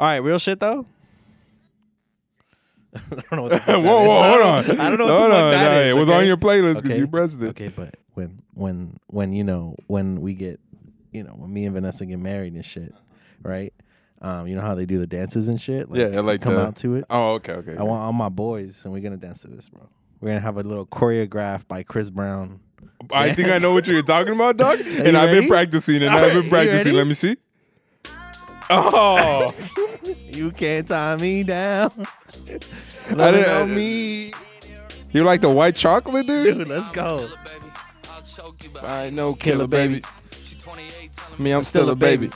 All right, real shit though. I don't know what the fuck whoa, whoa, is. Hold on. I don't know what Hold the fuck on. that It was okay? on your playlist because Okay. you pressed it. Okay, but when when when you know when we get you know when me and Vanessa get married and shit, right? Um, you know how they do the dances and shit. Yeah, like come the- out to it. Oh, okay, okay. I want all my boys, and we're gonna dance to this, bro. We're gonna have a little choreograph by Chris Brown. I think I know what you're talking about, dog. you and I've been practicing, and All I've right, been you practicing. ready? Let me see. Oh, You can't tie me down. I Loving didn't- on me, you like the white chocolate, dude? dude. Let's go. I ain't no Killer baby. Me, I'm still a baby.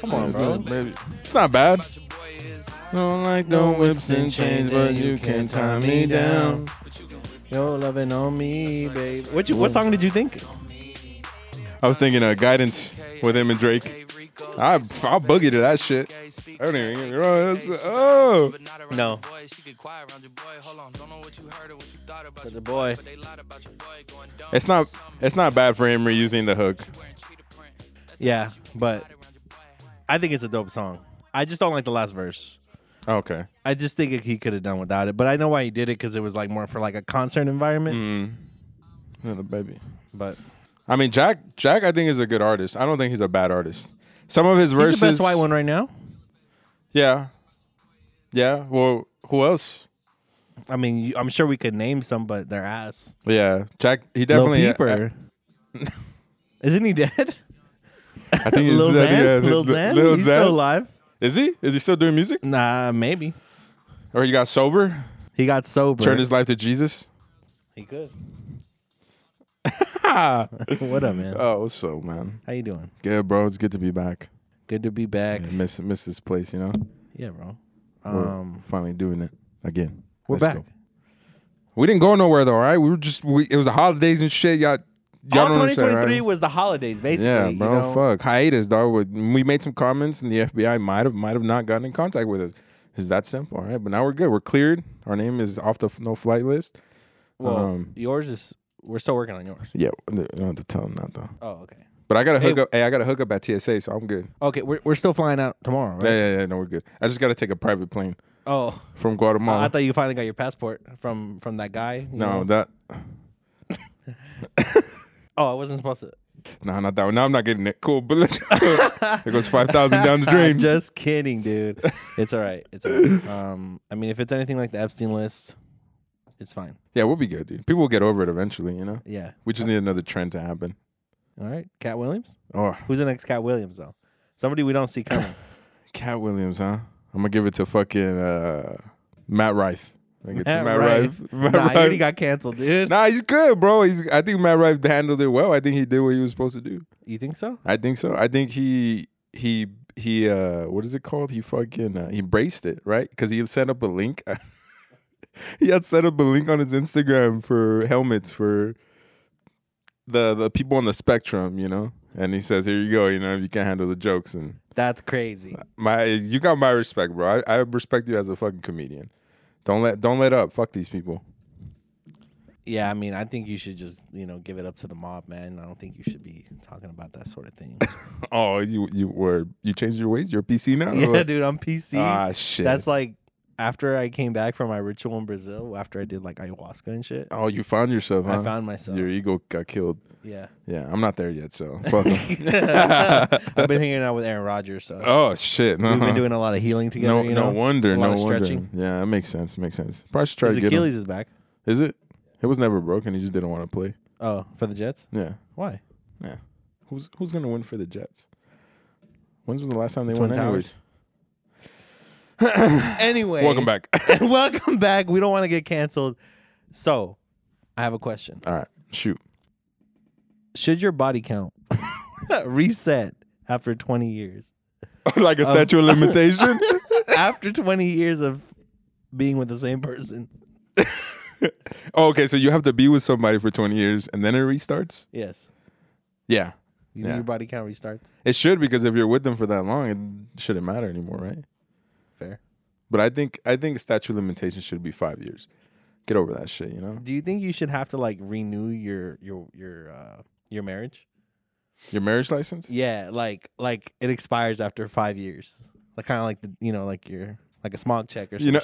Come on, bro. Baby. It's not bad. Don't like the whips and chains, but you can't tie me down. Yo, loving on me, babe. What you? What song did you think? I was thinking of guidance with him and Drake. I I'll boogie to that shit. I don't even get me wrong. That's- Oh, No. For the boy. it's not it's not bad for him reusing the hook. Yeah, but I think it's a dope song. I just don't like the last verse. Okay. I just think he could have done without it. But I know why he did it because it was like more for like a concert environment. Mm. Little baby. But I mean, Jack. Jack, I think is a good artist. I don't think he's a bad artist. Some of his he's verses. the best white one right now. Yeah. Yeah. Well, who else? I mean, you, I'm sure we could name some, but they're ass. Yeah, Jack. He Lil definitely. uh, Peeper. Isn't he dead? I think he's Lil Xan? yeah, Lil Lil Xan? Lil He's Xan. still alive. Is he? Is he still doing music? Nah, maybe. Or he got sober? He got sober. Turned his life to Jesus? He could. What up, man? Oh, what's up, man? How you doing? Good, bro. It's good to be back. Good to be back. I miss miss this place, you know. Yeah, bro. We're Um, finally doing it again. we're Let's back. go. We didn't go nowhere though, right? We were just we. It was the holidays and shit. Y'all, y'all All don't 2023 right? was the holidays, basically. Yeah, you bro. know? Fuck hiatus, dog. We- made some comments, and the FBI might have might have not gotten in contact with us. It's that simple, all right? But now we're good. We're cleared. Our name is off the f- no flight list. Well, Um, yours is. We're still working on yours. Yeah, I don't have to tell them that though. Oh, okay. But I got to Hey, hook up. Hey, I got to hook up at TSA, so I'm good. Okay, we're we're still flying out tomorrow, right? Yeah, yeah, yeah. No, we're good. I just got to take a private plane Oh, from Guatemala. I thought you finally got your passport from from that guy. you no, know? that. Oh, I wasn't supposed to. No, not that one. No, I'm not getting it. Cool, but let's. it goes five thousand down the drain. Just kidding, dude. It's all right. It's all right. Um, I mean, if it's anything like the Epstein list, it's fine. yeah, we'll be good, dude. People will get over it eventually. You know, Yeah. we just need another trend to happen. All right. Katt Williams. Oh, Who's the next Katt Williams though? Somebody we don't see coming. Katt Williams, huh? I'm gonna give it to fucking uh, Matt Rife. I get to Matt Matt Rife. Rife. Matt nah, he already got canceled, dude. Nah, he's good, bro. He's. I think Matt Rife handled it well. I think he did what he was supposed to do. You think so? I think so. I think he he he. uh What is it called? He fucking uh, he braced it right because he set up a link. he had set up a link on his Instagram for helmets for the the people on the spectrum, you know. And he says, "Here you go. You know, if you can't handle the jokes and That's crazy. my you got my respect, bro. I, I respect you as a fucking comedian. Don't let don't let up. Fuck these people. Yeah, I mean, I think you should just you know give it up to the mob, man. I don't think you should be talking about that sort of thing. Oh, you you were you changed your ways. You're PC now. yeah, dude, I'm PC. Ah, shit. That's like after I came back from my ritual in Brazil, after I did like ayahuasca and shit. oh, you found yourself. Huh? I found myself. your ego got killed. yeah. Yeah, I'm not there yet. So fuck. I've been hanging out with Aaron Rodgers, so oh shit. we've uh-huh. been doing a lot of healing together. no you no wonder A lot no of wonder. stretching. Yeah, that makes sense. Makes sense. Probably should try His to get him. Achilles is back. Is it? It was never broken. He just didn't want to play. Oh, for the Jets? Yeah. Why? Yeah. Who's who's gonna win for the Jets? When's was the last time they Twin won? Anyways. Anyway, Welcome back. welcome back. We don't want to get canceled. So, I have a question. All right. Shoot. Should your body count reset after 20 years? like a statute of limitation. after 20 years of being with the same person? oh, okay. So you have to be with somebody for 20 years and then it restarts. Yes. Yeah. You think Yeah. your body count restarts? It should because if you're with them for that long, it shouldn't matter anymore, right? Fair. But I think I think statute of limitations should be five years. Get over that shit, you know. Do you think you should have to like renew your your your uh your marriage? Your marriage license. Yeah, like like it expires after 5 years. like kind of like the you know like your like a smog check or You know,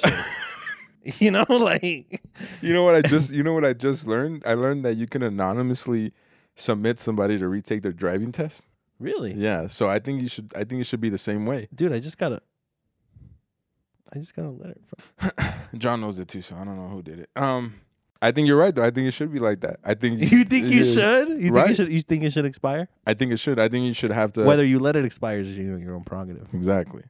you know, like you know what I just you know what I just learned? I learned that you can anonymously submit somebody to retake their driving test. really, Yeah, so I think you should I think it should be the same way. dude. I just gotta, I just gotta let it. From. John knows it too, so I don't know who did it. Um, I think you're right though. I think it should be like that. I think You think you should? You think you should? You think it should expire? I think it should. I think you should have to Whether you let it expire is you know, your own prerogative. exactly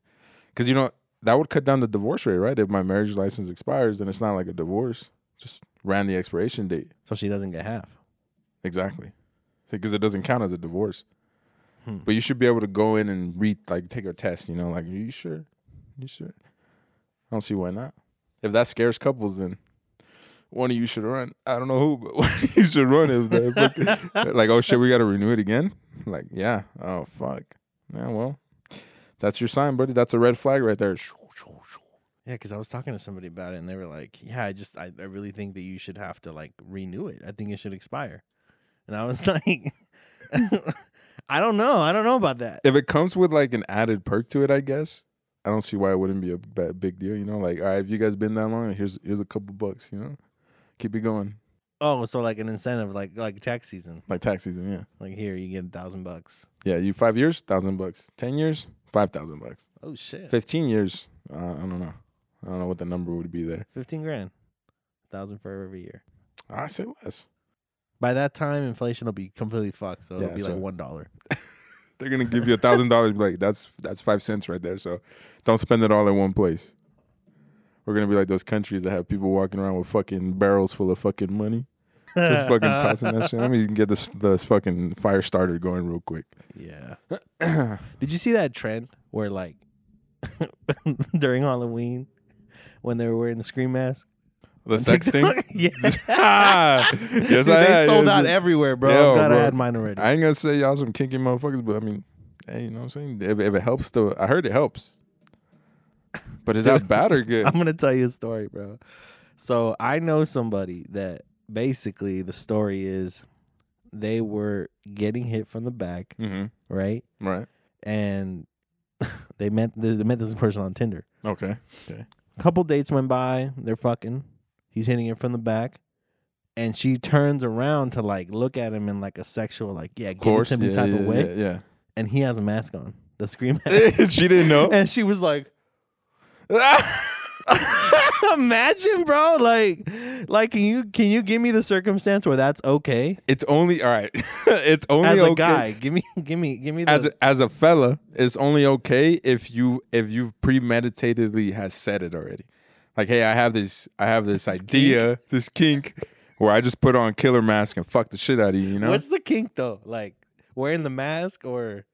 because you know that would cut down the divorce rate, right? If my marriage license expires, then it's not like a divorce. Just ran the expiration date So she doesn't get half. exactly because it doesn't count as a divorce. Hmm. But you should be able to go in and read like take a test. You know, like are you sure? You sure? I don't see why not. If that scares couples, then one of you should run. I don't know who, but one of you should run. If that fucking- like, oh shit, we got to renew it again. Like, yeah. Oh fuck. Yeah. Well, that's your sign, buddy. That's a red flag right there. Yeah, because I was talking to somebody about it, and they were like, "Yeah, I just, I, I really think that you should have to like renew it. I think it should expire." And I was like, "I don't know. I don't know about that." If it comes with like an added perk to it, I guess I don't see why it wouldn't be a ba- big deal. You know, like, all right, if you guys been that long, here's here's a couple bucks. You know, keep it going. Oh, so like an incentive, like like tax season. Like tax season, yeah. Like here, you get a thousand bucks. Yeah, you five years, thousand bucks. Ten years, five thousand bucks. Oh shit, Fifteen years, uh, I don't know. I don't know what the number would be there. fifteen grand, thousand for every year. I say less. By that time, inflation will be completely fucked. So it'll be so- like one dollar. They're gonna give you a thousand dollars. Like that's that's five cents right there. So don't spend it all in one place. We're gonna be like those countries that have people walking around with fucking barrels full of fucking money, just fucking tossing that shit. I mean, you can get this this fucking fire starter going real quick. Yeah. Did you see that trend where like during Halloween when they were wearing the scream mask? The sex thing. Yeah. yes, Dude, I they had. sold out everywhere, bro. Yo, I'm glad bro. I had mine already. I ain't gonna say y'all some kinky motherfuckers, but I mean, hey, you know what I'm saying? If, if it helps, to I heard it helps. But is that bad or good? I'm gonna tell you a story, bro. So I know somebody that basically the story is they were getting hit from the back, mm-hmm. right? Right. And they met they met this person on Tinder. Okay. A couple dates went by, they're fucking. He's hitting her from the back. And she turns around to like look at him in like a sexual, like, yeah, give it course. to me yeah, type yeah, of way. Yeah. And he has a mask on. The scream mask. she didn't know. and she was like, Imagine, bro. Like, like, can you can you give me the circumstance where that's okay? it's only all right. it's only As a okay. guy, give me, give me, give me the. As a, as a fella, it's only okay if you if you've premeditatedly has said it already. Like, hey, I have this I have this, This idea, this kink, where I just put on killer mask and fuck the shit out of you. You know, What's the kink though? Like wearing the mask or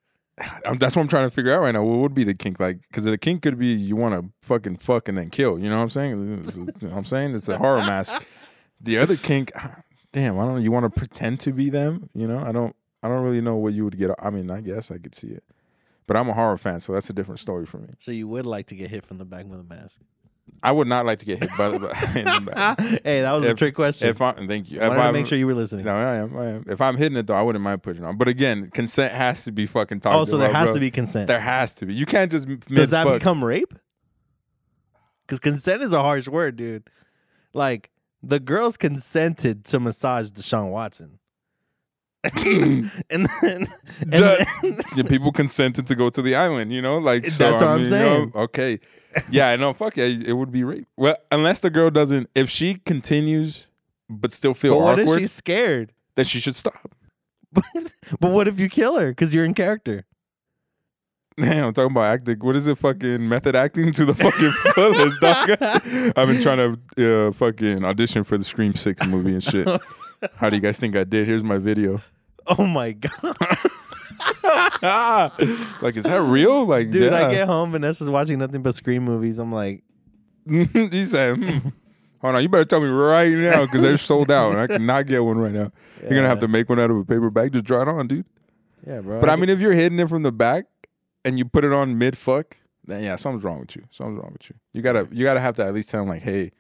I'm, that's what I'm trying to figure out right now. What would be the kink like? Because the kink could be you want to fucking fuck and then kill. You know what I'm saying? It's- it's- you know what I'm saying it's a horror mask. The other kink, ah, damn, I don't know. You want to pretend to be them? You know, I don't. I don't really know what you would get. I mean, I guess I could see it, but I'm a horror fan, so that's a different story for me. so you would like to get hit from the back with a mask. I would not like to get hit by the hey, that was a trick question. If I thank you, I if wanted to make sure you were listening. No, I am. I am. If I'm hitting it though, I wouldn't mind pushing on. But again, consent has to be fucking talked oh, so there about, has bro. to be consent. There has to be. You can't just Does that become rape? Because consent is a harsh word, dude. Like the girls consented to massage Deshaun Watson, and then, and Ju- then the people consented to go to the island, you know, like so, That's I what I'm mean, you know, saying. okay, yeah, I know. Fuck yeah, it would be rape. Well, unless the girl doesn't, if she continues but still feel but what awkward, if she's scared? then she should stop. but what if you kill her because you're in character? Damn, I'm talking about acting. What is it? Fucking method acting to the fucking fullest, dog. I've been trying to uh, fucking audition for the Scream Six movie and shit. How do you guys think I did? Here's my video. Oh my god, like, is that real? Like, dude! yeah. I get home, Vanessa's watching nothing but scream movies. I'm like, he said, hmm, "Hold on, you better tell me right now because they're sold out, and I cannot get one right now. You're gonna have to make one out of a paper bag. Just draw it on, dude. yeah, bro. But I mean, if you're hitting it from the back and you put it on mid fuck, then yeah, something's wrong with you. Something's wrong with you. You gotta, you gotta have to at least tell them like, hey,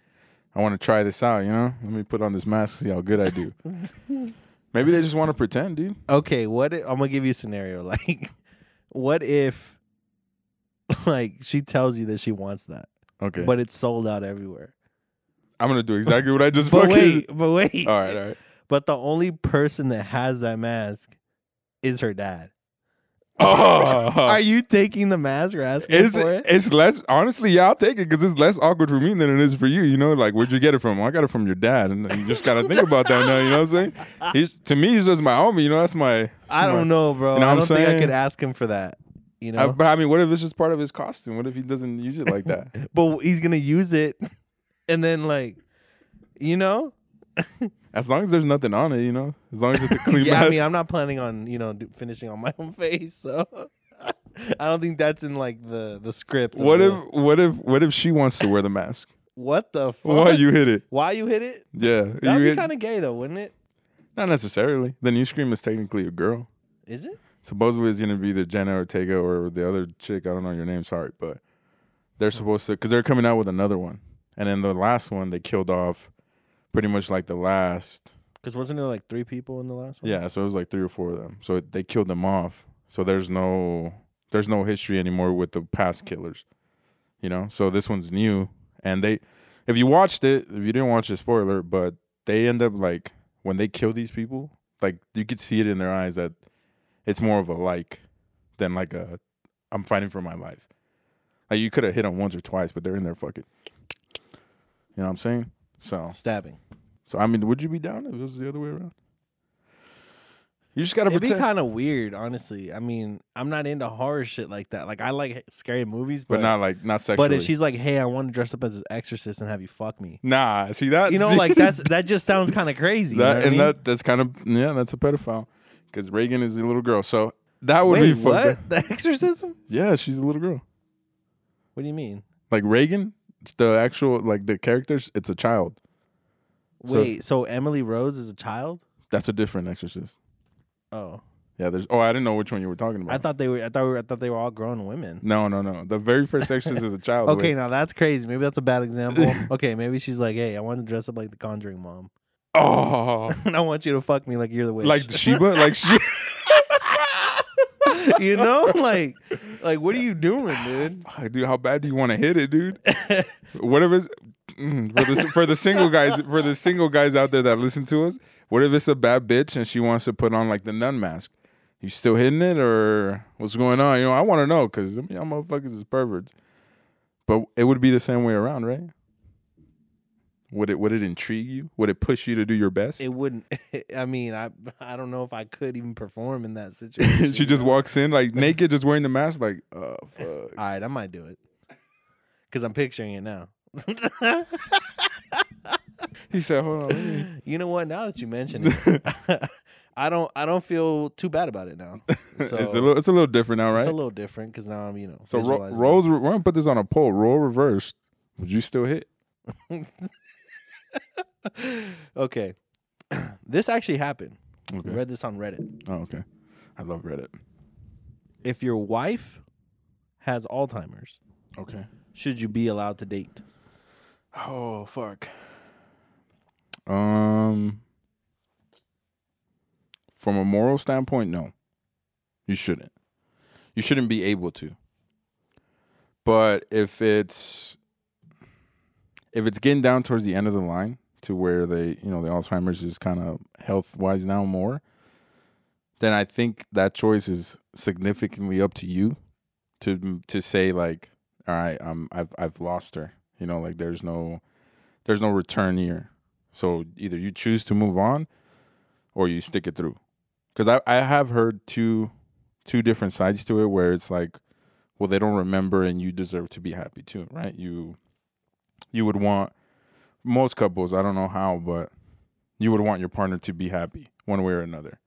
I want to try this out. You know, let me put on this mask, see how good I do. Maybe they just want to pretend, dude. okay, what if, I'm gonna give you a scenario. Like, what if like she tells you that she wants that, Okay, but it's sold out everywhere. I'm gonna do exactly what I just But fucking. wait, but wait. All right, all right. But the only person that has that mask is her dad. Oh, Are you taking the mask or asking it's for it? it's less honestly. Yeah, I'll take it because it's less awkward for me than it is for you. You know, like where'd you get it from? Well, I got it from your dad, and you just gotta think about that now. You know what I'm saying? He's to me, he's just my homie. You know, that's my. I my- don't know, bro. You know I don't think I could ask him for that. You I, know, but I mean, what if it's just part of his costume? What if he doesn't use it like that? but he's gonna use it, and then like, you know, as long as there's nothing on it, you know. As long as it's a clean yeah. mask. I mean, I'm not planning on you know finishing on my own face, so I don't think that's in like the the script. what if the- what if what if she wants to wear the mask? what the fuck? Why you hit it? Why you hit it? Yeah, That'd be kind of gay though, wouldn't it? not necessarily. Then you scream is technically a girl. Is it? Supposedly it's gonna be the Jenna Ortega or the other chick. I don't know your name. Sorry, but they're supposed to because they're coming out with another one. And then the last one they killed off, pretty much like the last. Because wasn't there like three people in the last one? Yeah, so it was like three or four of them. So they killed them off. So there's no there's no history anymore with the past killers. You know? So this one's new and they if you watched it, if you didn't watch it, spoiler, but they end up like when they kill these people, like you could see it in their eyes that it's more of a like than like a I'm fighting for my life. Like you could have hit them once or twice, but they're in there fucking You know what I'm saying? So Stabbing. so I mean, would you be down if it was the other way around? You just gotta It'd be kind of weird, honestly. I mean, I'm not into horror shit like that. Like I like scary movies, but but not like not sexually. but if she's like, "Hey, I want to dress up as an exorcist and have you fuck me," nah, see that you know, like that's that just sounds kind of crazy. that what I and mean? that that's kind of yeah, that's a pedophile because Regan is a little girl, so that would Wait, be fucked what? The exorcism? Yeah, she's a little girl. What do you mean? Like Regan, the actual like the characters, it's a child. So- Wait, so Emily Rose is a child? That's a different exorcist. Oh, Yeah, there's. Oh, I didn't know which one you were talking about. I thought they were. I thought. We were, I thought they were all grown women. no, no, no. The very first exorcist is a child. Okay, wait. now that's crazy. Maybe that's a bad example. okay, maybe she's like, "Hey, I want to dress up like the Conjuring mom, Oh, and I want you to fuck me like you're the witch." like Sheba, like she. you know, like, like what are you doing, dude? Dude, how bad do you want to hit it, dude? What if it's mm, for the for the single guys for the single guys out there that listen to us? What if it's a bad bitch and she wants to put on like the nun mask? You still hitting it or what's going on? You know, I want to know because y'all motherfuckers is perverts. But it would be the same way around, right? Would it would it intrigue you? Would it push you to do your best? It wouldn't. I mean, I I don't know if I could even perform in that situation. she just walks in like naked, just wearing the mask, like, oh fuck. All right, I might do it because I'm picturing it now. He said, "Hold on." let me-" you know what? Now that you mention it, I don't I don't feel too bad about it now. So it's a little, it's a little different now, right? it's a little different because now I'm you know. So ro- roles, we're gonna put this on a poll. Role reversed. Would you still hit? okay, this actually happened. I read this on Reddit. Oh, okay. I love Reddit. If your wife has Alzheimer's, Okay. should you be allowed to date? Oh fuck. Um, from a moral standpoint, no. You shouldn't. You shouldn't be able to. But if it's if it's getting down towards the end of the line to where they, you know, the Alzheimer's is kind of health wise now more, then I think that choice is significantly up to you to to say like, all right, um, I've I've lost her. You know, like there's no there's no return here. So either you choose to move on or you stick it through. Cuz I I have heard two two different sides to it where it's like well they don't remember and you deserve to be happy too, right? You you would want most couples, I don't know how, but you would want your partner to be happy one way or another.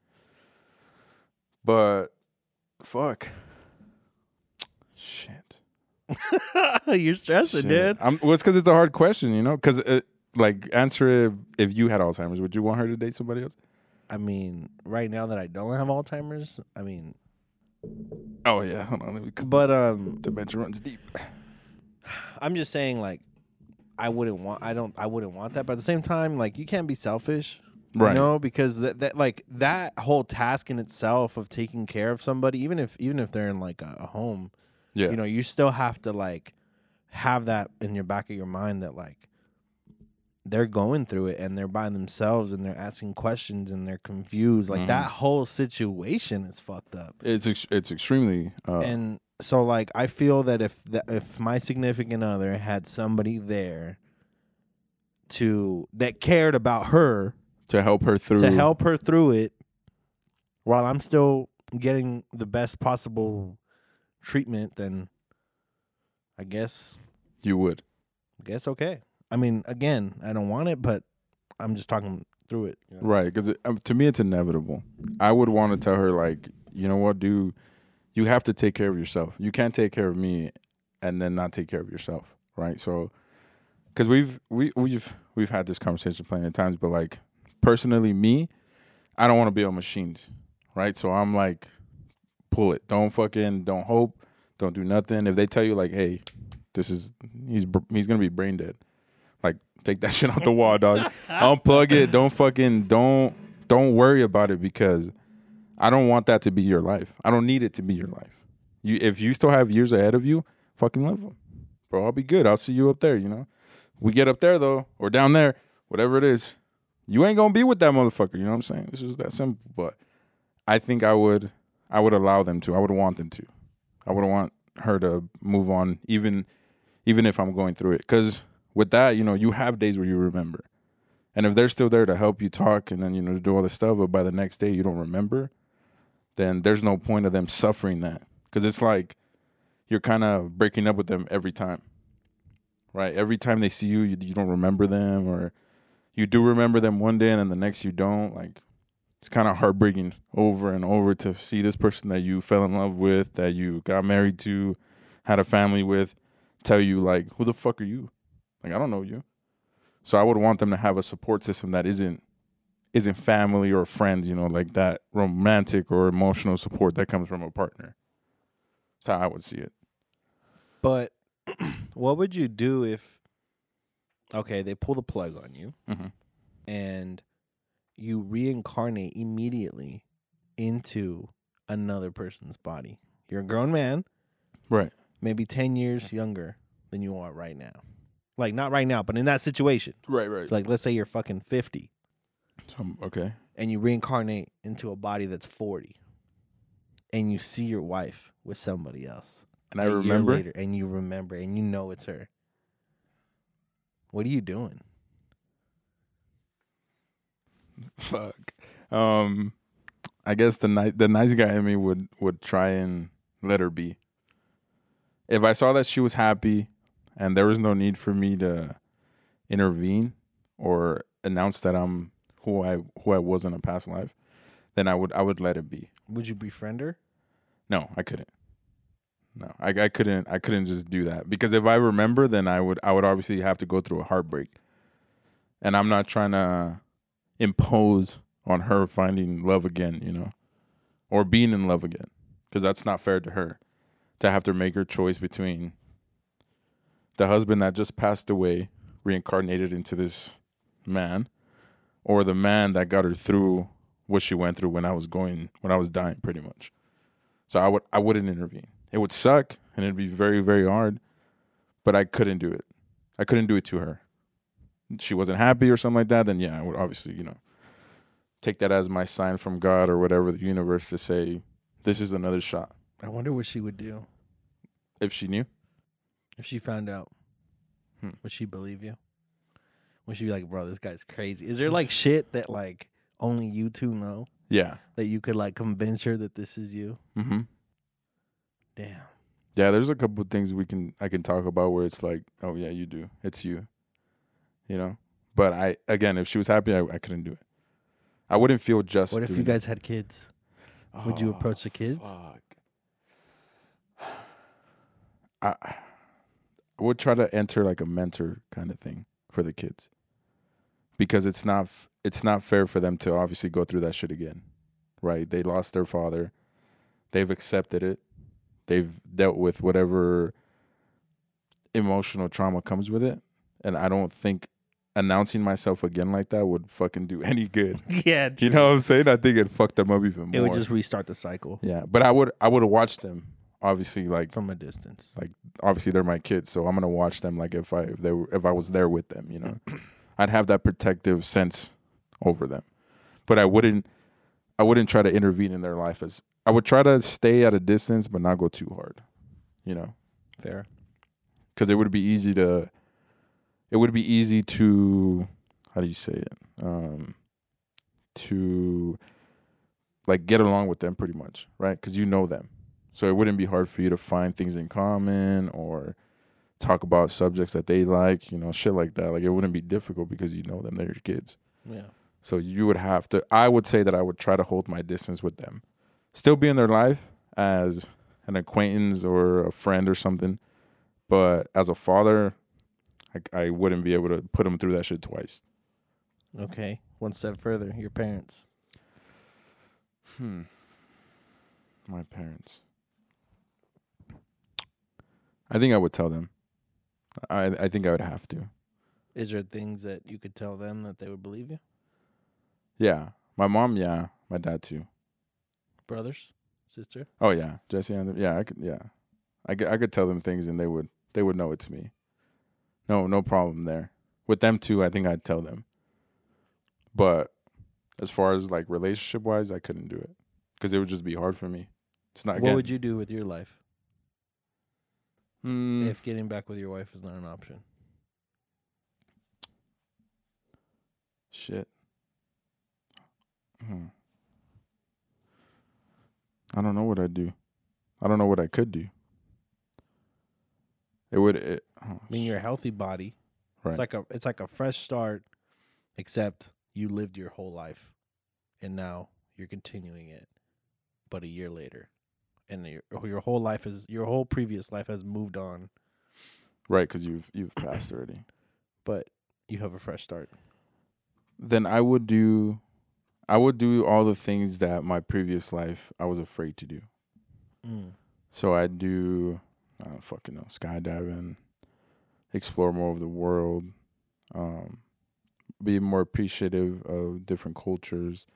But fuck. Shit. You're stressing, Shit. dude. I'm, well, it's because it's a hard question, you know. Because like, answer if, if you had Alzheimer's, would you want her to date somebody else? I mean, right now that I don't have Alzheimer's, I mean, Oh yeah, hold on. Because but um, dementia runs deep. I'm just saying like, I wouldn't want. I don't. I wouldn't want that. But at the same time, like, you can't be selfish. Right. You know, because that, that like that whole task in itself of taking care of somebody, even if even if they're in like a, a home, Yeah. You know, you still have to like have that in your back of your mind that like they're going through it and they're by themselves and they're asking questions and they're confused. Like Mhm. that whole situation is fucked up. it's ex- it's extremely uh, And so like I feel that if the, if my significant other had somebody there to that cared about her to help her through to help her through it while I'm still getting the best possible treatment, then I guess you would. I guess okay. I mean, again, I don't want it, but I'm just talking through it. you know? Right, because um, to me it's inevitable. I would want to tell her like, you know what, dude, you have to take care of yourself. You can't take care of me and then not take care of yourself, right? So, because we've we we've we've had this conversation plenty of times, but like personally, me, I don't want to be on machines, right? So I'm like, pull it. Don't fucking don't hope. Don't do nothing. If they tell you like, hey, this is he's he's gonna be brain dead, like take that shit out the wall, dog. Unplug it. Don't fucking don't don't worry about it because I don't want that to be your life. I don't need it to be your life. You if you still have years ahead of you, fucking live them, bro. I'll be good. I'll see you up there. You know, we get up there though, or down there, whatever it is. You ain't gonna be with that motherfucker. You know what I'm saying? It's just that simple. But I think I would I would allow them to. I would want them to. I would want her to move on, even even if I'm going through it. Because with that, you know, you have days where you remember. And if they're still there to help you talk and then, you know, do all this stuff, but by the next day you don't remember, then there's no point of them suffering that. Because it's like you're kind of breaking up with them every time, right? Every time they see you, you, you don't remember them, or you do remember them one day and then the next you don't. Like, it's kind of heartbreaking over and over to see this person that you fell in love with, that you got married to, had a family with, tell you, like, who the fuck are you? Like, I don't know you. So I would want them to have a support system that isn't isn't family or friends, you know, like that romantic or emotional support that comes from a partner. That's how I would see it. But what would you do if okay, they pull the plug on you Mm-hmm. and you reincarnate immediately into another person's body? You're a grown man, Right. maybe 10 years younger than you are right now. Like not right now, but in that situation. Right, right. Like let's say you're fucking 50 Some, okay. and you reincarnate into a body that's 40 and you see your wife with somebody else. And I remember later, and you remember and you know it's her. What are you doing? fuck. Um I guess the ni- the nice guy in me would would try and let her be. If I saw that she was happy and there was no need for me to intervene or announce that I'm who I who I was in a past life, then I would I would let it be. Would you befriend her? No, I couldn't. No, I, I couldn't. I couldn't just do that because if I remember, then I would. I would obviously have to go through a heartbreak, and I'm not trying to impose on her finding love again, you know, or being in love again, because that's not fair to her to have to make her choice between the husband that just passed away, reincarnated into this man, or the man that got her through what she went through when I was going when I was dying, pretty much. So I would I wouldn't intervene. It would suck and it'd be very very hard, but I couldn't do it. I couldn't do it to her. She wasn't happy or something like that. Then yeah, I would obviously you know take that as my sign from God or whatever the universe to say this is another shot. I wonder what she would do If she knew, if she found out. Hmm. Would she believe you? Would she be like, "Bro, this guy's crazy"? Is there like shit that like only you two know yeah, that you could like convince her that this is you? mm-hmm. Damn. yeah. There's a couple of things we can I can talk about where it's like, oh yeah, you do. It's you, you know. But I again, if she was happy, I, I couldn't do it. I wouldn't feel just. What if you doing guys had kids? Would you Oh, approach the kids? Fuck. I I would try to enter like a mentor kind of thing for the kids because it's not it's not fair for them to obviously go through that shit again, right? They lost their father, they've accepted it, they've dealt with whatever emotional trauma comes with it, and I don't think announcing myself again like that would fucking do any good. yeah, You know what I'm saying? I think it fucked them up even more. it would just restart the cycle. Yeah, but I would I would have watched them obviously like from a distance. Like- obviously they're my kids, so I'm gonna watch them like if I if they were if I was there with them, you know. I'd have that protective sense over them. But I wouldn't I wouldn't try to intervene in their life as I would try to stay at a distance but not go too hard. You know. Fair. Cuz it would be easy to it would be easy to how do you say it? Um to like get along with them pretty much, right? Cuz you know them. So it wouldn't be hard for you to find things in common or talk about subjects that they like, you know, shit like that. Like it wouldn't be difficult because you know them, they're your kids. Yeah. So you would have to I would say that I would try to hold my distance with them. Still be in their life as an acquaintance or a friend or something. But as a father, I, I wouldn't be able to put them through that shit twice. Okay. One step further, your parents. Hmm. My parents. I think I would tell them. I I think I would have to. Is there things that you could tell them that they would believe you? Yeah. My mom, yeah. My dad too. Brothers, sister. Oh yeah, Jesse and yeah, I could yeah. I could I could tell them things and they would they would know it's me. No, no problem there. With them too, I think I'd tell them. But as far as like relationship wise, I couldn't do it because it would just be hard for me. It's not. what again, would you do with your life Mm, if getting back with your wife is not an option? Shit. Hmm. I don't know what I'd do. I don't know what I could do. It would. It, oh, I mean, you're a healthy body. right. It's like a it's like a fresh start, except you lived your whole life, and now you're continuing it, but a year later, and your your whole life is your whole previous life has moved on, right, because you've you've passed already. but you have a fresh start. Then I would do. I would do all the things that my previous life I was afraid to do. Mm. So I'd do, I don't fucking know, skydiving, explore more of the world, um, be more appreciative of different cultures,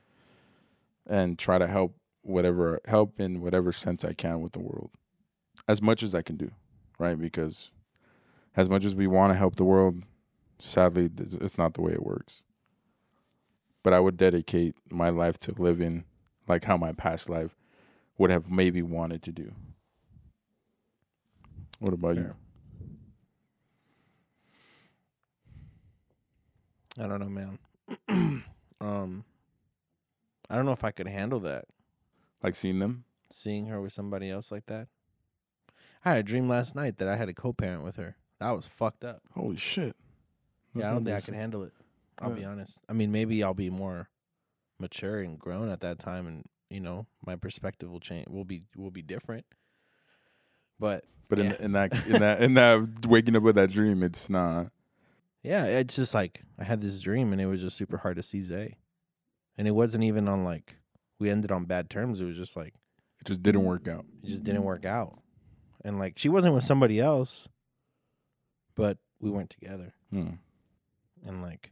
and try to help whatever help in whatever sense I can with the world, as much as I can do, right? Because as much as we want to help the world, sadly, it's not the way it works. But I would dedicate my life to living like how my past life would have maybe wanted to do. What about you? I don't know, man. um, I don't know if I could handle that. Like seeing them? Seeing her with somebody else like that. I had a dream last night that I had a co-parent with her. That was fucked up. Holy shit. yeah, I don't think I can handle it. I'll be honest. I mean, maybe I'll be more mature and grown at that time, and you know, my perspective will change. Will be will be different. But But Yeah. in, in that in that in that waking up with that dream, it's not. yeah, it's just like I had this dream, and it was just super hard to see Zay, eh? and it wasn't even on like we ended on bad terms. It was just like It just didn't work out. it just didn't work out, and like she wasn't with somebody else, but we weren't together. Hmm. and like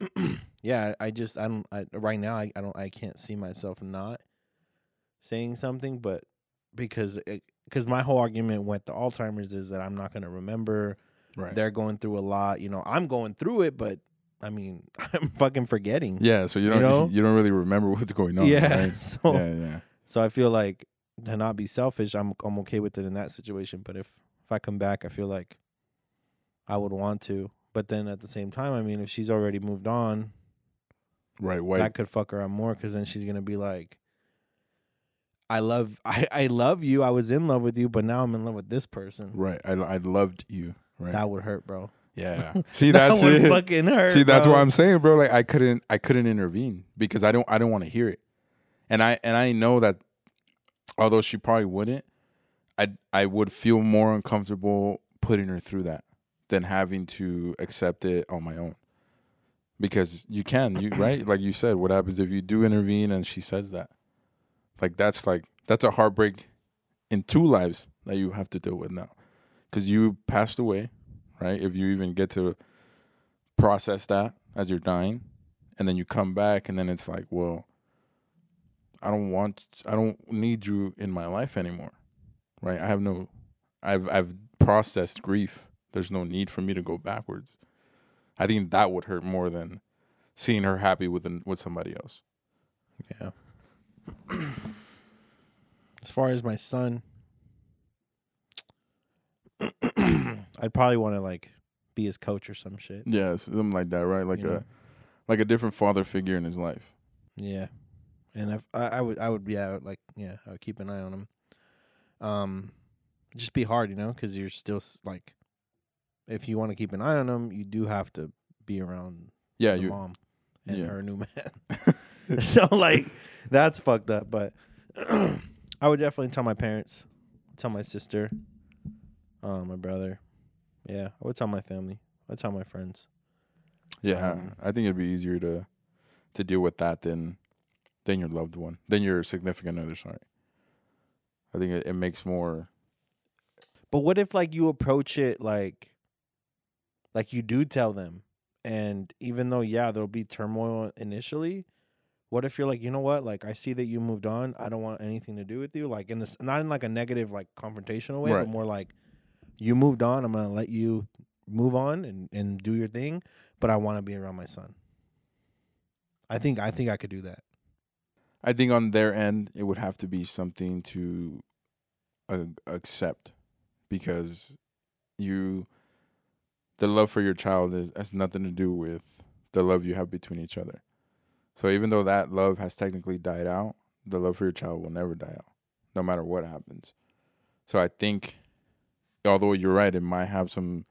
yeah i just i don't I, right now I, I don't i can't see myself not saying something but because because my whole argument with the alzheimer's is that i'm not going to remember Right. they're going through a lot you know i'm going through it but i mean i'm fucking forgetting Yeah, so you You don't you, know? don't really remember what's going on. yeah Right? so Yeah, yeah. so i feel like to not be selfish i'm i'm okay with it in that situation but if if i come back i feel like i would want to but then at the same time i mean if she's already moved on Right. White. that could fuck her up more because then she's gonna be like, "I love, I, I love you. I was in love with you, but now I'm in love with this person." right. I I loved you. Right. That would hurt, bro. Yeah. See that that's would it. fucking hurt. See, that's bro. what I'm saying, bro. Like I couldn't I couldn't intervene because I don't I don't want to hear it. And I and I know that although she probably wouldn't, I I would feel more uncomfortable putting her through that than having to accept it on my own. Because you can, you right? Like you said, what happens if you do intervene and she says that? Like that's like that's a heartbreak in two lives that you have to deal with now. Cuz you passed away, right? If you even get to process that as you're dying and then you come back and then it's like well i don't want i don't need you in my life anymore right? I have no, I've I've processed grief. There's no need for me to go backwards. I think that would hurt more than seeing her happy with with somebody else. Yeah. as far as my son, I'd probably want to like be his coach or some shit. Yeah, something like that, right? Like You a know? like a different father figure in his life. Yeah, and if I, I would, I would, yeah, I would like, yeah, I would keep an eye on him. Um, just be hard, you know, because you're still s- like, if you want to keep an eye on him, you do have to be around Yeah, the you. mom and yeah. her new man. so like, that's fucked up. But I would definitely tell my parents, tell my sister, uh, my brother. Yeah, I would tell my family. I'd tell my friends. Yeah, Um, I think it'd be easier to to deal with that than than your loved one, than your significant other. Sorry, I think it, it makes more. But what if like you approach it like like you do tell them and even though yeah there'll be turmoil initially what if you're like you know what like I see that you moved on I don't want anything to do with you like in this not in like a negative like confrontational way Right. but more like you moved on I'm to let you move on and and do your thing but I want to be around my son I think I think I could do that I think on their end, it would have to be something to uh, accept, because you, the love for your child is has nothing to do with the love you have between each other. So even though that love has technically died out, the love for your child will never die out, no matter what happens. So I think, although you're right, it might have some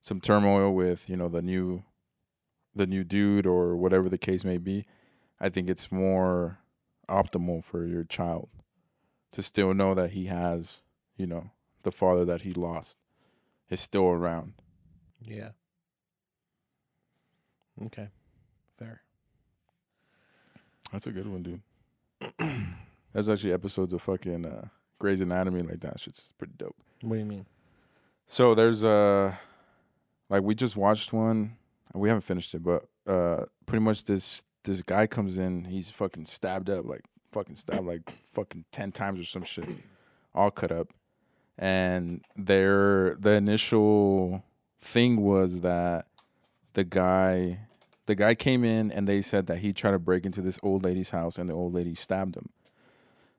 some turmoil with you know the new the new dude or whatever the case may be. I think it's more optimal for your child to still know that he has, you know, the father that he lost is still around. yeah okay fair That's a good one, dude. There's actually episodes of fucking uh, Grey's Anatomy like that. Shit's pretty dope. what do you mean So there's uh like we just watched one. We haven't finished it, but uh pretty much this this guy comes in, he's fucking stabbed up, like fucking stabbed like fucking ten times or some shit. All cut up. And their the initial thing was that the guy the guy came in and they said that he tried to break into this old lady's house and the old lady stabbed him.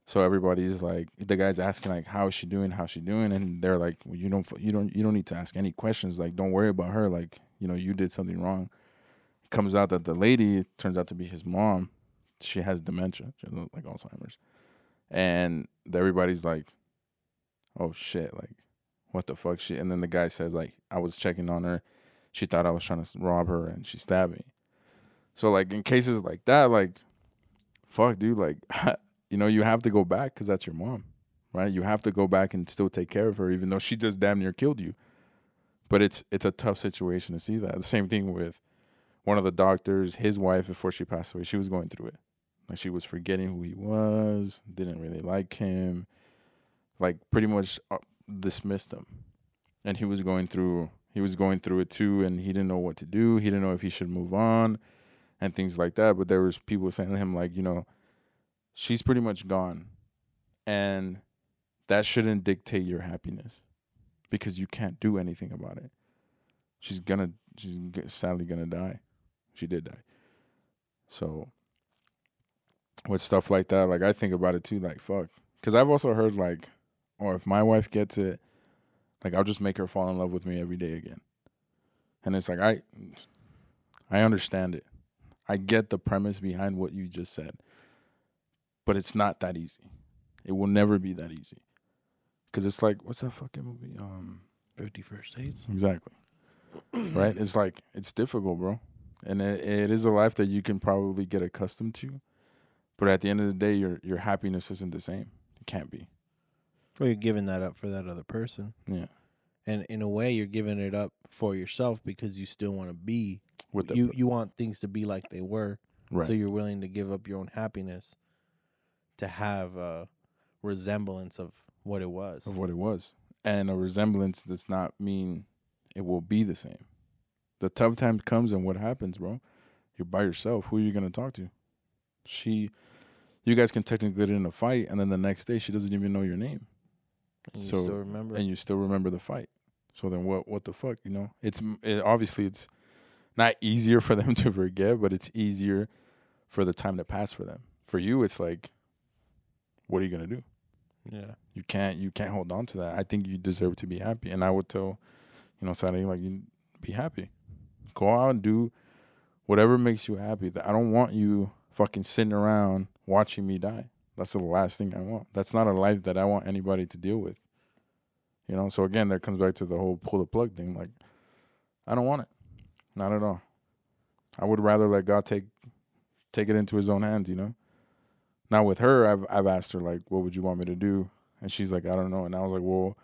So everybody's like, the guy's asking like, "How is she doing? How's she doing?" And they're like, well, "You don't, you don't, you don't need to ask any questions. Like, don't worry about her. Like, you know, you did something wrong." It comes out that the lady turns out to be his mom. She has dementia, she has, like Alzheimer's, and everybody's like, "Oh shit! Like, what the fuck?" She and then the guy says like, "I was checking on her. She thought I was trying to rob her, and she stabbed me." So like in cases like that, like, fuck, dude, like. you know, you have to go back because that's your mom, right? You have to go back and still take care of her, even though she just damn near killed you. But it's it's a tough situation to see that. The same thing with one of the doctors, his wife before she passed away. She was going through it, like she was forgetting who he was, didn't really like him, like pretty much uh, dismissed him, and he was going through he was going through it too, and he didn't know what to do. He didn't know if he should move on, and things like that. But there was people saying to him like, you know she's pretty much gone. And that shouldn't dictate your happiness because you can't do anything about it. She's gonna she's sadly gonna die. She did die. So with stuff like that like i think about it too like fuck. Because i've also heard like or if my wife gets it like i'll just make her fall in love with me every day again. And it's like i i understand it. I get the premise behind what you just said but it's not that easy. It will never be that easy. Cause it's like, what's that fucking movie? Um, Fifty First Dates. exactly. right? It's like it's difficult, bro, and it, it is a life that you can probably get accustomed to. But at the end of the day, your your happiness isn't the same. It can't be. Well, you're giving that up for that other person, Yeah. and in a way, you're giving it up for yourself because you still want to be. With the You you want things to be like they were, right. so you're willing to give up your own happiness to have a resemblance of what it was. of what it was. And a resemblance does not mean it will be the same. The tough time comes and what happens, bro? You're by yourself. Who are you gonna talk to? She you guys can technically get in a fight and then the next day she doesn't even know your name. And you So- still remember. and you still remember the fight. So then what what the fuck, you know? It's it, obviously it's not easier for them to forget, but it's easier for the time to pass for them. For you it's like what are you going to do? yeah. You can't you can't hold on to that. I think you deserve to be happy and I would tell you know Saturday like you be happy. Go out and do whatever makes you happy. I don't want you fucking sitting around watching me die. That's the last thing I want. That's not a life that I want anybody to deal with. You know, so again, that comes back to the whole pull the plug thing. Like, I don't want it, not at all. I would rather let God take take it into His own hands. You know. Now with her, I've I've asked her like, what would you want me to do? And she's like, I don't know. And I was like, well,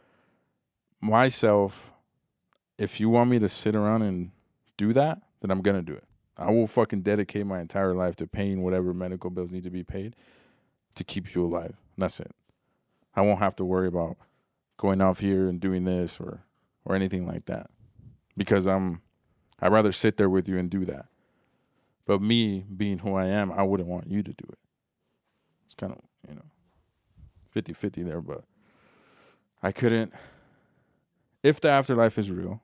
myself, if you want me to sit around and do that, then I'm gonna do it. I will fucking dedicate my entire life to paying whatever medical bills need to be paid to keep you alive. That's it. I won't have to worry about going off here and doing this or or anything like that. Because I'm I'd rather sit there with you and do that. But me being who I am, I wouldn't want you to do it. It's kind of, you know, 50-50 there, but I couldn't if the afterlife is real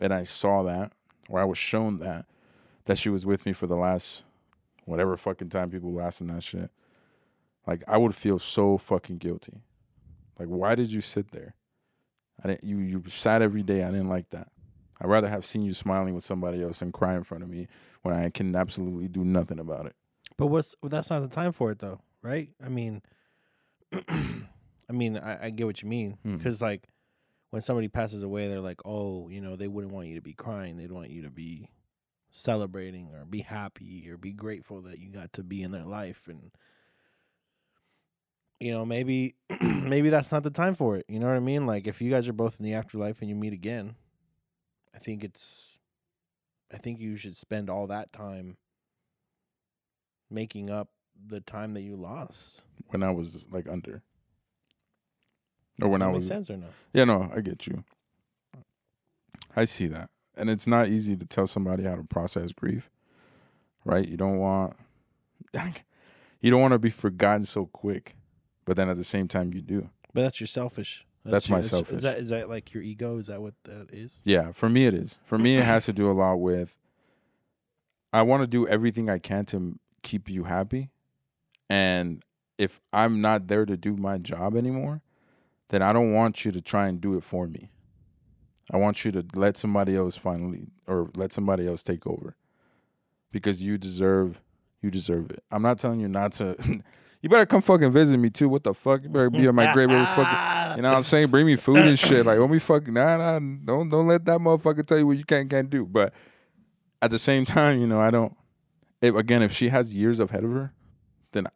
and I saw that or I was shown that that she was with me for the last whatever fucking time people last in that shit. Like I would feel so fucking guilty. Like why did you sit there? I didn't you you sat every day. I didn't like that. I'd rather have seen you smiling with somebody else and cry in front of me when I can absolutely do nothing about it. But what's well, that's not the time for it though, right? I mean, I mean, I, I get what you mean Hmm. because like when somebody passes away, they're like, oh, you know, they wouldn't want you to be crying. They'd want you to be celebrating or be happy or be grateful that you got to be in their life and you know maybe maybe that's not the time for it you know what i mean like if you guys are both in the afterlife and you meet again i think it's i think you should spend all that time making up the time that you lost When I was like under. Or when Does I that was sense or no Yeah, no, I get you. I see that. And it's not easy to tell somebody how to process grief. Right? You don't want you don't want to be forgotten so quick. But then at the same time you do. but that's your selfish That's your- my is selfish. that is that like your ego is that what that is Yeah, for me it is. For me it has to do a lot with I want to do everything I can to keep you happy. And if I'm not there to do my job anymore, then I don't want you to try and do it for me. I want you to let somebody else finally or let somebody else take over. Because you deserve you deserve it. I'm not telling you not to You better come fucking visit me too. What the fuck? You better be at my grave fucking you know what I'm saying? Bring me food and shit. Like, let me fucking nah, nah, don't don't let that motherfucker tell you what you can not can't do. But at the same time, you know, I don't. If again, if she has years ahead of her, then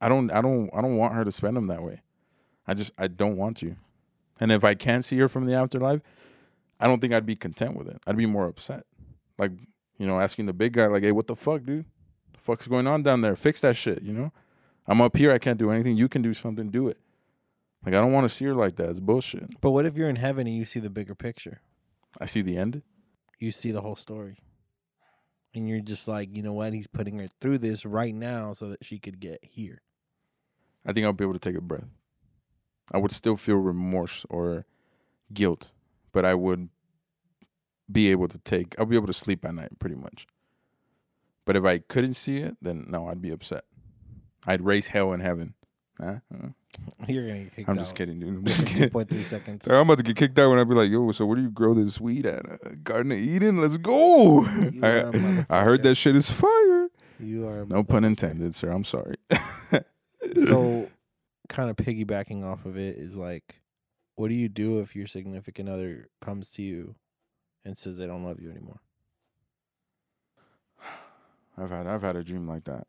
I don't, I don't, I don't want her to spend them that way. I just, I don't want to. And if I can't see her from the afterlife, I don't think I'd be content with it. I'd be more upset. Like, you know, asking the big guy, like, hey, what the fuck, dude? The fuck's going on down there? Fix that shit, you know? I'm up here. I can't do anything. You can do something. Do it. Like I don't want to see her like that. It's bullshit. but what if you're in heaven and you see the bigger picture I see the end. you see the whole story. And you're just like, you know what? He's putting her through this right now so that she could get here. I think I'll be able to take a breath. I would still feel remorse or guilt, but I would be able to take. I'll be able to sleep at night, pretty much. But if I couldn't see it, then no, I'd be upset. I'd raise hell in heaven. Huh? Huh? You're gonna get kicked I'm out. just kidding, dude. I'm just kidding. point three seconds. I'm about to get kicked out when I be like, "Yo, so where do you grow this weed at? Uh, Garden of Eden? Let's go!" You are a I, I heard that shit is fire. You are No pun intended, sir. I'm sorry. So, kind of piggybacking off of it is like, what do you do if your significant other comes to you and says they don't love you anymore? I've had I've had a dream like that.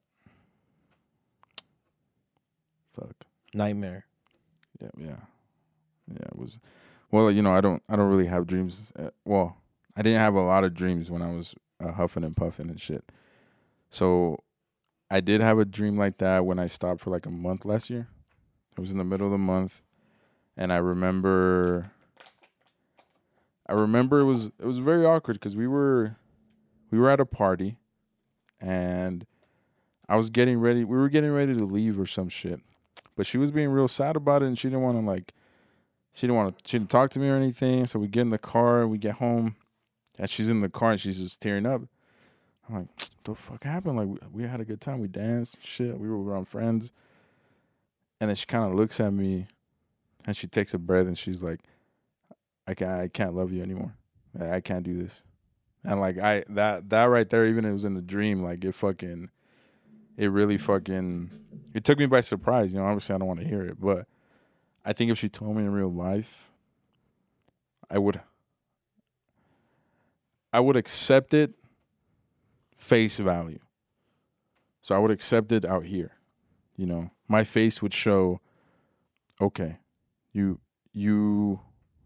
Fuck. Nightmare. Yeah, yeah, yeah. It was. Well, you know, I don't I don't really have dreams. Uh, well, I didn't have a lot of dreams when I was uh, huffing and puffing and shit. So, I did have a dream like that when I stopped for like a month last year. It was in the middle of the month, and I remember. I remember it was it was very awkward because we were, we were at a party, and I was getting ready. We were getting ready to leave or some shit, but she was being real sad about it, and she didn't want to like she didn't want to. She didn't talk to me or anything. So we get in the car. We get home, and she's in the car and she's just tearing up. I'm like, the fuck happened? Like we, we had a good time. We danced, shit. We were around friends. And then she kind of looks at me, and she takes a breath and she's like, I can't, I can't love you anymore. I can't do this. And like I that that right there, even it was in the dream, like it fucking, it really fucking, it took me by surprise. You know, obviously I don't want to hear it, but I think if she told me in real life, I would, I would accept it face value. So I would accept it out here. You know, my face would show, okay, you you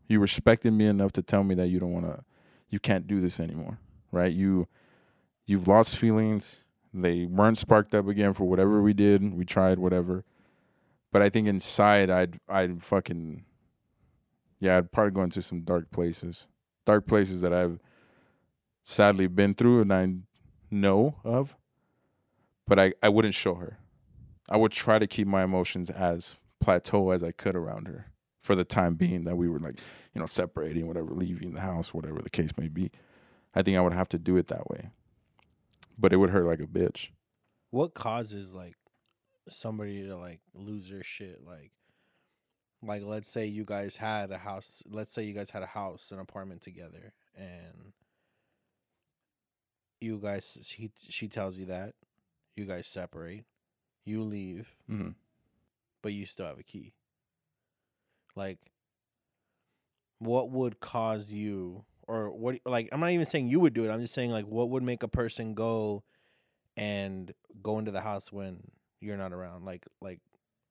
you respected me enough to tell me that you don't want to you can't do this anymore, right? You you've lost feelings. They weren't sparked up again for whatever we did. We tried whatever. But I think inside I'd I'd fucking yeah, I'd probably go into some dark places. Dark places that I've sadly been through and I know of. But I, I wouldn't show her. I would try to keep my emotions as plateau as I could around her for the time being that we were like, you know, separating, whatever, leaving the house, whatever the case may be. I think I would have to do it that way. But it would hurt like a bitch. What causes like somebody to like lose their shit? Like, like let's say you guys had a house. Let's say you guys had a house, an apartment together, and you guys she she tells you that you guys separate, you leave, Mm-hmm. but you still have a key. Like, what would cause you, or what? Like, I'm not even saying you would do it. I'm just saying like, what would make a person go and go into the house when you're not around? Like, like,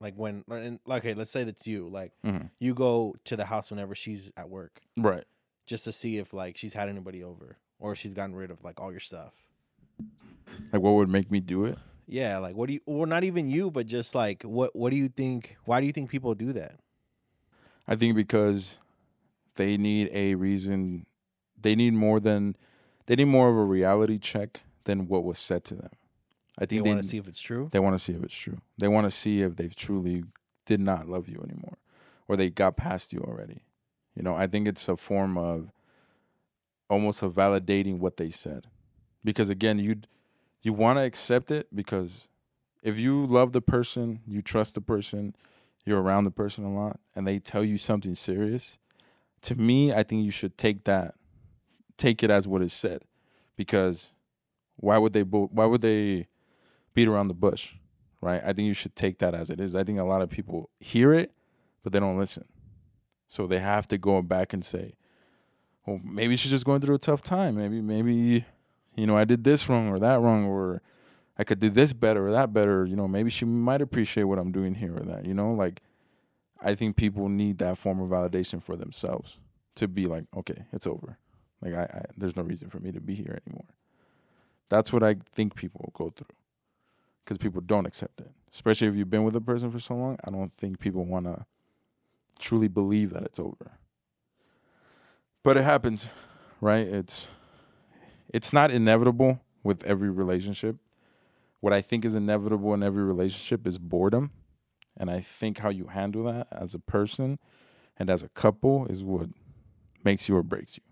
like when, and, okay, let's say that's you. Like, Mm-hmm. you go to the house whenever she's at work, Right. just to see if like she's had anybody over or she's gotten rid of like all your stuff. Like what would make me do it? Yeah, like what do you? Well, not even you, but just like what? What do you think? Why do you think people do that? I think because they need a reason. They need more than they need more of a reality check than what was said to them. I They think they want to see if it's true. they want to see if it's true. They want to see if they've truly did not love you anymore, or they got past you already. You know, I think it's a form of almost of validating what they said, because again, you you want to accept it because if you love the person, you trust the person, you're around the person a lot, and they tell you something serious. To me, I think you should take that, take it as what is said, because why would they bo- why would they beat around the bush? right? I think you should take that as it is. I think a lot of people hear it, but they don't listen. So they have to go back and say, well, maybe she's just going through a tough time. Maybe, maybe, you know, I did this wrong or that wrong, or I could do this better or that better. You know, maybe she might appreciate what I'm doing here or that. You know, like I think people need that form of validation for themselves to be like, okay, it's over. Like I, I there's no reason for me to be here anymore. That's what I think people go through because people don't accept it. Especially if you've been with a person for so long, I don't think people want to truly believe that it's over. But it happens, right? It's it's not inevitable with every relationship. What I think is inevitable in every relationship is boredom. And I think how you handle that as a person and as a couple is what makes you or breaks you.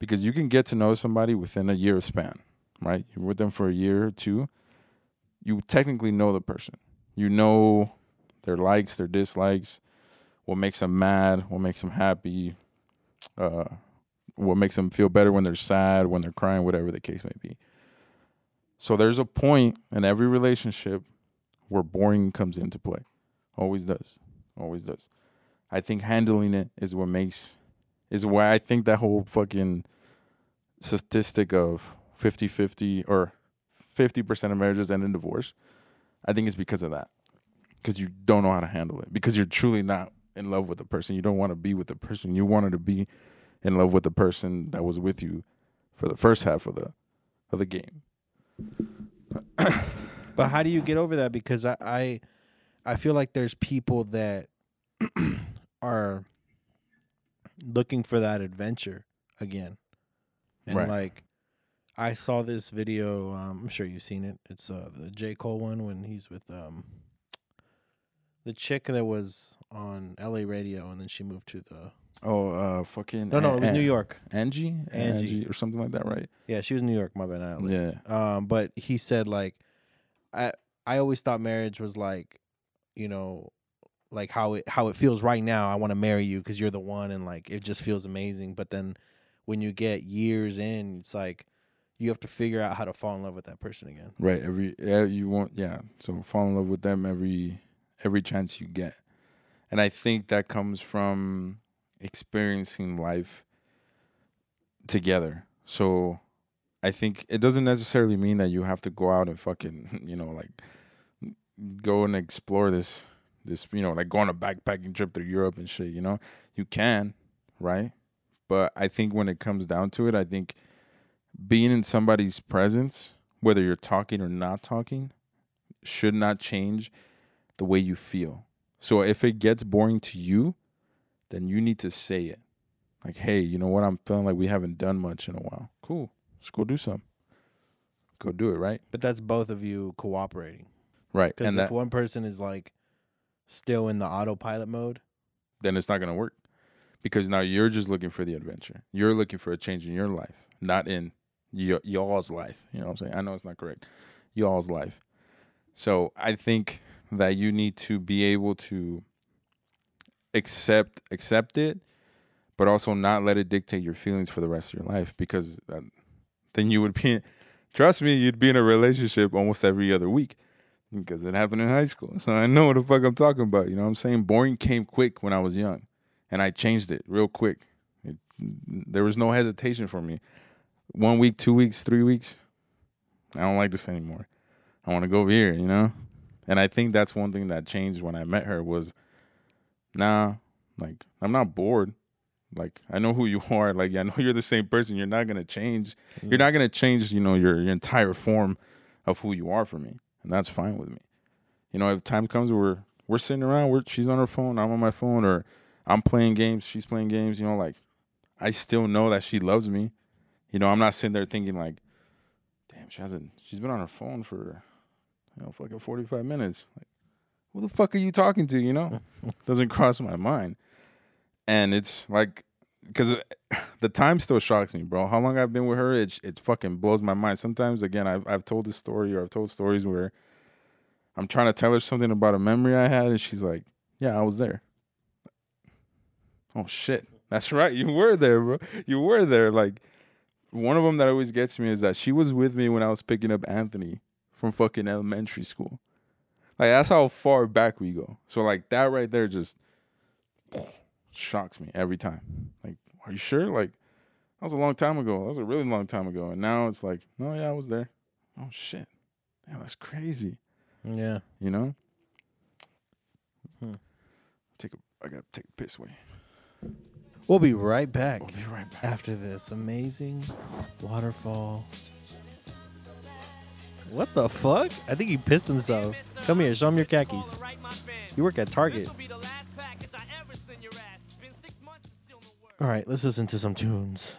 Because you can get to know somebody within a year span, right? You're with them for a year or two you technically know the person. You know their likes, their dislikes, what makes them mad, what makes them happy, uh, what makes them feel better when they're sad, when they're crying, whatever the case may be. So there's a point in every relationship where boring comes into play. Always does. Always does. I think handling it is what makes is why I think that whole fucking statistic of 50-50 or 50% of marriages end in divorce, I think it's because of that. Because you don't know how to handle it. Because you're truly not in love with the person. You don't want to be with the person. You wanted to be in love with the person that was with you for the first half of the of the game. But how do you get over that? Because I I, I feel like there's people that are looking for that adventure again, and Right. like I saw this video. Um, I'm sure you've seen it. It's uh, the J Cole one when he's with um, The chick that was on LA radio and then she moved to the Oh, uh, fucking. No, no, it was An- New York. Angie? Angie. or something like that, right? Yeah, she was in New York, my bad. not LA. Yeah. Um, but he said like, I I always thought marriage was like, you know, like how it how it feels right now. I want to marry you because you're the one, and like it just feels amazing. But then when you get years in, it's like you have to figure out how to fall in love with that person again. Right. Every yeah, you want yeah. So fall in love with them every every chance you get. And I think that comes from experiencing life together. So I think it doesn't necessarily mean that you have to go out and fucking, you know, like go and explore this this, you know, like go on a backpacking trip through Europe and shit, you know? You can, right? But I think when it comes down to it, I think being in somebody's presence, whether you're talking or not talking, should not change the way you feel. So if it gets boring to you, then you need to say it. Like, hey, you know what? I'm feeling like we haven't done much in a while. Cool. Let's go do something. Go do it, right? But that's both of you cooperating. Right. Because if that one person is like still in the autopilot mode, then it's not gonna work. Because now you're just looking for the adventure. You're looking for a change in your life, not in y- y'all's life. You know what I'm saying? I know it's not correct. Y'all's life. So I think that you need to be able to accept accept it, but also not let it dictate your feelings for the rest of your life. Because uh, then you would be, trust me, you'd be in a relationship almost every other week. Because it happened in high school. So I know what the fuck I'm talking about. You know what I'm saying? Boring came quick when I was young. And I changed it real quick. It, there was no hesitation for me. One week, two weeks, three weeks. I don't like this anymore. I want to go over here, you know? And I think that's one thing that changed when I met her was nah, like I'm not bored. Like I know who you are. Like I know you're the same person. You're not gonna change. You're not gonna change, you know, your your entire form of who you are for me. And that's fine with me. You know, if time comes where we're we're sitting around, we're she's on her phone, I'm on my phone, or I'm playing games, she's playing games, you know, like I still know that she loves me. You know, I'm not sitting there thinking like, damn, she hasn't she's been on her phone for you know, fucking 45 minutes. Like, who the fuck are you talking to, you know? Doesn't cross my mind. And it's like because the time still shocks me, bro. How long I've been with her, it it fucking blows my mind. Sometimes, again, I've I've told this story or I've told stories where I'm trying to tell her something about a memory I had, and she's like, "Yeah, I was there." Oh shit, that's right, you were there, bro. You were there. Like one of them that always gets me is that she was with me when I was picking up Anthony from fucking elementary school. Like that's how far back we go. So like that right there just shocks me every time. Like, are you sure? Like, that was a long time ago. That was a really long time ago. And now it's like, no, yeah, I was there. Oh shit. Yeah, that's crazy. yeah. You know? Hmm. Take a I gotta take a piss away. We'll be right back We'll be right back. after this amazing waterfall. What the fuck? I think he pissed himself. Come here, show him your khakis. You work at Target. All right, let's listen to some tunes.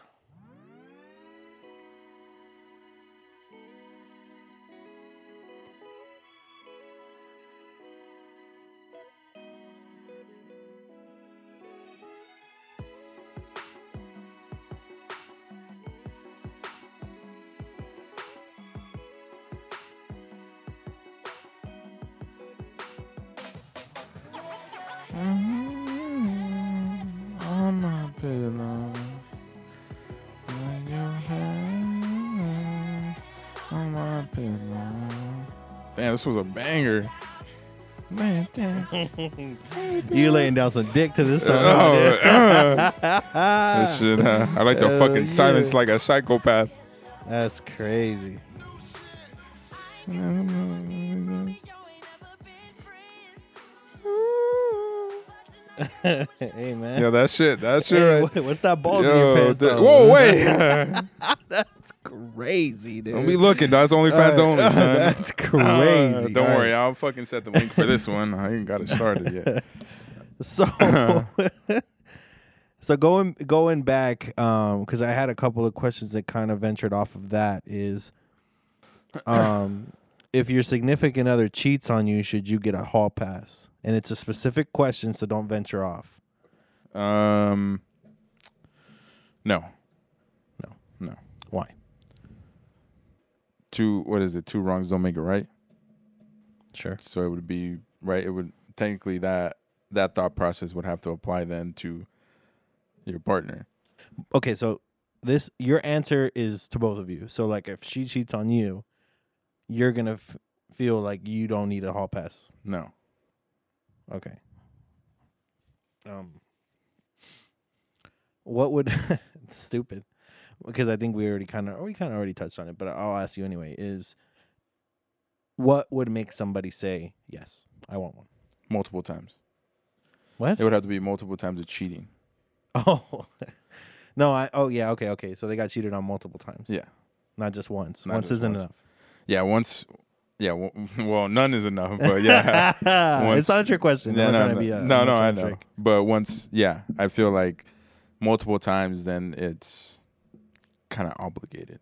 Damn, this was a banger. Man, damn. You laying down some dick to this song. Oh, dude. This shit, uh, I like to Hell fucking silence like a psychopath. That's crazy. hey man. Yeah, that shit. That shit Hey, right. what's that in Yo, your pants? that- whoa, wait. Crazy, dude. Don't be looking. That's OnlyFans Uh, only, son. That's Uh, crazy. don't All worry. I'll fucking set the link for this one. I ain't got it started yet. So, so going going back, um, because I had a couple of questions that kind of ventured off of that is, um, if your significant other cheats on you, should you get a hall pass? And it's a specific question, so don't venture off. Um, No. no. Why? Two. What is it? Two wrongs don't make it right. Sure. So it would be right. It would technically that that thought process would have to apply then to your partner. Okay, so this your answer is to both of you. So like if she cheats on you, you're going to f- feel like you don't need a hall pass. No. Okay. Um what would stupid because I think we already kind of we kind of already touched on it, but I'll ask you anyway is what would make somebody say, "Yes, I want one." Multiple times. What? It would have to be multiple times of cheating. Oh. no, I oh yeah, okay, okay. So they got cheated on multiple times. Yeah. Not just once. Not once just isn't once. enough. Yeah. Once. Yeah. Well, well, none is enough. But yeah. once- it's not a trick question. Yeah, no, no, to be I'm no, no, I know. trick. But once, yeah, I feel like multiple times, then it's kind of obligated.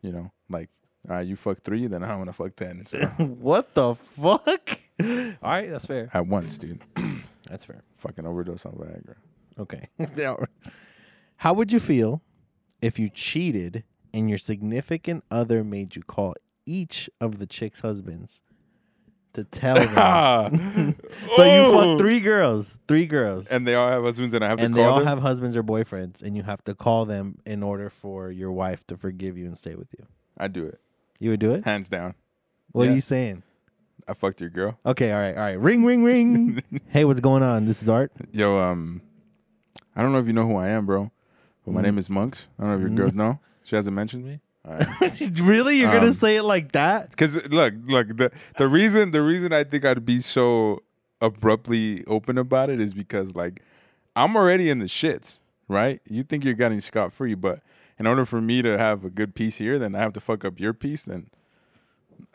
You know, like, all right, you fuck three, then I'm gonna fuck ten. So what the fuck? All right, that's fair. at once, dude. That's fair. Fucking overdose on Viagra. Okay. How would you feel if you cheated and your significant other made you call each of the chick's husbands to tell them? so you Oh! fuck three girls, three girls, and, and they all have husbands, and I have to they call all them. have husbands or boyfriends, and you have to call them in order for your wife to forgive you and stay with you. I do it, You would do it? hands down. What are Yeah. you saying? I fucked your girl. Okay, all right, all right. Ring, ring, ring. hey, what's going on? This is Art. Yo, um, I don't know if you know who I am, bro, but my Mm. name is Monks. I don't know if your Mm. girls know. She hasn't mentioned me. Right. really? You're gonna Um, say it like that? Because look, look, the the reason the reason I think I'd be so abruptly open about it is because like I'm already in the shits, right? You think you're getting scot free, but in order for me to have a good piece here, then I have to fuck up your piece. Then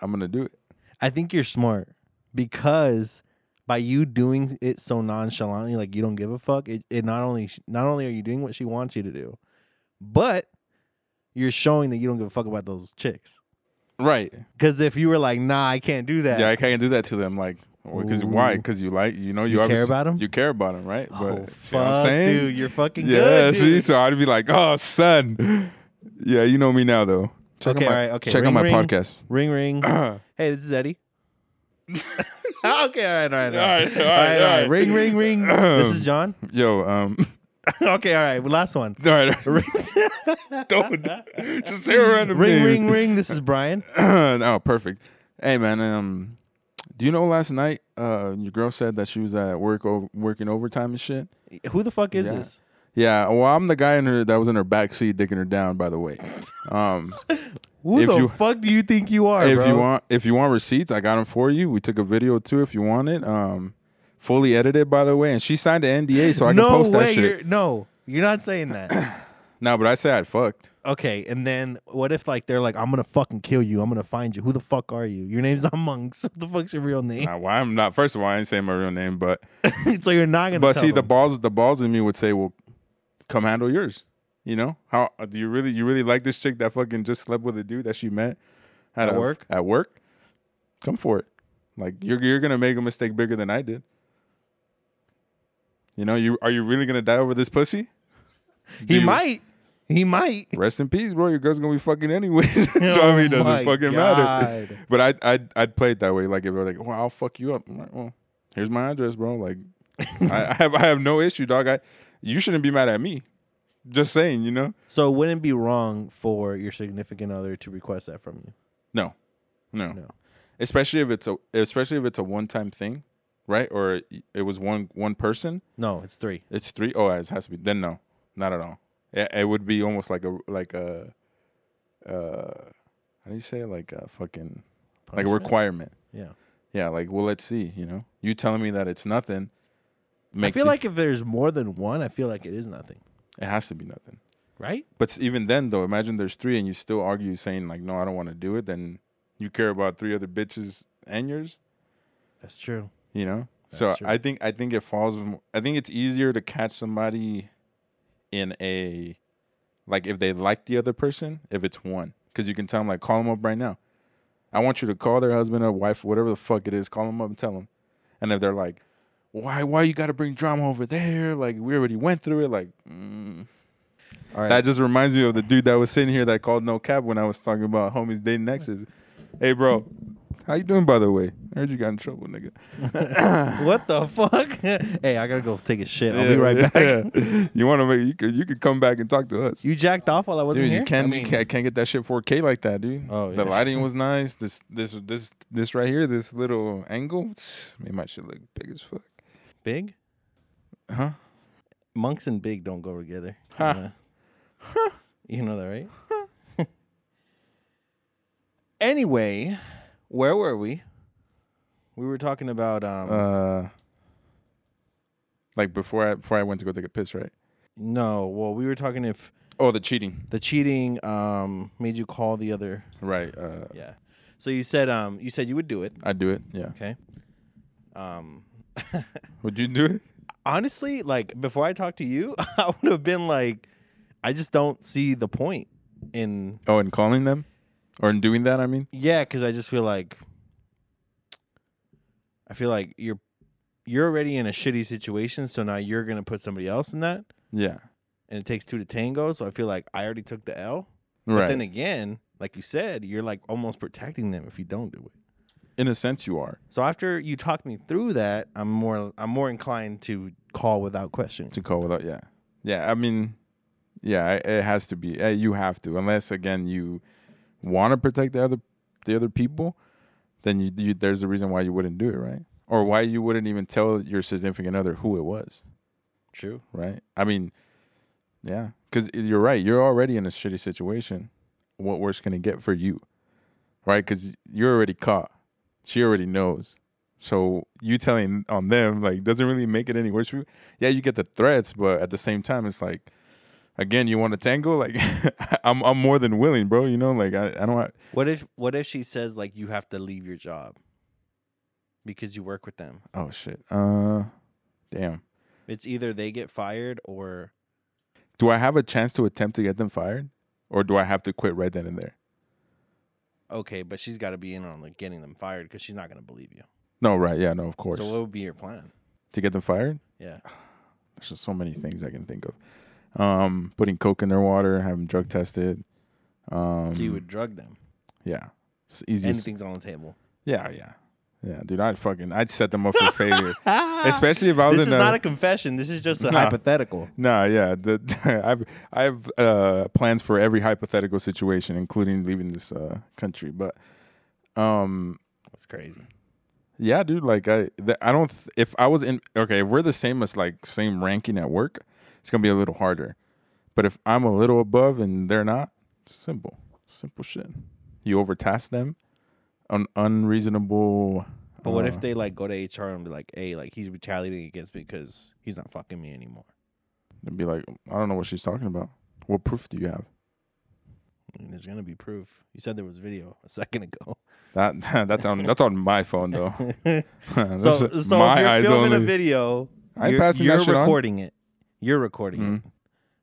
I'm gonna do it. I think you're smart because by you doing it so nonchalantly, like you don't give a fuck, it, it not only not only are you doing what she wants you to do, but you're showing that you don't give a fuck about those chicks. Right? Because if you were like, nah, I can't do that. Yeah, I can't do that to them. Like, because why? Because you like, you know, you, You care about 'em? You care about them, right? oh, see what I'm saying? dude, you're fucking yeah, good. see, so I'd be like, oh, son. Yeah, you know me now, though. Check Okay, out my, all right, okay, Check ring, out my ring. podcast. Ring, ring. hey, this is Eddie. okay, all right, all right, all right, right, all all right, all all right. right. Ring, ring, ring. this is John. Yo, um, okay, all right, last one. all right, Ring, don't just say a random ring, name. ring, ring. This is Brian. oh, perfect. Hey, man, um, do you know last night, uh, your girl said that she was at work o- working overtime and shit? Who the fuck is Yeah. this? Yeah, well, I'm the guy in her that was in her back seat dicking her down. By the way, um, Who If the you- fuck do you think you are, if bro? you want, if you want receipts, I got them for you. We took a video too, if you want it. Um, fully edited, by the way, and she signed an NDA, so I no can post way, that shit. You're, no, you're not saying that. No, but I said I fucked. okay, and then what if like they're like, I'm gonna fucking kill you. I'm gonna find you. Who the fuck are you? Your name's Amongst. What the fuck's your real name? Nah, well, I'm not. First of all, I ain't saying my real name, but so you're not gonna. but tell see, the balls, the balls in me would say, "Well, come handle yours." You know how uh, do you really, you really like this chick that fucking just slept with a dude that she met At a- work? At work, come for it. Like you're you're gonna make a mistake bigger than I did. You know, you are you really gonna die over this pussy? Do he you- might. He might. Rest in peace, bro. Your girl's gonna be fucking anyways. so oh I mean, it Oh doesn't fucking matter. But I'd I'd I'd play it that way. Like if they're like, "Well, I'll fuck you up." I'm like, well, here's my address, bro. Like, I, I have I have no issue, dog. I you shouldn't be mad at me. Just saying, you know. So it wouldn't be wrong for your significant other to request that from you. No, no, No. Especially if it's a especially if it's a one time thing, right? Or it was one one person. No, it's three. It's three. Oh, it has to be. Then no, not at all. It, it would be almost like a like a uh, how do you say it? like a fucking like a requirement. Yeah. Yeah, like well, let's see. You know, you telling me that it's nothing. I feel the- like if there's more than one, I feel like it is nothing. it has to be nothing. Right? But even then, though, imagine there's three and you still argue saying like, no, I don't want to do it. Then you care about three other bitches and yours. That's true. You know. so true. I think I think it falls. I think it's easier to catch somebody in a like if they like the other person if it's one because you can tell them like call them up right now. I want you to call their husband or wife, whatever the fuck it is, call them up and tell them. And if they're like, why, why you got to bring drama over there? Like we already went through it. Like mm. All right. that just reminds me of the dude that was sitting here that called no cap when I was talking about homies dating exes. Hey, bro, how you doing? By the way, I heard you got in trouble, nigga. what the fuck? hey, I gotta go take a shit. I'll be right back. Yeah. You want to make you could you could come back and talk to us. You jacked off while I wasn't Dude, here. you can't, I mean, you can't can't get that shit 4K like that, dude. Oh, yeah. the lighting was nice. This this this this right here, this little angle, made my shit look big as fuck. big Huh? monks and big don't go together. Huh. Uh, you know that, right? anyway, where were we? We were talking about um Uh, like before I before I went to go take a piss, right? no, well, we were talking if Oh, the cheating, the cheating um made you call the other right? Uh, yeah. So you said um you said you would do it, I'd do it. Yeah. okay? Um Would you do it? honestly, like before I talked to you, I would have been like I just don't see the point in Oh, and calling them, or in doing that? I mean, Yeah, because I just feel like I feel like you're you're already in a shitty situation, so now you're gonna put somebody else in that, yeah, and it takes two to tango. So I feel like I already took the L. But right. then again, like you said, you're like almost protecting them if you don't do it. in a sense, you are So after you talk me through that, I'm more I'm more inclined to call without question. to call without. Yeah, yeah. I mean, yeah, it, has to be. Uh, you have to, unless again you want to protect the other the other people, then you, you there's a reason why you wouldn't do it, right? Or why you wouldn't even tell your significant other who it was, True. right? I mean, yeah, because you're right. You're already in a shitty situation. What worse can it get for you, right? Because you're already caught. She already knows. So you telling on them like doesn't really make it any worse for you. Yeah, you get the threats, but at the same time, it's like, again, you want to tango? Like, I'm I'm more than willing, bro. You know, like I, I don't. Want, What if what if she says like you have to leave your job because you work with them? oh shit. Uh, damn. It's either they get fired or Do I have a chance to attempt to get them fired, or do I have to quit right then and there? okay, but she's got to be in on like getting them fired because she's not going to believe you. No, right? Yeah, no, of course. So what would be your plan? to get them fired, Yeah. there's just so many things I can think of. Um, putting coke in their water, have them drug tested. Um, So you would drug them. yeah, it's easiest. Anything's on the table. Yeah, yeah, yeah, dude. I'd fucking, I'd set them up for failure, especially if I was This in is a, not a confession. This is just a Nah. hypothetical. Nah, yeah. The, I've I have uh, plans for every hypothetical situation, including leaving this uh, country. But um, That's crazy. yeah, dude. Like I, I don't. Th- if I was in, okay, if we're the same as like same ranking at work, it's gonna be a little harder. But if I'm a little above and they're not, simple, simple shit. You overtask them, un- unreasonable. But what uh, if they like go to HR and be like, "Hey, like he's retaliating against me because he's not fucking me anymore." They'd be like, I don't know what she's talking about. What proof do you have? I mean, there's gonna be proof. You said there was video a second ago. That that's on that's on my phone though. So, so my if you're filming a video, I ain't you're, passing you're shit on. recording it. You're recording Mhm. it.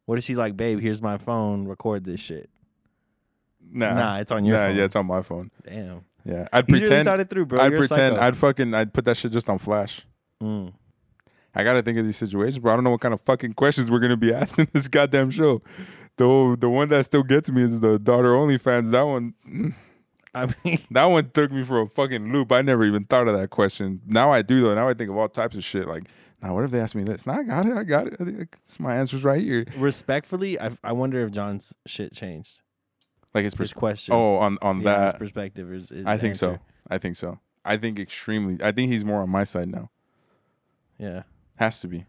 What if she's like, "Babe, here's my phone. Record this shit." Nah, Nah, it's on your nah, phone. yeah, it's on my phone. Damn. Yeah, I'd really pretend. thought it through, bro. I'd You're a pretend. psycho. I'd fucking. I'd put that shit just on flash. Mm. I gotta think of these situations, bro. I don't know what kind of fucking questions we're gonna be asked in this goddamn show. The the one that still gets me is the daughter OnlyFans. That one, I mean, that one took me for a fucking loop. I never even thought of that question. Now I do though. Now I think of all types of shit. Like, now what if they ask me this? Now I got it. I got it. I think my answers right here. respectfully, I I wonder if John's shit changed. Like his His question. Oh, on on yeah, that. his perspective is. is I think so. I think so. I think extremely. I think he's more on my side now. Yeah, Has to be.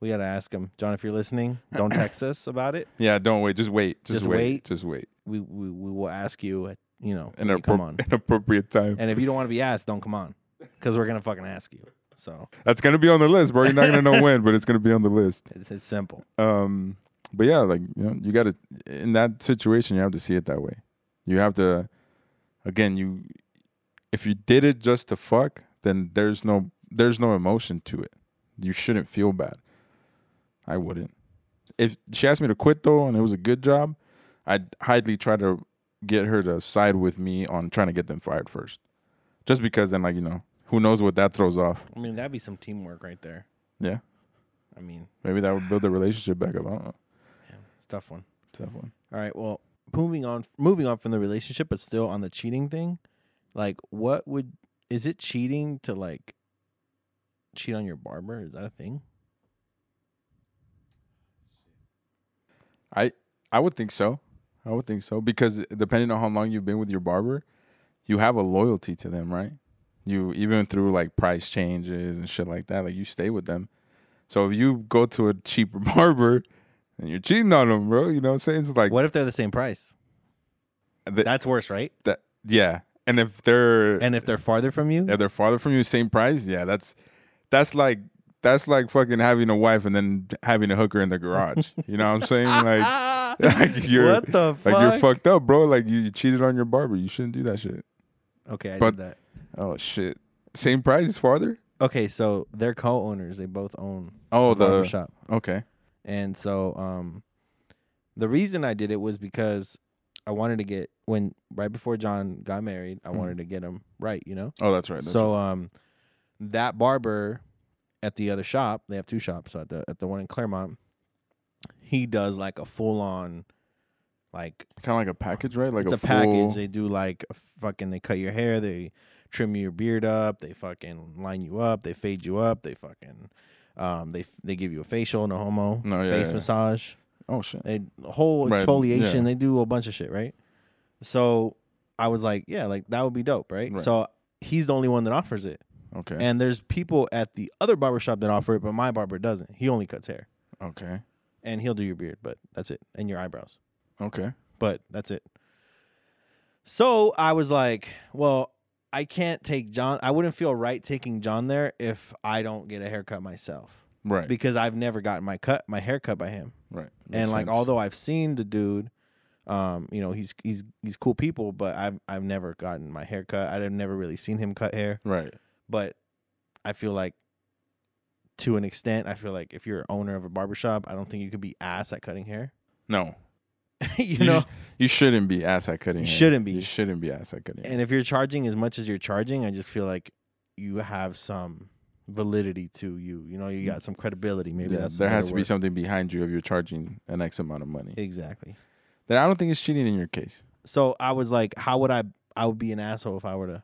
we gotta ask him, John. If you're listening, don't text us about it. Yeah, don't wait. Just wait. Just, Just wait. wait. Just wait. We we, we will ask you. At, you know, an you come on. an appropriate time. And if you don't want to be asked, don't come on, because we're gonna fucking ask you. So That's gonna be on the list, bro. You're not gonna know when, but it's gonna be on the list. it's, it's simple. Um, but yeah, like you know, you gotta in that situation, you have to see it that way. You have to, again, you if you did it just to fuck, then there's no there's no emotion to it. You shouldn't feel bad. I wouldn't. If she asked me to quit though, and it was a good job, I'd highly try to get her to side with me on trying to get them fired first, just because then like you know who knows what that throws off. I mean, that'd be some teamwork right there. Yeah, I mean, maybe that would build the relationship back up. I don't know. yeah, it's a tough one. Tough one. All right. Well, moving on, moving on from the relationship, but still on the cheating thing. Like, what would is it cheating to like cheat on your barber? Is that a thing? I I would think so. I would think so because depending on how long you've been with your barber, you have a loyalty to them, right? You even through like price changes and shit like that, like you stay with them. So if you go to a cheaper barber and you're cheating on them, bro, you know what I'm saying? It's like What if they're the same price? the- That's worse, right? that, yeah. And if they're And if they're farther from you, if they're farther from you, same price, yeah, that's that's like that's like fucking having a wife and then having a hooker in the garage. You know what I'm saying? Like, like you're what the fuck? like you're fucked up, bro. Like you, you cheated on your barber. You shouldn't do that shit. okay, I but- did that. Oh shit. Same price farther? Okay, so they're co-owners. They both own Oh a the shop. okay. And so um the reason I did it was because I wanted to get when right before John got married, I Mhm. wanted to get him right, you know? Oh that's right. That's so um that barber at the other shop, they have two shops, so at the at the one in Claremont, he does like a full on like kind of like a package, right? Like it's a, full, package. They do like a fucking they cut your hair, they trim your beard up, they fucking line you up, they fade you up, they fucking um they they give you a facial, no homo, No, yeah, face yeah. massage. Oh shit. They whole Right, exfoliation. yeah. They do a bunch of shit, right? So I was like, yeah, like that would be dope, right? Right. So he's the only one that offers it, Okay. and there's people at the other barbershop that offer it, but my barber doesn't. He only cuts hair, okay. and he'll do your beard, but that's it, and your eyebrows, Okay. but that's it. So I was like, well, I can't take John. I wouldn't feel right taking John there if I don't get a haircut myself Right. because I've never gotten my cut, my hair cut by him. right. and like sense. although I've seen the dude, um, you know, he's he's he's cool people, but I've I've never gotten my hair cut. I've never really seen him cut hair. Right. But I feel like to an extent, I feel like if you're an owner of a barbershop, I don't think you could be ass at cutting hair. No. you know? sh- you shouldn't be ass at cutting. You shouldn't be. You shouldn't be ass at cutting. and if you're charging as much as you're charging, I just feel like you have some validity to you. You know, you mm. got some credibility. Maybe Yeah, that's there has to be something behind you if you're charging an X amount of money. Exactly. Then I don't think it's cheating in your case. So I was like, how would I I would be an asshole if I were to,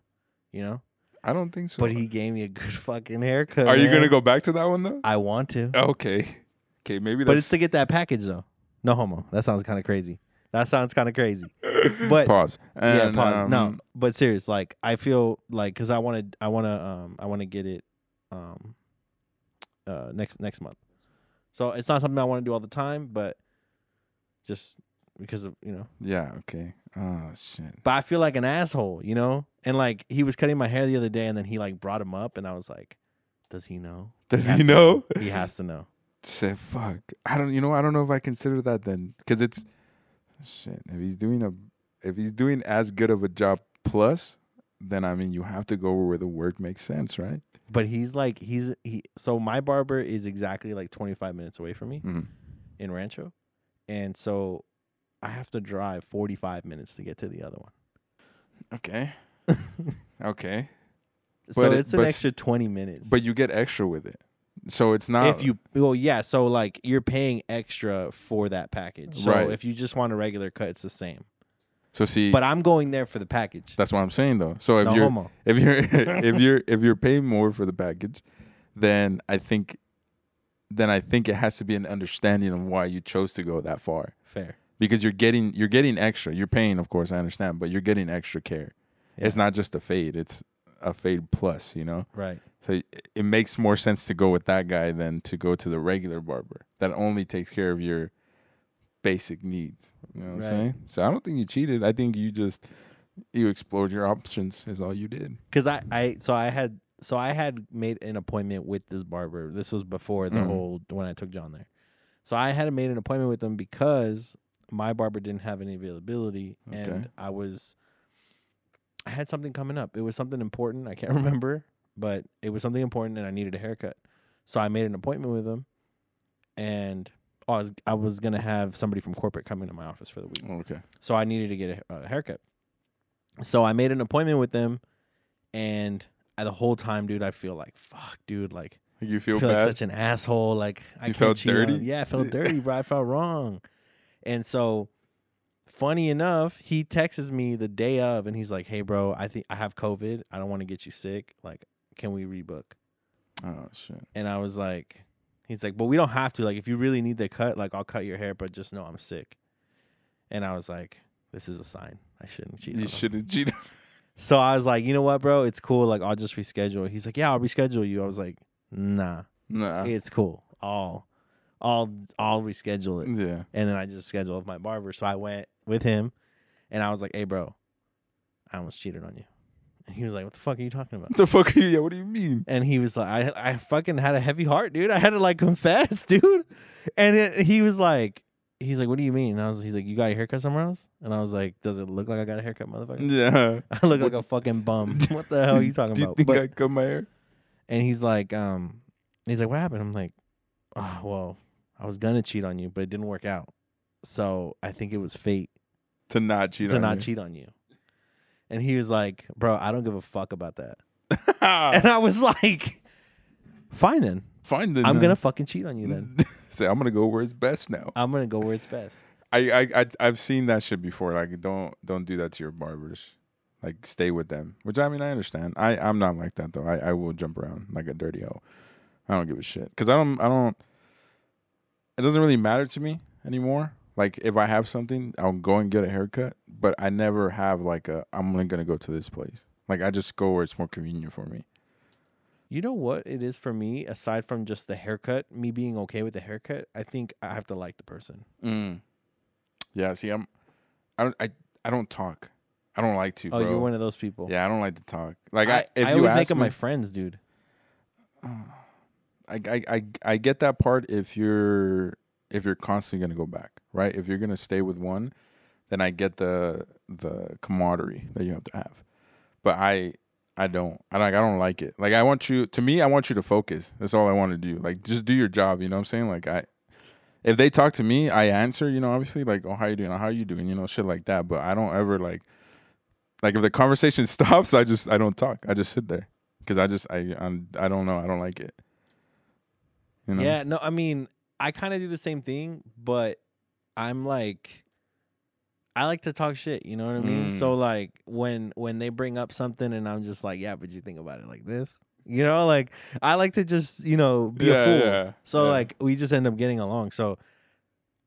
you know? I don't think so. But he gave me a good fucking haircut. Are you man. gonna go back to that one though? I want to, Okay. Okay, maybe but it's to get that package though. No homo. That sounds kind of crazy. That sounds kind of crazy. But pause. yeah, And, pause. no, um, but serious. Like I feel like because I want to, I want to, um, I want to get it, um, uh, next next month. So it's not something I want to do all the time, but just because of you know. Yeah, okay. Oh shit. But I feel like an asshole, you know. And like he was cutting my hair the other day, and then he like brought him up, and I was like, "Does he know? Does has he to know? He has to know." Shit, fuck. I don't. You know, I don't know if I consider that then, because it's shit. If he's doing a, if he's doing as good of a job plus, then I mean, you have to go where the work makes sense, right? But he's like he's he. So my barber is exactly like 25 minutes away from me Mhm. in Rancho, and so I have to drive 45 minutes to get to the other one. Okay. okay. So But it- it's an but extra 20 minutes. But you get extra with it, so it's not. if you well yeah, so like you're paying extra for that package. So Right. if you just want a regular cut, it's the same. so see, But I'm going there for the package. that's what I'm saying though. So if no you're homo. if you're if you're if you're paying more for the package, then I think then I think it has to be an understanding of why you chose to go that far. Fair. Because you're getting you're getting extra. You're paying, of course, I understand, but you're getting extra care. It's not just a fade, it's a fade plus, you know? Right. So it- makes more sense to go with that guy than to go to the regular barber that only takes care of your basic needs. You know what Right. I'm saying? So I don't think you cheated. I think you just you explored your options is all you did. Cause I, I so I had so I had made an appointment with this barber. This was before the Mhm. whole when I took John there. So I had made an appointment with him because my barber didn't have any availability Okay. and I was I had something coming up. It was something important. I can't remember, but it was something important and I needed a haircut. So I made an appointment with him and I was I was gonna have somebody from corporate come into my office for the week, oh, Okay. so I needed to get a, a haircut. So I made an appointment with them, and I, the whole time, dude, I feel like fuck, dude, like You I feel, feel like bad? such an asshole. Like I You felt on- dirty? Yeah, I felt dirty, bro. I felt wrong. And so, funny enough, he texts me the day of, and he's like, "Hey, bro, I think I have COVID. I don't want to get you sick. Like, can we rebook?" oh shit. And I was like, "He's like, but we don't have to. Like, if you really need the cut, like, I'll cut your hair, but just know I'm sick." And I was like, "This is a sign. I shouldn't cheat." You shouldn't cheat. So I was like, "You know what, bro? It's cool. Like, I'll just reschedule." He's like, "Yeah, I'll reschedule you." I was like, "Nah." nah. it's cool. I'll I'll I'll reschedule it. Yeah. And then I just scheduled with my barber. So I went with him and I was like, Hey bro, I almost cheated on you. And he was like, What the fuck are you talking about? What the fuck? Are you, yeah. What do you mean? And he was like, I I fucking had a heavy heart, dude. I had to like confess, dude. And it, he was like, he's like, what do you mean? And I was, he's like, you got a haircut somewhere else? And I was like, does it look like I got a haircut, motherfucker? Yeah. I look like a fucking bum. What the hell are you talking Do you about? think But- I cut my hair? and he's like, um, he's like, what happened? I'm like, oh, well, I was gonna cheat on you, but it didn't work out. So I think it was fate To not cheat to on not you. cheat on you. And he was like, bro, I don't give a fuck about that. And I was like, fine then. Fine then. I'm gonna fucking cheat on you then. Say I'm gonna go where it's best now. I'm gonna go where it's best. I, I I I've seen that shit before. Like don't don't do that to your barbers. Like stay with them. Which I mean I understand. I I'm not like that though. I I will jump around like a dirty hoe. I don't give a shit because I don't I don't. It doesn't really matter to me anymore. Like if I have something, I'll go and get a haircut. But I never have like a I'm only gonna go to this place. Like I just go where it's more convenient for me. You know what it is for me, aside from just the haircut, me being okay with the haircut, I think I have to like the person. Mm. Yeah. See, I'm. I don't. I I don't talk. I don't like to. Oh, bro. you're one of those people. Yeah, I don't like to talk. Like I, I, if I you always ask make them me, my friends, dude. I, I, I, get that part if you're if you're constantly gonna go back, right? If you're gonna stay with one, then I get the the camaraderie that you have to have. But I I don't. I like I don't like it. Like I want you to me, I want you to focus. That's all I want to do. Like just do your job, you know what I'm saying? Like I if they talk to me, I answer, you know, obviously like, "Oh, how you doing? How are you doing?" you know, shit like that, but I don't ever like like if the conversation stops, I just I don't talk. I just sit there cuz I just I I'm, I don't know. I don't like it. You know? Yeah, no, I mean, I kind of do the same thing, but I'm like, I like to talk shit. You know what I mean? Mm. So like when when they bring up something and I'm just like, yeah, but you think about it like this. You know, like I like to just you know be Yeah, a fool. yeah, So yeah. like we just end up getting along. So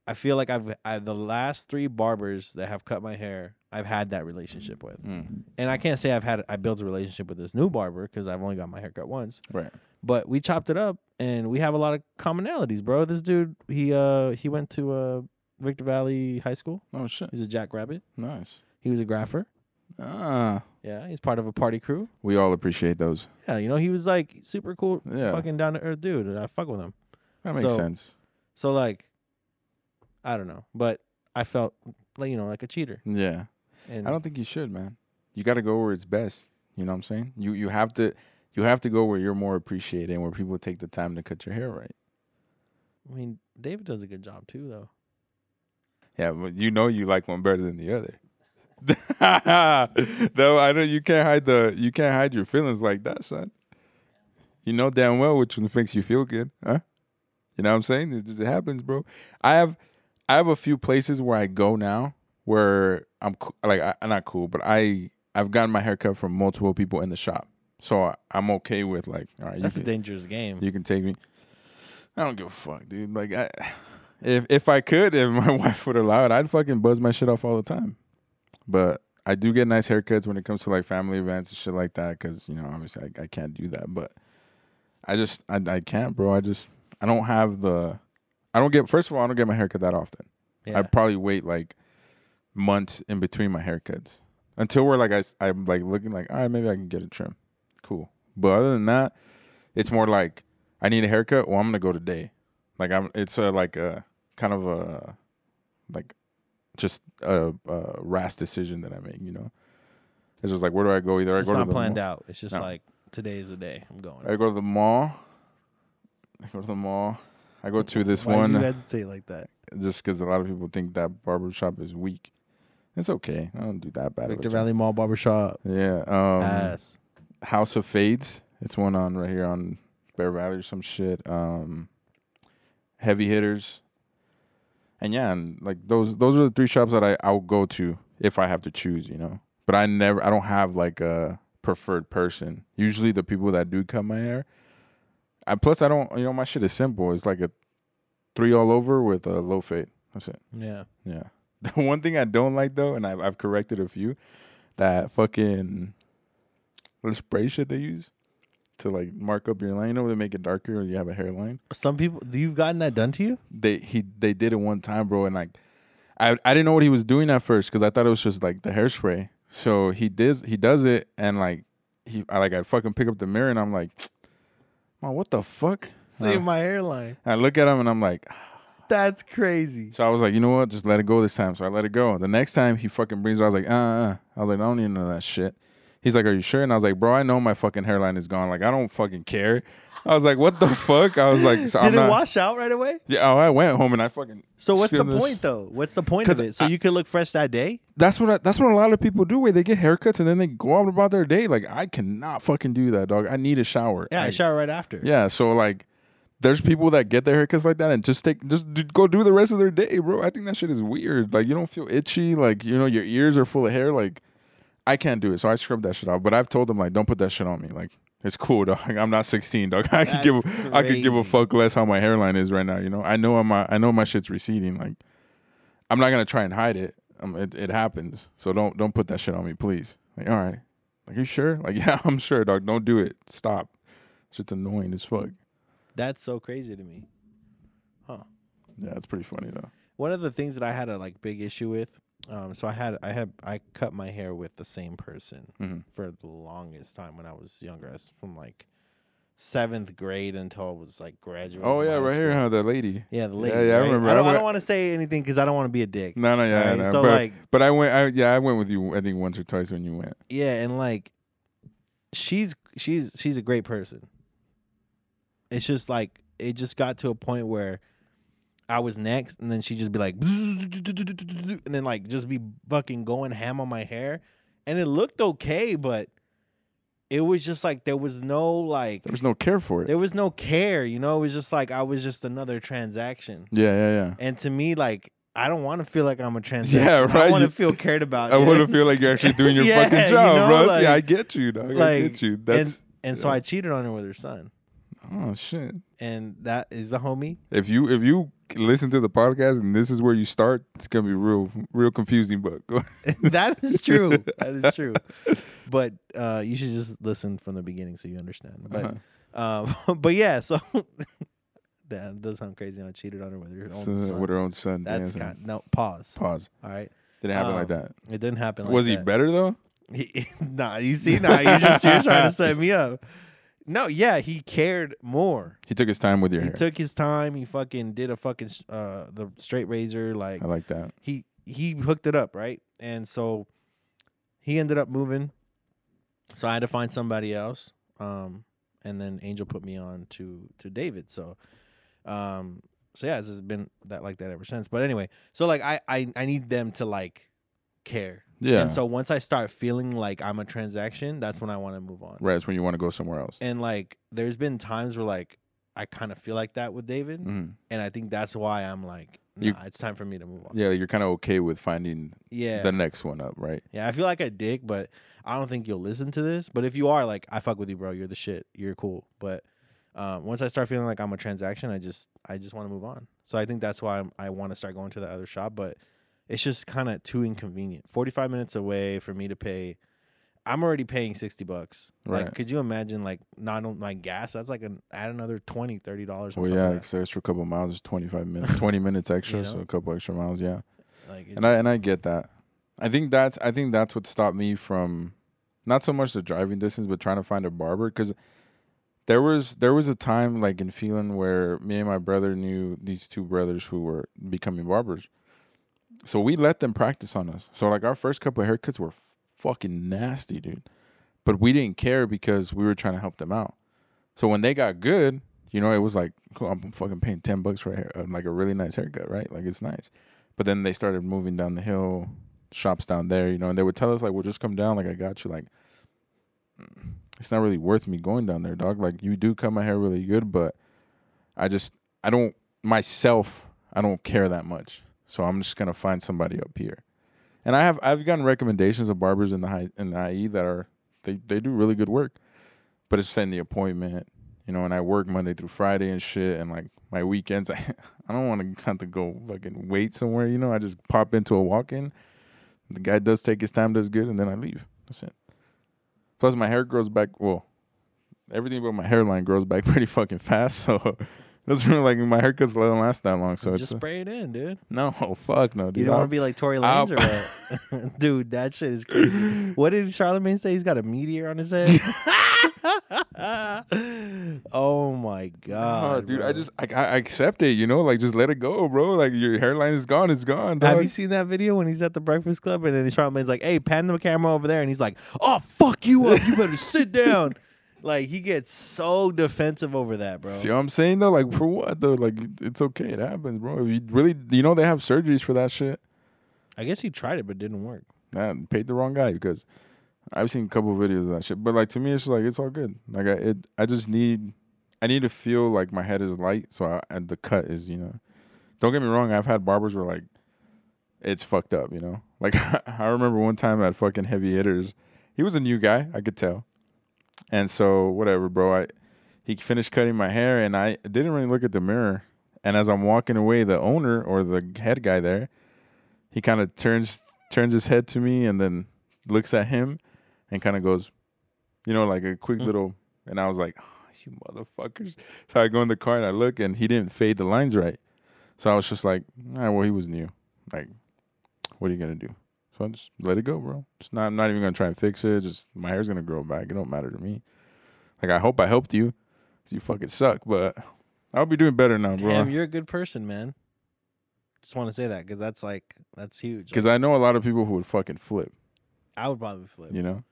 I feel like I've I, the last three barbers that have cut my hair, I've had that relationship with, Mm, and I can't say I've had I built a relationship with this new barber because I've only got my haircut once right. but we chopped it up and we have a lot of commonalities, bro. This dude, he uh he went to uh Victor Valley High School. Oh shit. He's a jackrabbit. Nice. He was a grapher. Ah, Yeah, he's part of a party crew. we all appreciate those. Yeah, you know, he was like super cool, Yeah. fucking down to earth dude. and I fuck with him. That makes So- sense. So like, I don't know, but I felt like you know like a cheater. Yeah. And I don't think you should, man. You got to go where it's best. You know what I'm saying? You you have to you have to go where you're more appreciated and where people take the time to cut your hair right. I mean, David does a good job too, though. Yeah, but you know you like one better than the other. Though I know you can't hide the you can't hide your feelings like that, son. You know damn well which one makes you feel good, huh? You know what I'm saying? It just happens, bro. I have I have a few places where I go now where I'm like I, I'm not cool, but I I've gotten my haircut from multiple people in the shop, so I, I'm okay with like, all right, you That's a can, dangerous game. you can take me. I don't give a fuck, dude. Like, I, if if I could, if my wife would allow it, I'd fucking buzz my shit off all the time. But I do get nice haircuts when it comes to like family events and shit like that, because you know, obviously, I, I can't do that. But I just, I, I can't, bro. I just, I don't have the, I don't get. First of all, I don't get my haircut that often. yeah. I probably wait like months in between my haircuts until we're like I, I'm like looking like all right maybe I can get a trim, cool. But other than that, it's more like I need a haircut. Well, I'm gonna go today. Like I'm, it's a like a kind of a like just a, a rash decision that I make. You know, it's just like where do I go? Either I it's go to not the planned mall, out. It's just No. like today is the day I'm going. I go to the mall. I go to the mall. I go to this Why one did you hesitate like that? just because a lot of people think that barber shop is weak. It's okay. I don't do that bad. Victor. Valley Mall Barbershop. Yeah. Um, Ass. House of Fades. It's one on right here on Bear Valley or some shit. Um, heavy hitters. And yeah, and like those those are the three shops that I I'll go to if I have to choose, you know. But I never I don't have like a preferred person. Usually the people that do cut my hair. I plus I don't you know my shit is simple. It's like a three all over with a low fade. That's it. Yeah. Yeah. The one thing I don't like though, and I've I've corrected a few, that fucking the spray shit they use to like mark up your line. You know, they make it darker or you have a hairline. Some people, you've gotten that done to you? They he they did it one time, bro, and like I I didn't know what he was doing at first because I thought it was just like the hairspray. So he does he does it and like he I like I fucking pick up the mirror and I'm like, man, what the fuck? Save Uh, my hairline. I look at him and I'm like, That's crazy. So I was like, you know what? Just let it go this time. So I let it go. The next time he fucking brings it, I was like, uh, uh. uh. I was like, I don't need none of that shit. He's like, are you sure? And I was like, bro, I know my fucking hairline is gone. Like, I don't fucking care. I was like, what the fuck? I was like, so Did I'm it not. wash out right away? yeah, oh, I went home and I fucking. So what's the this- point though? What's the point of it? So I- you could look fresh that day? That's what I, that's what a lot of people do. Where they get haircuts and then they go out about their day. Like, I cannot fucking do that, dog. I need a shower. Yeah, I Like, shower right after. Yeah, so like, there's people that get their haircuts like that and just take just d- go do the rest of their day, bro. I think that shit is weird. Like, you don't feel itchy. Like, you know, your ears are full of hair. Like, I can't do it, so I scrub that shit off. But I've told them like, don't put that shit on me. Like, it's cool, dog. I'm not 16, dog. I could give a, I could give a fuck less how my hairline is right now. You know, I know I'm I know my shit's receding. Like, I'm not gonna try and hide it. Um, it it happens. So don't don't put that shit on me, please. Like, all right. Like, you sure? Like, yeah, I'm sure, dog. Don't do it. Stop. Shit's annoying as fuck. That's so crazy to me. Huh. Yeah, it's pretty funny though. One of the things that I had a like big issue with, um, so I had I had I cut my hair with the same person hmm for the longest time when I was younger. I was from like seventh grade until I was like graduating. Oh yeah, high right here, school. huh? That lady. Yeah, the lady. yeah, I right? remember. I I don't, don't want to say anything because I don't want to be a dick. No, no, yeah, Alright, no, so, but like- but I went. I yeah, I went with you. I think once or twice when you went. Yeah, and like she's she's she's a great person. It's just like it just got to a point where I was next and then she'd just be like and then like just be fucking going ham on my hair. And it looked okay, but it was just like there was no like There was no care for it. there was no care, you know? It was just like I was just another transaction. Yeah, yeah, yeah. And to me, like I don't want to feel like I'm a transaction. Yeah, right, I want to feel cared about. I want to feel like you're actually doing your Yeah, fucking you job, know, bro. like- yeah, I get you, dog. I like, get you. That's And so yeah. I cheated on her with her son. Oh shit. And that is a homie. If you if you listen to the podcast and this is where you start, it's gonna be real real confusing. But that is true. That is true. But uh, you should just listen from the beginning so you understand. But Uh-huh. um, but yeah, so that does sound crazy. I cheated on her with her own So, son. with her own son. That's kind no pause. pause. All right, Didn't happen like Um, that. it didn't happen. Like Was he that. better though? He, nah, you see, nah, you just you're trying to set me up. No, yeah, he cared more. He took his time with your hair. He hair. took his time. He fucking did a fucking uh the straight razor. Like I like that. he he hooked it up right, and so he ended up moving. So I had to find somebody else. Um, and then Angel put me on to to David. So, um, so yeah, this has been that like that ever since. But anyway, so like I I I need them to like care. Yeah. And so once I start feeling like I'm a transaction, that's when I want to move on. right. It's when you want to go somewhere else. And like, there's been times where like I kind of feel like that with David, Mhm. and I think that's why I'm like, nah, You- it's time for me to move on. Yeah, you're kind of okay with finding Yeah, the next one up, right? yeah. I feel like a dick, but I don't think you'll listen to this. But if you are, like, I fuck with you, bro. You're the shit. You're cool. But um, once I start feeling like I'm a transaction, I just I just want to move on. So I think that's why I'm, I want to start going to the other shop, but it's just kind of too inconvenient. 45 minutes away for me to pay. I'm already paying 60 bucks. Like, Right. could you imagine, like, not on my gas? That's like an add another 20 $30 on Well, yeah, because extra couple miles is 25 minutes, 20 minutes extra, You so a couple extra miles, yeah. Like, and I and I get that. I think that's I think that's what stopped me from not so much the driving distance, but trying to find a barber because there was there was a time like in Phelan where me and my brother knew these two brothers who were becoming barbers, so we let them practice on us. So like our first couple of haircuts were fucking nasty, dude, but we didn't care because we were trying to help them out. So when they got good, you know, it was like cool, I'm fucking paying ten bucks for a hair, uh, like a really nice haircut, right? Like it's nice. But then they started moving down the hill, shops down there, you know, and they would tell us like, "Well, just come down, like I got you." Like, mm, it's not really worth me going down there, dog. Like you do cut my hair really good, but I just I don't myself I don't care that much, so I'm just gonna find somebody up here. And I have I've gotten recommendations of barbers in the high in the IE that are they they do really good work, but it's setting the appointment, you know. And I work Monday through Friday and shit, and like my weekends, I I don't want to have to go fucking wait somewhere, you know. I just pop into a walk in, the guy does take his time, does good, and then I leave. That's it. Plus, my hair grows back. Well, everything but my hairline grows back pretty fucking fast, so. That's really like my haircuts don't last that long, so just it's uh, spray it in, dude. no fuck no, dude. You don't want to be like Tory I'll- Lanez or what? dude, that shit is crazy. What did Charlemagne say? He's got a meteor on his head. oh my Oh, god, dude, I just I, I accept it, you know, like just let it go, bro. Like your hairline is gone, it's gone. Have you seen that video when he's at the Breakfast Club and then Charlemagne's like, "Hey, pan the camera over there," and he's like, "Oh, fuck you up! You better sit down." Like he gets so defensive over that, bro. See what I'm saying though? Like for what though? Like it's okay, it happens, bro. If you really, you know, they have surgeries for that shit. I guess he tried it but it didn't work. Man, paid the wrong guy because I've seen a couple of videos of that shit. But like to me, it's just like it's all good. Like I, it, I just need, I need to feel like my head is light, so I, and the cut is, you know. Don't get me wrong. I've had barbers where like, it's fucked up, you know. Like I remember one time at fucking heavy hitters, he was a new guy, I could tell, and so whatever, bro. I he finished cutting my hair, and I didn't really look at the mirror. And as I'm walking away, the owner or the head guy there, he kind of turns turns his head to me and then looks at him and kind of goes, you know, like a quick Mm. little. And I was like, oh, you motherfuckers. So I go in the car and I look and he didn't fade the lines right. So I was just like, all right, well, he was new. Like, what are you going to do? So I just let it go, bro. Just not, I'm not even going to try and fix it. Just my hair's going to grow back. It don't matter to me. Like, I hope I helped you 'cause you fucking suck, but I'll be doing better now, bro. Damn, you're a good person, man. Just want to say that because that's like that's huge. Because Like, I know a lot of people who would fucking flip, I would probably flip. you know?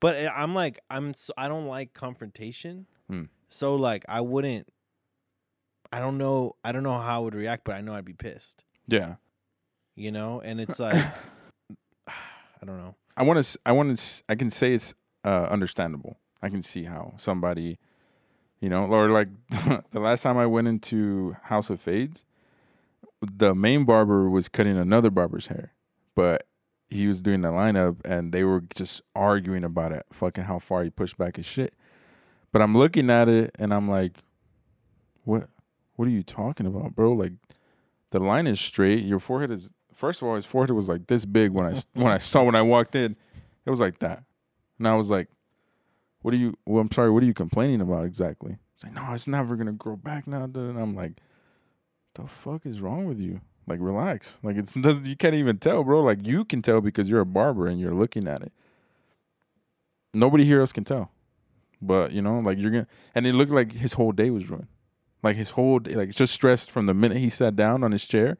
But uh, I'm like I'm so, I don't like confrontation. Hmm. So like I wouldn't I don't know I don't know how I would react, but I know I'd be pissed. Yeah. You know? And it's like I don't know. I want to. I want to. I can say it's uh, understandable. I can see how somebody, you know, or like the last time I went into House of Fades, the main barber was cutting another barber's hair, but he was doing the lineup and they were just arguing about it, fucking how far he pushed back his shit. But I'm looking at it and I'm like, what? What are you talking about, bro? Like, the line is straight. Your forehead is. First of all, his forehead was like this big when I when I saw when I walked in. It was like that, and I was like, "What are you? Well, I'm sorry. What are you complaining about exactly?" It's like, "No, it's never gonna grow back now." duh." And I'm like, "The fuck is wrong with you? Like, relax. Like, it's you can't even tell, bro. Like, you can tell because you're a barber and you're looking at it. Nobody here else can tell, but you know, like you're gonna. And it looked like his whole day was ruined. Like his whole day, like just stressed from the minute he sat down on his chair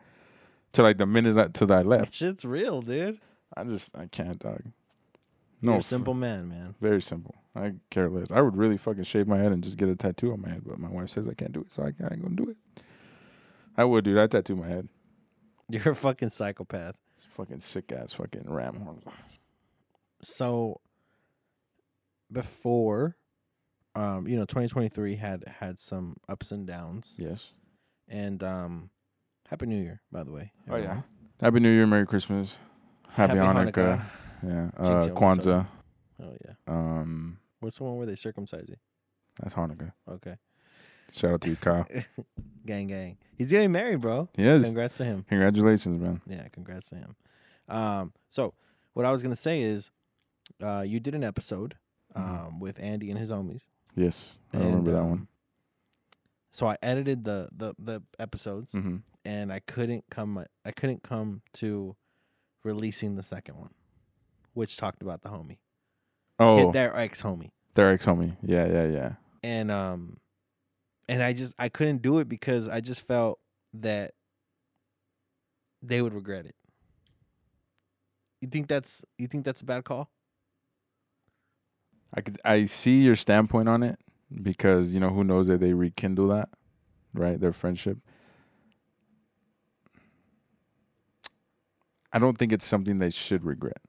to like the minute that to that I left. Shit's real, dude. I just I can't dog. You're No, a simple man, man. very simple. I care less. I would really fucking shave my head and just get a tattoo on my head, but my wife says I can't do it, so I, I ain't gonna do it. I would, dude. I tattoo my head. You're a fucking psychopath. Fucking sick ass fucking ram horn. So before um, you know, 2023 had had some ups and downs. Yes. And um Happy New Year, by the way. Oh yeah. Happy New Year, Merry Christmas, Happy, Happy Hanukkah. Yeah. Uh, Kwanzaa. Oh yeah. Um, What's the one where they circumcise you? that's Hanukkah. Okay. Shout out to you, Kyle. gang gang. He's getting married, bro. Yes. Congrats to him. Congratulations, man. Yeah, congrats to him. Um, so what I was gonna say is, uh, you did an episode um Mhm. with Andy and his homies. Yes, I and, remember that one. So I edited the the the episodes, Mm-hmm. and I couldn't come I couldn't come to releasing the second one, which talked about the homie, Oh, their ex homie, their ex homie. Yeah, yeah, yeah. and um, and I just I couldn't do it because I just felt that they would regret it. You think that's you think that's a bad call? I could I see your standpoint on it, because you know who knows that they rekindle that, right? Their friendship. I don't think it's something they should regret.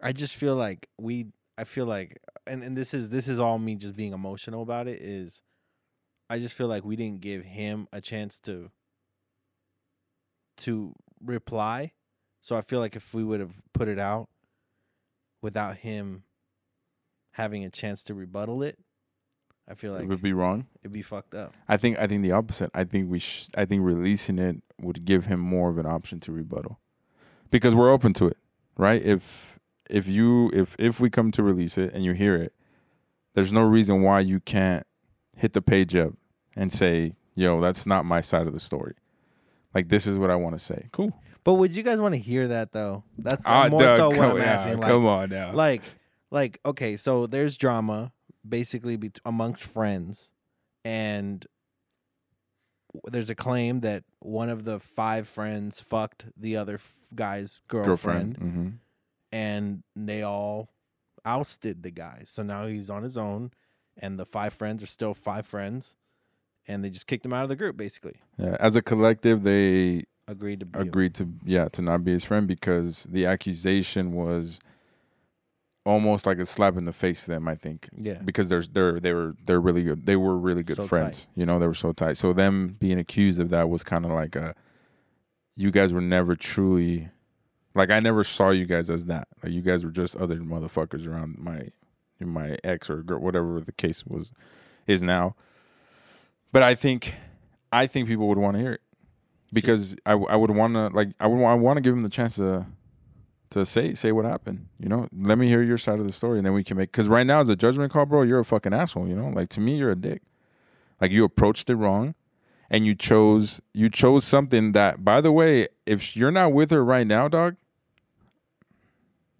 I just feel like we I feel like and, and this is this is all me just being emotional about it is I just feel like we didn't give him a chance to to reply. So I feel like if we would have put it out without him having a chance to rebuttal it, I feel like it would be wrong. it'd be fucked up. I think I think the opposite. I think we sh- I think releasing it would give him more of an option to rebuttal. Because we're open to it, right? If if you if if we come to release it and you hear it, there's no reason why you can't hit the page up and say, "Yo, that's not my side of the story." Like this is what I want to say. Cool. But would you guys want to hear that though? That's Ah, more Doug, so what I'm yeah, asking. Like, come on now. like like okay so there's drama basically bet- amongst friends and there's a claim that one of the five friends fucked the other f- guy's girlfriend, hmm and they all ousted the guy. So now he's on his own and the five friends are still five friends and they just kicked him out of the group basically. Yeah, as a collective, they agreed to be agreed to yeah to not be his friend because the accusation was almost like a slap in the face to them. I think yeah because there's they're they were they're really good. They were really good So friends. You know, they were so tight. So them being accused of that was kind of like a you guys were never truly like I never saw you guys as that. Like you guys were just other motherfuckers around my my ex or girl, whatever the case was is now. But I think I think people would want to hear it because I, I would want to like I would I want to give them the chance to to say say what happened. You know, let me hear your side of the story, and then we can make. Because right now, as a judgment call, bro, you're a fucking asshole. You know, like to me, you're a dick. Like you approached it wrong, and you chose you chose something that, by the way, if you're not with her right now, dog,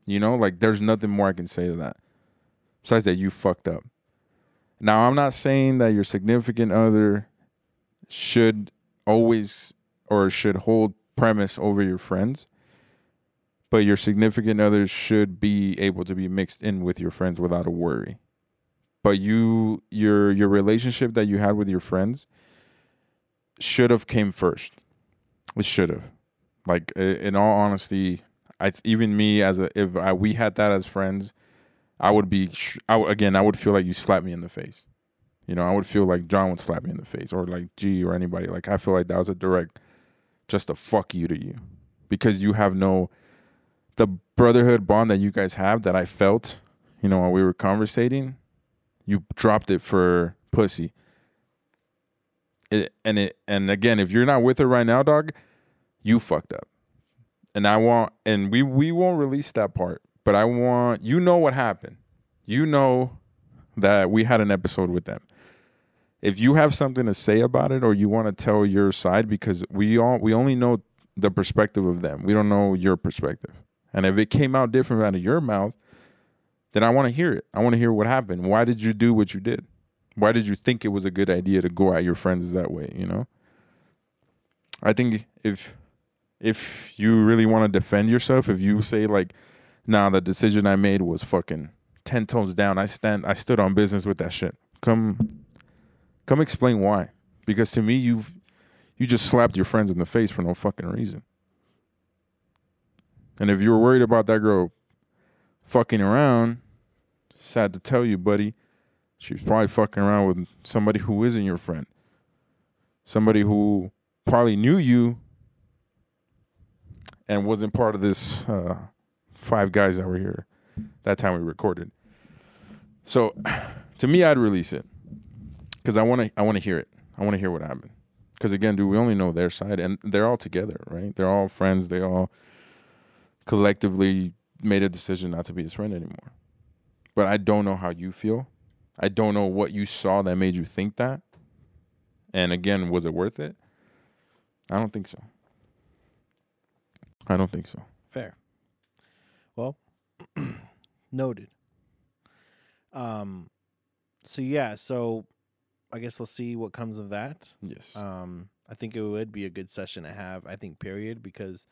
you know, like there's nothing more I can say to that. Besides that, you fucked up. Now, I'm not saying that your significant other should always or should hold premise over your friends but your significant other should be able to be mixed in with your friends without a worry. But you your your relationship that you had with your friends should have came first. It should have. Like in all honesty i even me as a if I, we had that as friends i would be I, again i would feel like you slapped me in the face. You know i would feel like john would slap me in the face or like g or anybody. Like i feel like that was a direct just a fuck you to you because you have no the brotherhood bond that you guys have that I felt, you know, while we were conversating, you dropped it for pussy. It, and it and again, if you're not with her right now, dog, you fucked up. And I want and we we won't release that part, but I want you know what happened. You know that we had an episode with them. If you have something to say about it or you want to tell your side because we all we only know the perspective of them. We don't know your perspective. And if it came out different out of your mouth, then I want to hear it. I want to hear what happened. Why did you do what you did? Why did you think it was a good idea to go at your friends that way, you know? I think if if you really want to defend yourself, if you say like, "Nah, the decision I made was fucking 10 tones down. I stand I stood on business with that shit." Come come explain why. Because to me you've you just slapped your friends in the face for no fucking reason. And if you were worried about that girl fucking around, sad to tell you, buddy, she's probably fucking around with somebody who isn't your friend. Somebody who probably knew you and wasn't part of this uh, five guys that were here that time we recorded. So, to me, I'd release it because I want to. I want to hear it. I want to hear what happened. Because again, dude, we only know their side, and they're all together, right? They're all friends. They all collectively made a decision not to be his friend anymore. But I don't know how you feel. I don't know what you saw that made you think that. And again, was it worth it? I don't think so. I don't think so. Fair. Well, noted. Um, so yeah, so I guess we'll see what comes of that. Yes. Um, I think it would be a good session to have. I think period because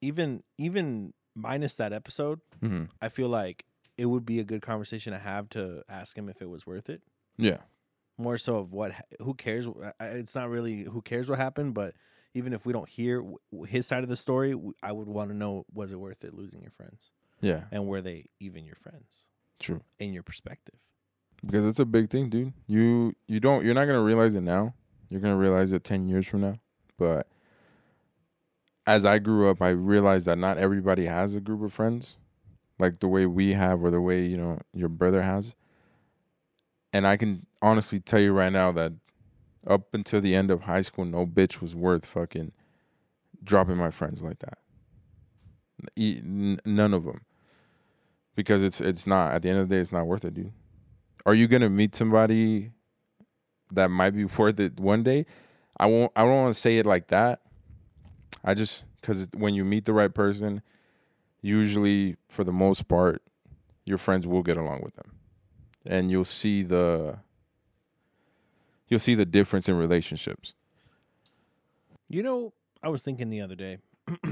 even even minus that episode, mm-hmm. I feel like it would be a good conversation to have to ask him if it was worth it. Yeah. More so of what, who cares? It's not really who cares what happened, but even if we don't hear his side of the story, I would want to know was it worth it losing your friends, Yeah. and were they even your friends True. in your perspective? Because it's a big thing, dude. You you don't you're not gonna realize it now. You're gonna realize it ten years from now. But as I grew up, I realized that not everybody has a group of friends like the way we have or the way, you know, your brother has. And I can honestly tell you right now that up until the end of high school, no bitch was worth fucking dropping my friends like that. None of them. Because it's it's not at the end of the day, it's not worth it, dude. Are you gonna meet somebody that might be worth it one day? I won't. I don't want to say it like that. I just because when you meet the right person, usually for the most part, your friends will get along with them, and you'll see the you'll see the difference in relationships. You know, I was thinking the other day,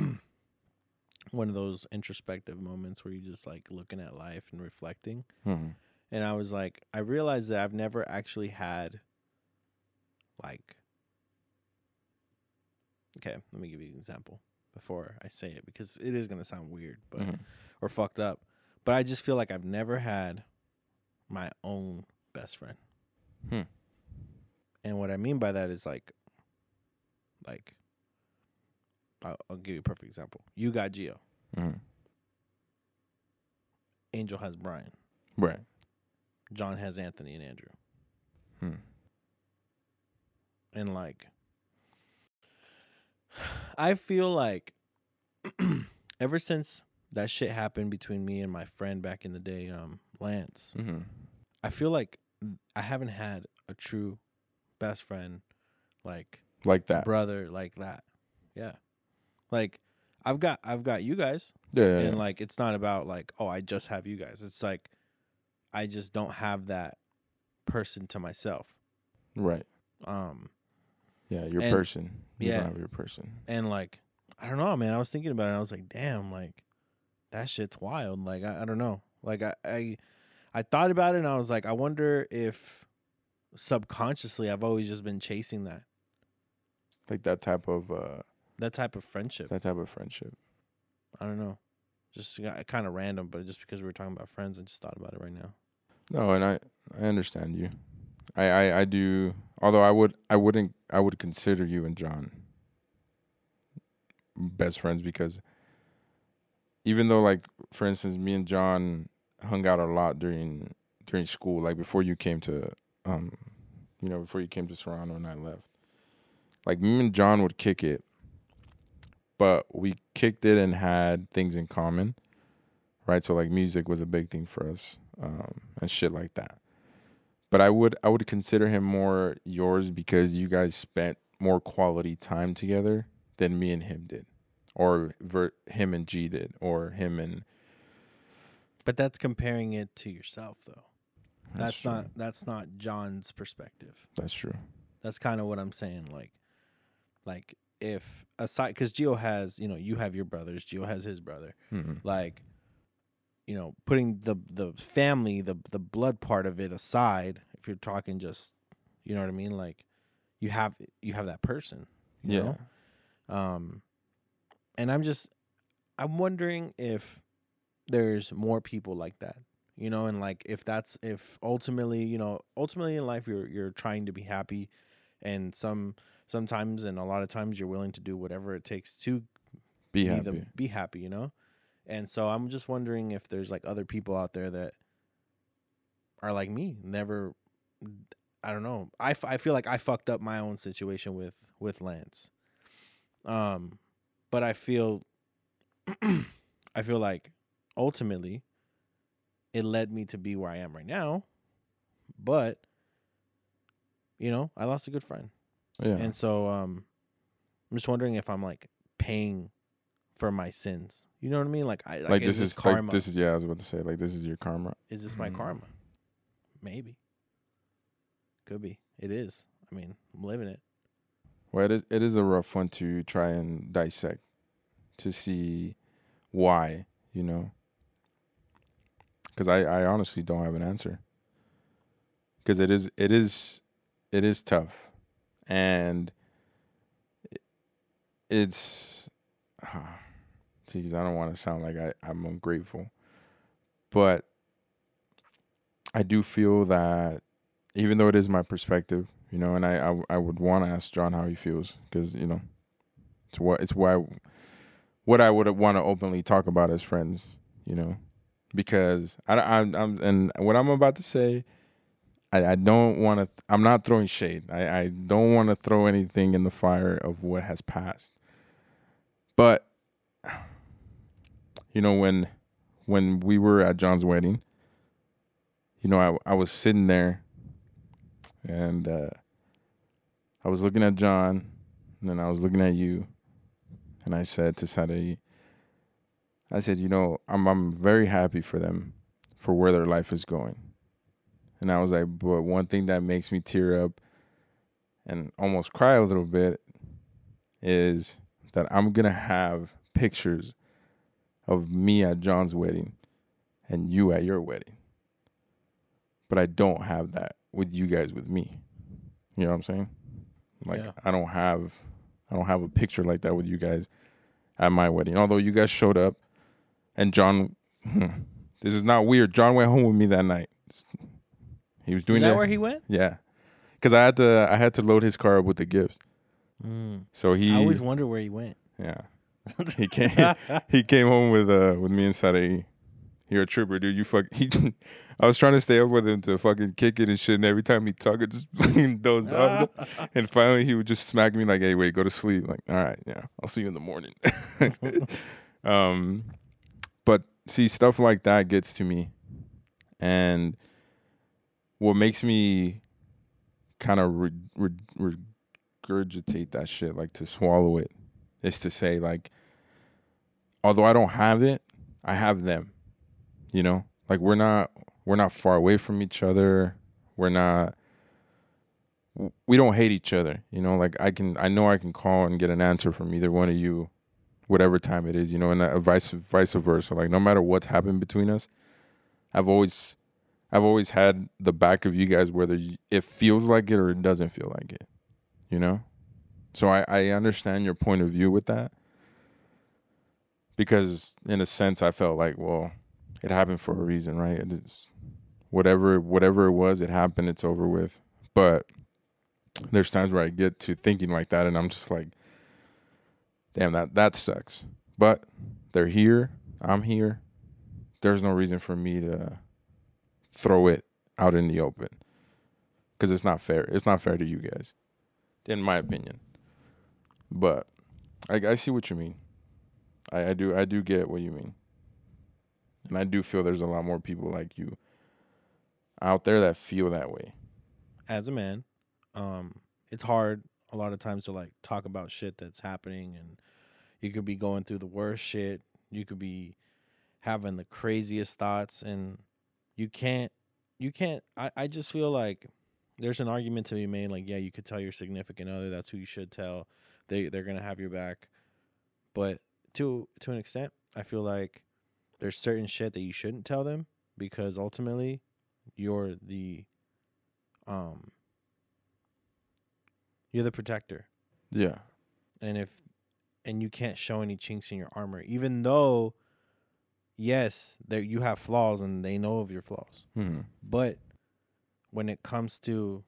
one of those introspective moments where you're just like looking at life and reflecting. Mm-hmm. And I was like, I realized that I've never actually had like Okay, let me give you an example before I say it because it is gonna sound weird, but Mhm. or fucked up. But I just feel like I've never had my own best friend. Hmm. And what I mean by that is like like I'll, I'll give you a perfect example. You got Geo. Mm-hmm. Angel has Brian. Right. John has Anthony and Andrew. Hmm. and like I feel like ever since that shit happened between me and my friend back in the day, um, Lance, Mm-hmm. I feel like I haven't had a true best friend like Like that. brother like that. Yeah. Like I've got I've got you guys Yeah. yeah, and yeah. like it's not about like oh I just have you guys. It's like I just don't have that person to myself. right. Um Yeah. Your and- person. You yeah. don't have your person. and like I don't know, man. I was thinking about it. And I was like, damn, like that shit's wild. Like I, I don't know. Like I, I I thought about it and I was like, I wonder if subconsciously I've always just been chasing that Like that type of uh that type of friendship. that type of friendship. I don't know. Just kind of random, but just because we were talking about friends, I just thought about it right now. No, and I I understand you. I, I I do. Although I would I wouldn't I would consider you and John best friends because even though like for instance me and John hung out a lot during during school like before you came to um you know before you came to Serrano and I left like me and John would kick it but we kicked it and had things in common right? So like music was a big thing for us um and shit like that but I would I would consider him more yours because you guys spent more quality time together than me and him did, or ver- him and G did, or him and. But that's comparing it to yourself, though. That's, true. not that's not John's perspective. That's true. That's kind of what I'm saying. Like, like if aside, because Geo has, you know, you have your brothers. Geo has his brother. Mhm. Like, you know, putting the the family, the the blood part of it aside, if you're talking just, you know what I mean, like, you have you have that person. You Yeah. Know? Um, and I'm just, I'm wondering if there's more people like that, you know, and like if that's if ultimately, you know, ultimately in life you're you're trying to be happy, and some sometimes and a lot of times you're willing to do whatever it takes to Be be happy. the be happy, you know. And so I'm just wondering if there's like other people out there that are like me, never. I don't know. I, f- I feel like I fucked up my own situation with with Lance. Um, but I feel, I feel like ultimately, it led me to be where I am right now. But, you know, I lost a good friend. yeah. And so um I'm just wondering if I'm like paying for my sins. You know what I mean? Like I like, like is this is karma. like this is yeah. I was about to say like this is your karma. is this my Mm. karma? Maybe. Could be. It is. I mean, I'm living it. Well, it is it is a rough one to try and dissect to see why you know. because I, I honestly don't have an answer. Because it is it is it is tough, and it's. ah, Geez, I don't want to sound like I, I'm ungrateful, but I do feel that even though it is my perspective, you know, and I I, I would want to ask John how he feels because you know, it's what it's why what I would want to openly talk about as friends, you know, because I, I'm, I'm and what I'm about to say, I, I don't want to. I'm not throwing shade. I, I don't want to throw anything in the fire of what has passed. But you know when when we were at John's wedding, you know I I was sitting there, and uh, I was looking at John, and then I was looking at you, and I said to Sadie, I said, you know, I'm I'm very happy for them for where their life is going. And I was like, but one thing that makes me tear up and almost cry a little bit is that I'm gonna have pictures of me at John's wedding and you at your wedding. But I don't have that with you guys with me. You know what I'm saying? Like Yeah. I don't have I don't have a picture like that with you guys at my wedding. Although you guys showed up and John hmm, this is not weird. John went home with me that night. He was doing Is that that. where he went? yeah. Cuz I had to I had to load his car up with the gifts. So he I always wonder where he went. yeah. He came he came home with uh with me and Sadie. You're a trooper, dude. You fuck. He, I was trying to stay up with him to fucking kick it and shit. And every time he talk, it just fucking doze off. And finally, he would just smack me like, "Hey, wait, go to sleep." Like, all right, yeah, I'll see you in the morning. um, but see, stuff like that gets to me, and what makes me kind of re- re- regurgitate that shit, like to swallow it, is to say like, although I don't have it, I have them. You know, like we're not we're not far away from each other. We're not we don't hate each other. You know, like I can I know I can call and get an answer from either one of you, whatever time it is. You know, and uh, vice vice versa. Like no matter what's happened between us, I've always I've always had the back of you guys, whether you, it feels like it or it doesn't feel like it. You know, so I I understand your point of view with that because in a sense I felt like well it happened for a reason, right? It's whatever whatever it was, it happened, it's over with. But there's times where I get to thinking like that and I'm just like damn that that sucks. But they're here, I'm here. There's no reason for me to throw it out in the open. Cuz it's not fair. It's not fair to you guys. In my opinion. But I, I see what you mean. I, I do I do get what you mean. And I do feel there's a lot more people like you out there that feel that way. As a man, um, it's hard a lot of times to like talk about shit that's happening, and you could be going through the worst shit. You could be having the craziest thoughts, and you can't. You can't. I, I just feel like there's an argument to be made. Like, yeah, you could tell your significant other. That's who you should tell. They they're gonna have your back, but to to an extent, I feel like there's certain shit that you shouldn't tell them because ultimately you're the um you're the protector. Yeah. and if and you can't show any chinks in your armor even though yes there you have flaws and they know of your flaws. Hmm but when it comes to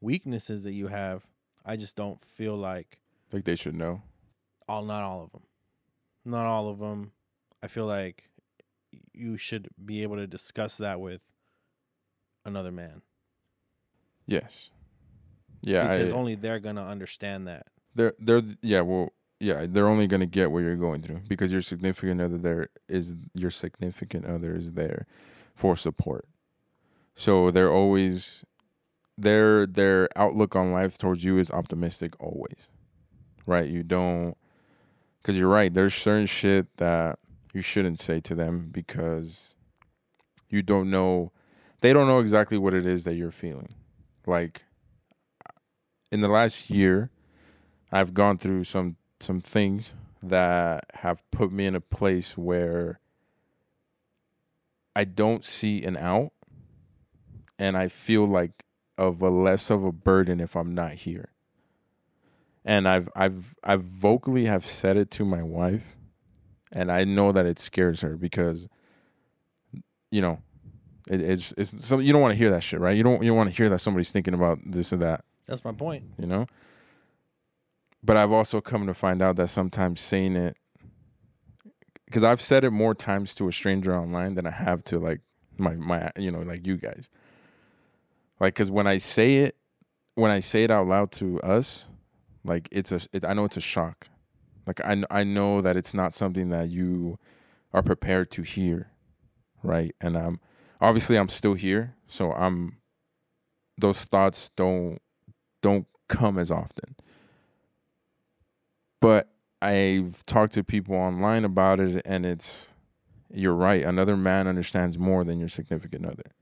weaknesses that you have i just don't feel like Like they should know. all not all of them not all of them i feel like you should be able to discuss that with another man Yes. Yeah. because I, only they're gonna understand that they're they're yeah, well yeah, they're only gonna get what you're going through because your significant other there is your significant other is there for support. So they're always their their outlook on life towards you is optimistic always. Right? You don't cuz you're right, there's certain shit that you shouldn't say to them because you don't know they don't know exactly what it is that you're feeling. Like in the last year, I've gone through some some things that have put me in a place where I don't see an out and I feel like of a less of a burden if I'm not here. And I've I've I've vocally have said it to my wife and I know that it scares her because you know it, it's it's so you don't want to hear that shit, right? You don't you don't want to hear that somebody's thinking about this or that, That's my point. you know? But I've also come to find out that sometimes saying it because I've said it more times to a stranger online than I have to like my my you know like you guys. Like cuz when I say it when I say it out loud to us, like it's a it, I know it's a shock. Like I I know that it's not something that you are prepared to hear, right? And I'm obviously I'm still here, so I'm those thoughts don't don't come as often. But I've talked to people online about it and it's you're right. Another man understands more than your significant other.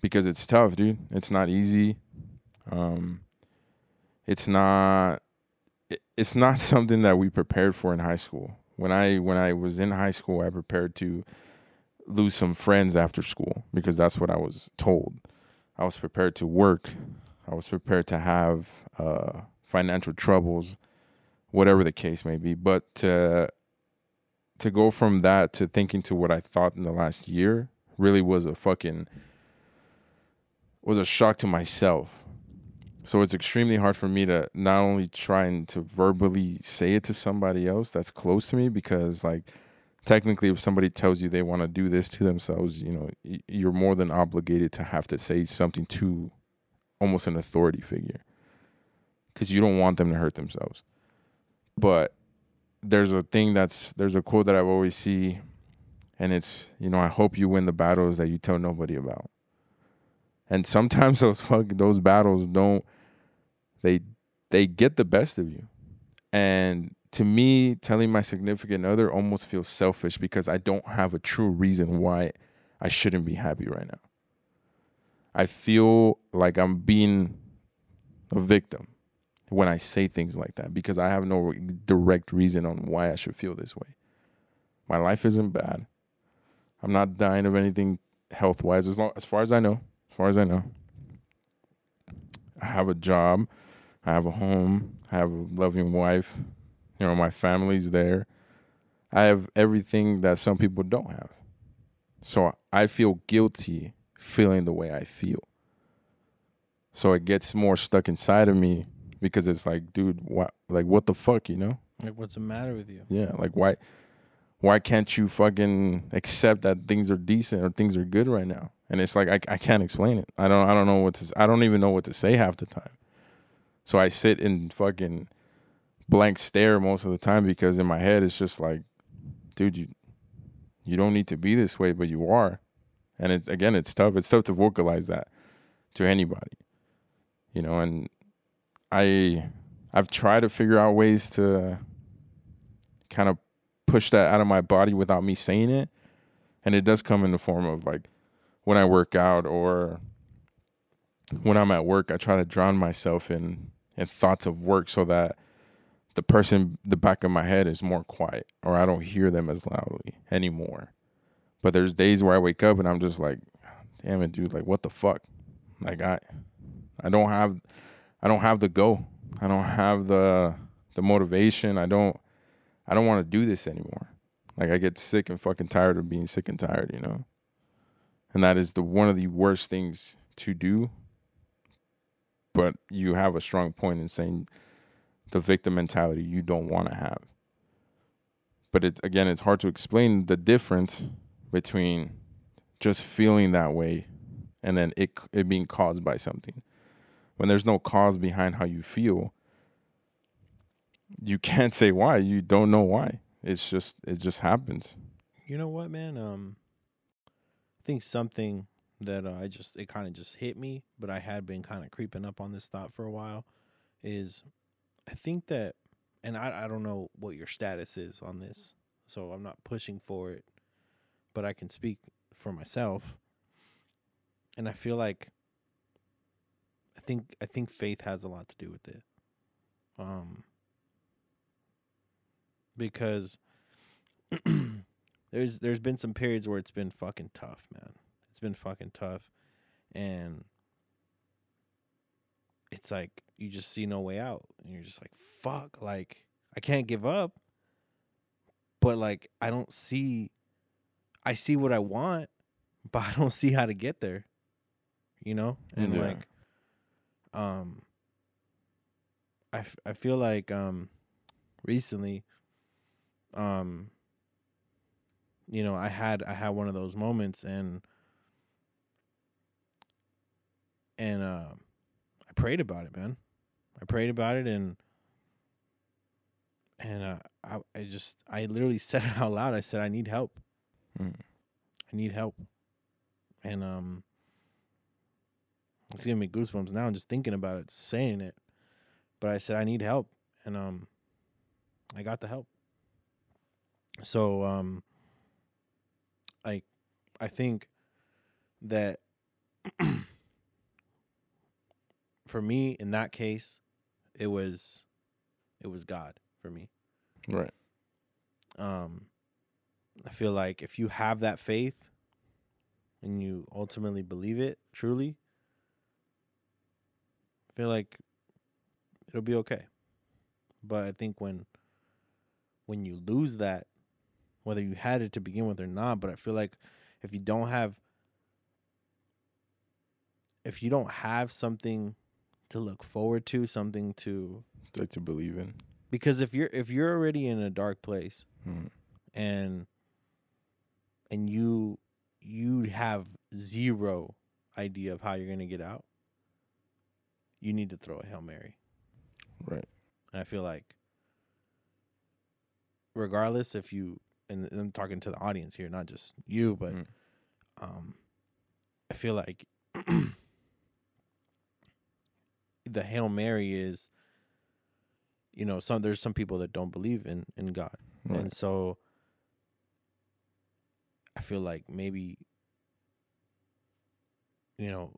Because it's tough, dude. It's not easy. Um it's not it's not something that we prepared for in high school. When I when I was in high school, I prepared to lose some friends after school because that's what I was told. I was prepared to work. I was prepared to have uh, financial troubles, whatever the case may be. But to to go from that to thinking to what I thought in the last year really was a fucking was a shock to myself. So it's extremely hard for me to not only try and to verbally say it to somebody else that's close to me because like technically if somebody tells you they want to do this to themselves, you know, you're more than obligated to have to say something to almost an authority figure cuz you don't want them to hurt themselves. But there's a thing that's there's a quote that I've always see and it's, you know, I hope you win the battles that you tell nobody about. And sometimes those those battles don't they they get the best of you. And to me, telling my significant other almost feels selfish because I don't have a true reason why I shouldn't be happy right now. I feel like I'm being a victim when I say things like that because I have no direct reason on why I should feel this way. My life isn't bad. I'm not dying of anything health wise as long as far as I know. As far as I know. I have a job. I have a home. I have a loving wife. You know, my family's there. I have everything that some people don't have. So I feel guilty feeling the way I feel. So it gets more stuck inside of me because it's like, dude, what like what the fuck, you know? Like, what's the matter with you? Yeah, like why why can't you fucking accept that things are decent or things are good right now? And it's like I I can't explain it. I don't I don't know what to I don't even know what to say half the time. So I sit in fucking blank stare most of the time because in my head it's just like, dude, you you don't need to be this way, but you are. And it's again, it's tough. It's tough to vocalize that to anybody. You know, and I I've tried to figure out ways to kind of push that out of my body without me saying it. And it does come in the form of like when I work out or when I'm at work, I try to drown myself in in thoughts of work so that the person the back of my head is more quiet or I don't hear them as loudly anymore. But there's days where I wake up and I'm just like, damn it, dude, like what the fuck? Like I I don't have I don't have the go. I don't have the the motivation. I don't I don't want to do this anymore. Like I get sick and fucking tired of being sick and tired, you know? And that is the one of the worst things to do. But you have a strong point in saying the victim mentality you don't want to have. But it again, it's hard to explain the difference between just feeling that way and then it it being caused by something. When there's no cause behind how you feel, you can't say why. You don't know why. It's just it just happens. You know what, man? Um, I think something that uh, I just it kind of just hit me, but I had been kind of creeping up on this thought for a while. Is I think that, and I I don't know what your status is on this, so I'm not pushing for it, but I can speak for myself. And I feel like I think I think faith has a lot to do with it. Um because there's there's been some periods where it's been fucking tough, man. Been fucking tough, and it's like you just see no way out, and you're just like, fuck, like I can't give up, but like I don't see, I see what I want, but I don't see how to get there, you know, and Yeah. like, um, I f- I feel like um, recently, um you know i had i had one of those moments and and uh i prayed about it man. I prayed about it and and uh i i just i literally said it out loud. I said i need help. Mm. i need help. And um it's giving me goosebumps now just thinking about it saying it. But i said i need help. And um i got the help. So um like I think that for me in that case it was it was God for me. Right. Um I feel like if you have that faith and you ultimately believe it truly I feel like it'll be okay. But I think when when you lose that whether you had it to begin with or not, but I feel like if you don't have if you don't have something to look forward to, something to Like to believe in. because if you're if you're already in a dark place Mm. and and you you have zero idea of how you're going to get out, you need to throw a Hail Mary. Right. And I feel like regardless if you and I'm talking to the audience here, not just you, but Mm. um I feel like the Hail Mary is you know, some there's some people that don't believe in in God. Right. And so I feel like maybe you know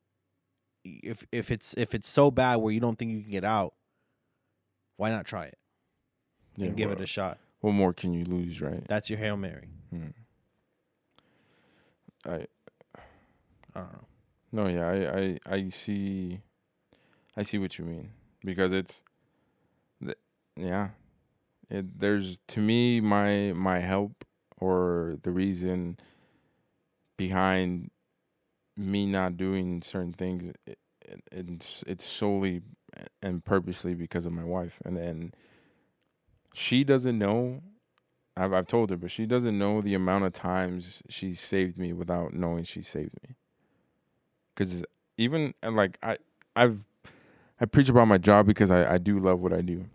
if if it's if it's so bad where you don't think you can get out, why not try it Yeah, and give what, it a shot? what more can you lose, right? That's your Hail Mary. Mm. I I don't know. no, yeah, I, I I see, I see what you mean because it's, th- yeah, it there's to me my my help or the reason behind me not doing certain things it, it, it's it's solely and purposely because of my wife and then she doesn't know I've I've told her but she doesn't know the amount of times she saved me without knowing she saved me. Cuz even like I I've I preach about my job because I I do love what I do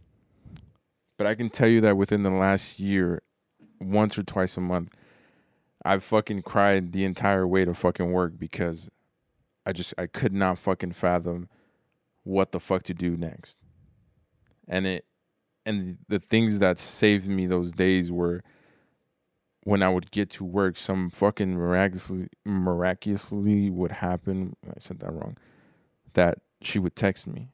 but I can tell you that within the last year once or twice a month I've fucking cried the entire way to fucking work because I just I could not fucking fathom what the fuck to do next. And it and the things that saved me those days were when I would get to work, some fucking miraculously miraculously would happen. I said that wrong. That she would text me.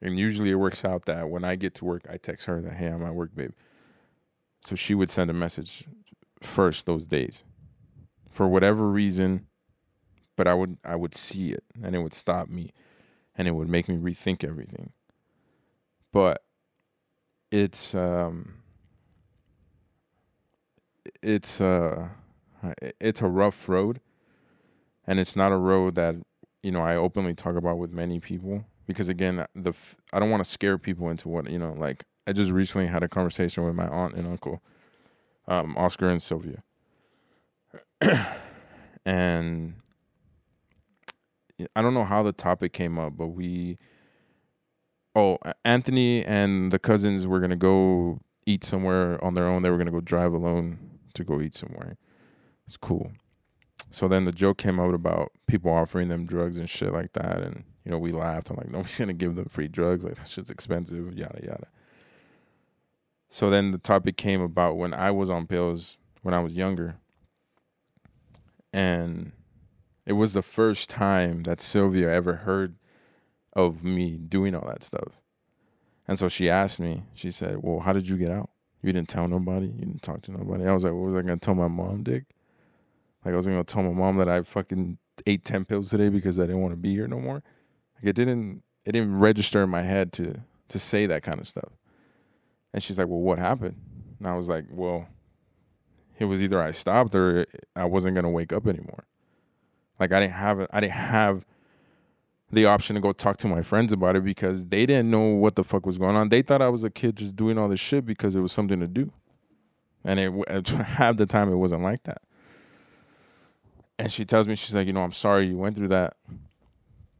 And usually it works out that when I get to work, I text her that, hey, I'm at work, babe. So she would send a message first those days for whatever reason but i would i would see it and it would stop me and it would make me rethink everything but it's um it's uh it's a rough road and it's not a road that you know I openly talk about with many people because again the f- I don't want to scare people into what you know like I just recently had a conversation with my aunt and uncle um Oscar and Sylvia. And I don't know how the topic came up but we oh Anthony and the cousins were going to go eat somewhere on their own. They were going to go drive alone to go eat somewhere. It's cool so then the joke came out about people offering them drugs and shit like that. And, you know, we laughed. I'm like, nobody's to give them free drugs. Like, that shit's expensive, yada, yada. So then the topic came about when I was on pills when I was younger. And it was the first time that Sylvia ever heard of me doing all that stuff. And so she asked me, she said, Well, how did you get out? You didn't tell nobody. You didn't talk to nobody. I was like, what was I gonna tell my mom, Dick? Like I wasn't gonna tell my mom that I fucking ate ten pills today because I didn't want to be here no more. Like it didn't it didn't register in my head to to say that kind of stuff. And she's like, well, what happened? And I was like, well, it was either I stopped or I wasn't gonna wake up anymore. Like I didn't have I didn't have the option to go talk to my friends about it because they didn't know what the fuck was going on. They thought I was a kid just doing all this shit because it was something to do, and it half the time it wasn't like that. And she tells me she's like, you know, I'm sorry you went through that,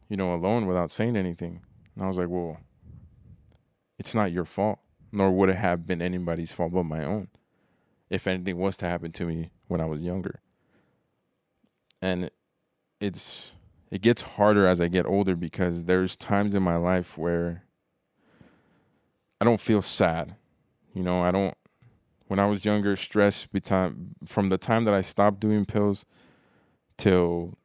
you know, alone without saying anything. And I was like, well, it's not your fault, nor would it have been anybody's fault but my own. If anything was to happen to me when I was younger. And it's it gets harder as I get older because there's times in my life where I don't feel sad. You know, I don't when I was younger, stress from the time that I stopped doing pills till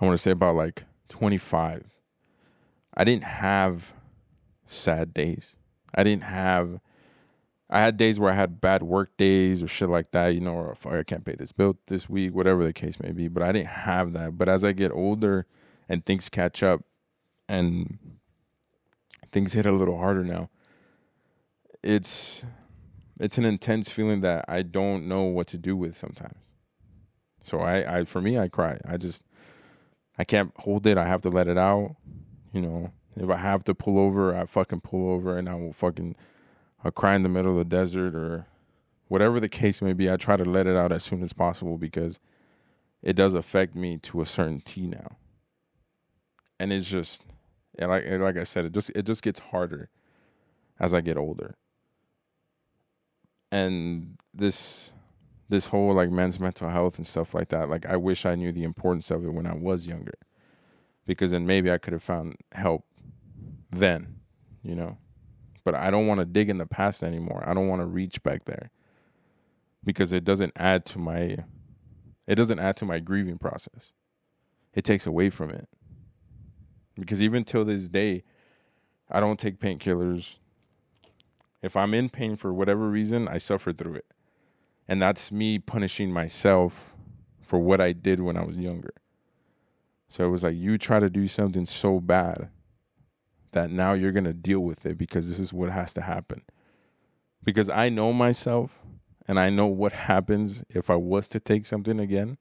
I want to say about like 25. I didn't have sad days. I didn't have I had days where I had bad work days or shit like that, you know, or I can't pay this bill this week, whatever the case may be. But I didn't have that. But as I get older and things catch up and things hit a little harder now, it's it's an intense feeling that I don't know what to do with sometimes. So I, I for me I cry. I just I can't hold it. I have to let it out. You know, if I have to pull over, I fucking pull over and I will fucking I'll cry in the middle of the desert or whatever the case may be. I try to let it out as soon as possible because it does affect me to a certain T now. And it's just and like like I said, it just it just gets harder as I get older. And this this whole like men's mental health and stuff like that, like I wish I knew the importance of it when I was younger. Because then maybe I could have found help then, you know but I don't want to dig in the past anymore. I don't want to reach back there because it doesn't add to my it doesn't add to my grieving process. It takes away from it. Because even till this day, I don't take painkillers. If I'm in pain for whatever reason, I suffer through it. And that's me punishing myself for what I did when I was younger. So it was like you try to do something so bad that now you're going to deal with it because this is what has to happen. Because I know myself and I know what happens if I was to take something again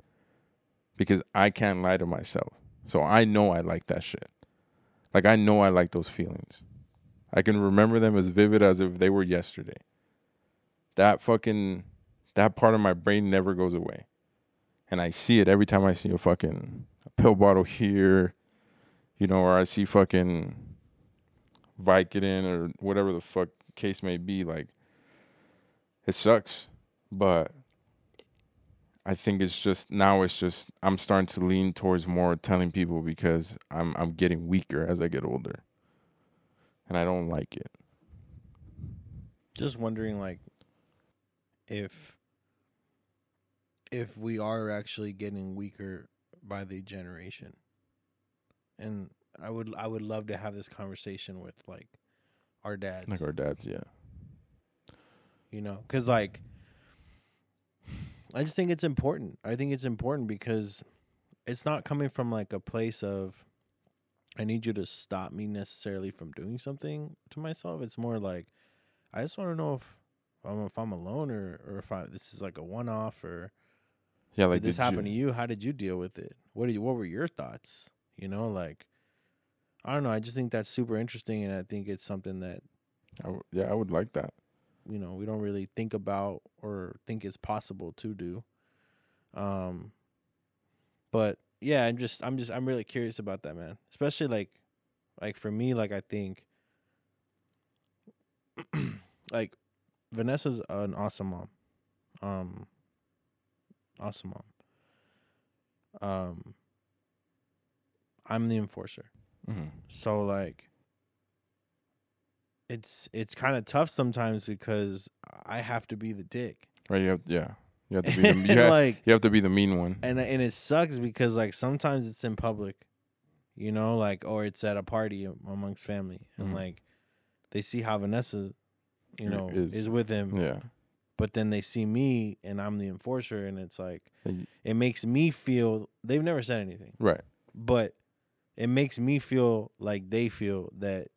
because I can't lie to myself. So I know I like that shit. Like I know I like those feelings. I can remember them as vivid as if they were yesterday. That fucking that part of my brain never goes away. And I see it every time I see a fucking pill bottle here, you know, or I see fucking Vicodin or whatever the fuck case may be, like it sucks. But I think it's just now it's just I'm starting to lean towards more telling people because I'm I'm getting weaker as I get older. And I don't like it. Just wondering like if if we are actually getting weaker by the generation. And I would I would love to have this conversation with like our dads. Like our dads, yeah. You know, cuz like I just think it's important. I think it's important because it's not coming from like a place of I need you to stop me necessarily from doing something to myself. It's more like I just want to know if I'm if I'm alone or or if I this is like a one off or yeah, like did this happened to you? How did you deal with it? What did you, what were your thoughts? You know, like I don't know. I just think that's super interesting, and I think it's something that, I w- yeah, I would like that. You know, we don't really think about or think is possible to do. Um, but yeah, I'm just, I'm just, I'm really curious about that, man. Especially like, like for me, like I think, like, Vanessa's an awesome mom. Um, awesome mom. Um, I'm the enforcer. Mm-hmm. So like it's it's kind of tough sometimes because I have to be the dick. Right, you have, yeah. You have to be the, you have, like you have to be the mean one. And and it sucks because like sometimes it's in public. You know, like or it's at a party amongst family and mm-hmm. like they see how Vanessa you know, Is- is, with him. Yeah. But then they see me and I'm the enforcer, and it's like And y- it makes me feel they've never said anything, Right. but it makes me feel like they feel that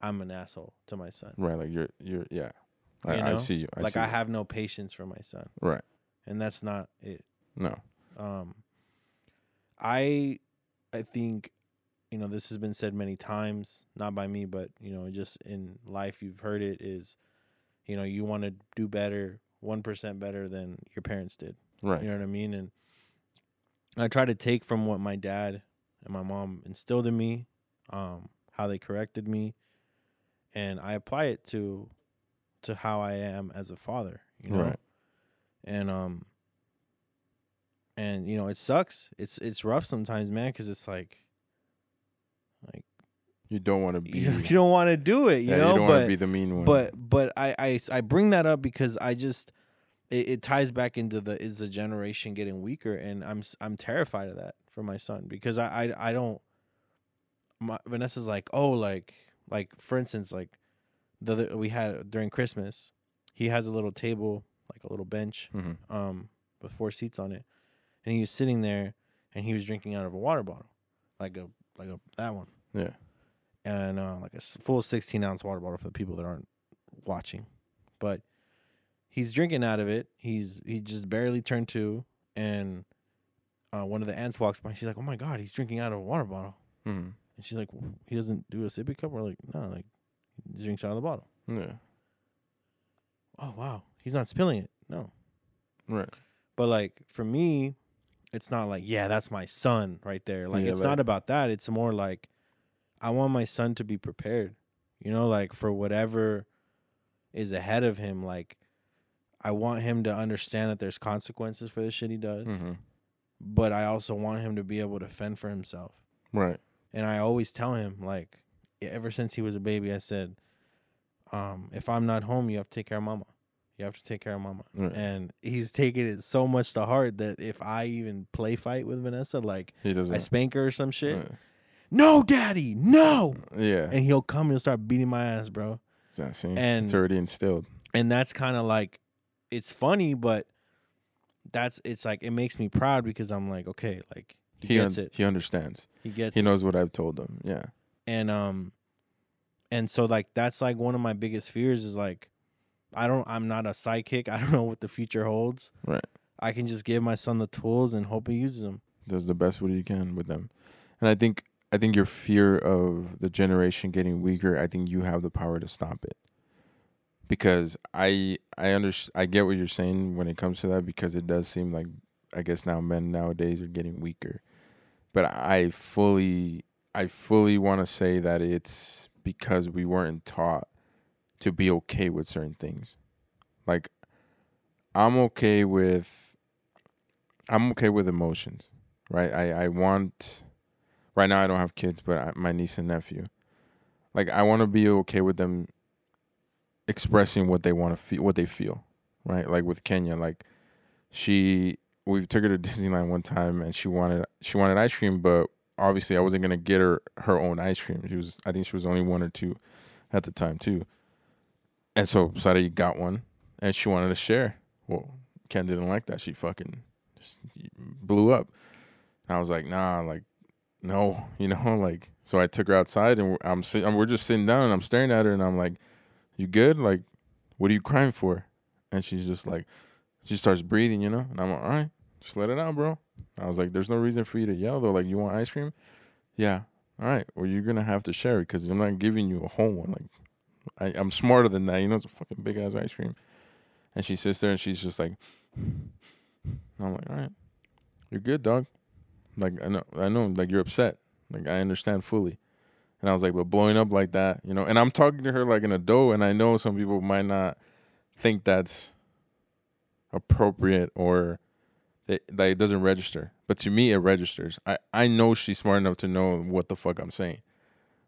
I'm an asshole to my son. Right. Like you're you're yeah. I, You I know? see you. I like see I you. have no patience for my son, Right. and that's not it. No. Um, I, I think, you know, this has been said many times, not by me, but you know, just in life, you've heard it. Is, you know, you want to do better, one percent better than your parents did. Right. You know what I mean? And I try to take from what my dad and my mom instilled in me, um, how they corrected me, and I apply it to, to how I am as a father. You know, Right. and um and you know it sucks it's it's rough sometimes man because it's like You don't want to be. you, you don't want to do it you yeah, know you don't want to but be the mean one. but but I, I I bring that up because i just it, it ties back into the is the generation getting weaker and i'm i'm terrified of that for my son because i i, I don't my, vanessa's like oh like like for instance like the we had during christmas he has a little table like a little bench Mhm. um with four seats on it and he was sitting there and he was drinking out of a water bottle like a like a that one yeah. And uh, like a full 16 ounce water bottle for the people that aren't watching but he's drinking out of it he's he just barely turned two and uh, one of the ants walks by she's like oh my god he's drinking out of a water bottle Mhm. and she's like he doesn't do a sippy cup we're like no like he drinks out of the bottle Yeah. oh wow he's not spilling it no Right. But like for me, it's not like, yeah, that's my son right there. Like Yeah, it's not about that. It's more like I want my son to be prepared. You know, like for whatever is ahead of him, like I want him to understand that there's consequences for the shit he does. Mhm. But I also want him to be able to fend for himself. Right. And I always tell him, like, ever since he was a baby, I said, um, if I'm not home, you have to take care of mama. You have to take care of mama. Right. And he's taking it so much to heart that if I even play fight with Vanessa, like He doesn't. I spank her or some shit, Yeah. No, daddy, no. Yeah. And he'll come and he'll start beating my ass, bro. Yeah, see? and- it's already instilled. And that's kind of like, it's funny, but that's, it's like, it makes me proud because I'm like, okay, like, he, He gets un- it. he understands. He gets He it. knows what I've told him. Yeah. and um and so like that's like one of my biggest fears is like i don't i'm not a sidekick i don't know what the future holds Right. i can just give my son the tools and hope he uses them Does the best what you can with them. And I think I think your fear of the generation getting weaker, I think you have the power to stop it. Because I I under, I get what you're saying when it comes to that because it does seem like I guess now men nowadays are getting weaker. But I fully I fully want to say that it's because we weren't taught to be okay with certain things. Like I'm okay with I'm okay with emotions, right? I I want right now I don't have kids, but I, my niece and nephew. Like I want to be okay with them expressing what they want to feel, what they feel, right? Like with Kenya, like she we took her to Disneyland one time and she wanted she wanted ice cream, but obviously I wasn't gonna get her her own ice cream. She was I think she was only one or two at the time too. And so Sadie got one and she wanted to share. Well, Ken didn't like that. She fucking blew up. And I was like, nah, like, no, you know, like. So I took her outside, and I'm we're just sitting down, and I'm staring at her, and I'm like, "You good? Like, what are you crying for?" And she's just like, she starts breathing, you know. And I'm like, all right, just let it out, bro. I was like, there's no reason for you to yell though. Like, you want ice cream? Yeah. All right. Well, you're gonna have to share it because I'm not giving you a whole one. Like, I, I'm smarter than that. You know, it's a fucking big ass ice cream. And she sits there and she's just like, I'm like, all right, you're good, dog. Like I know, I know, like you're upset. Like I understand fully. And I was like, but blowing up like that, you know. And I'm talking to her like an adult, and I know some people might not think that's appropriate or that, it doesn't register. But to me, it registers. I I know she's smart enough to know what the fuck I'm saying.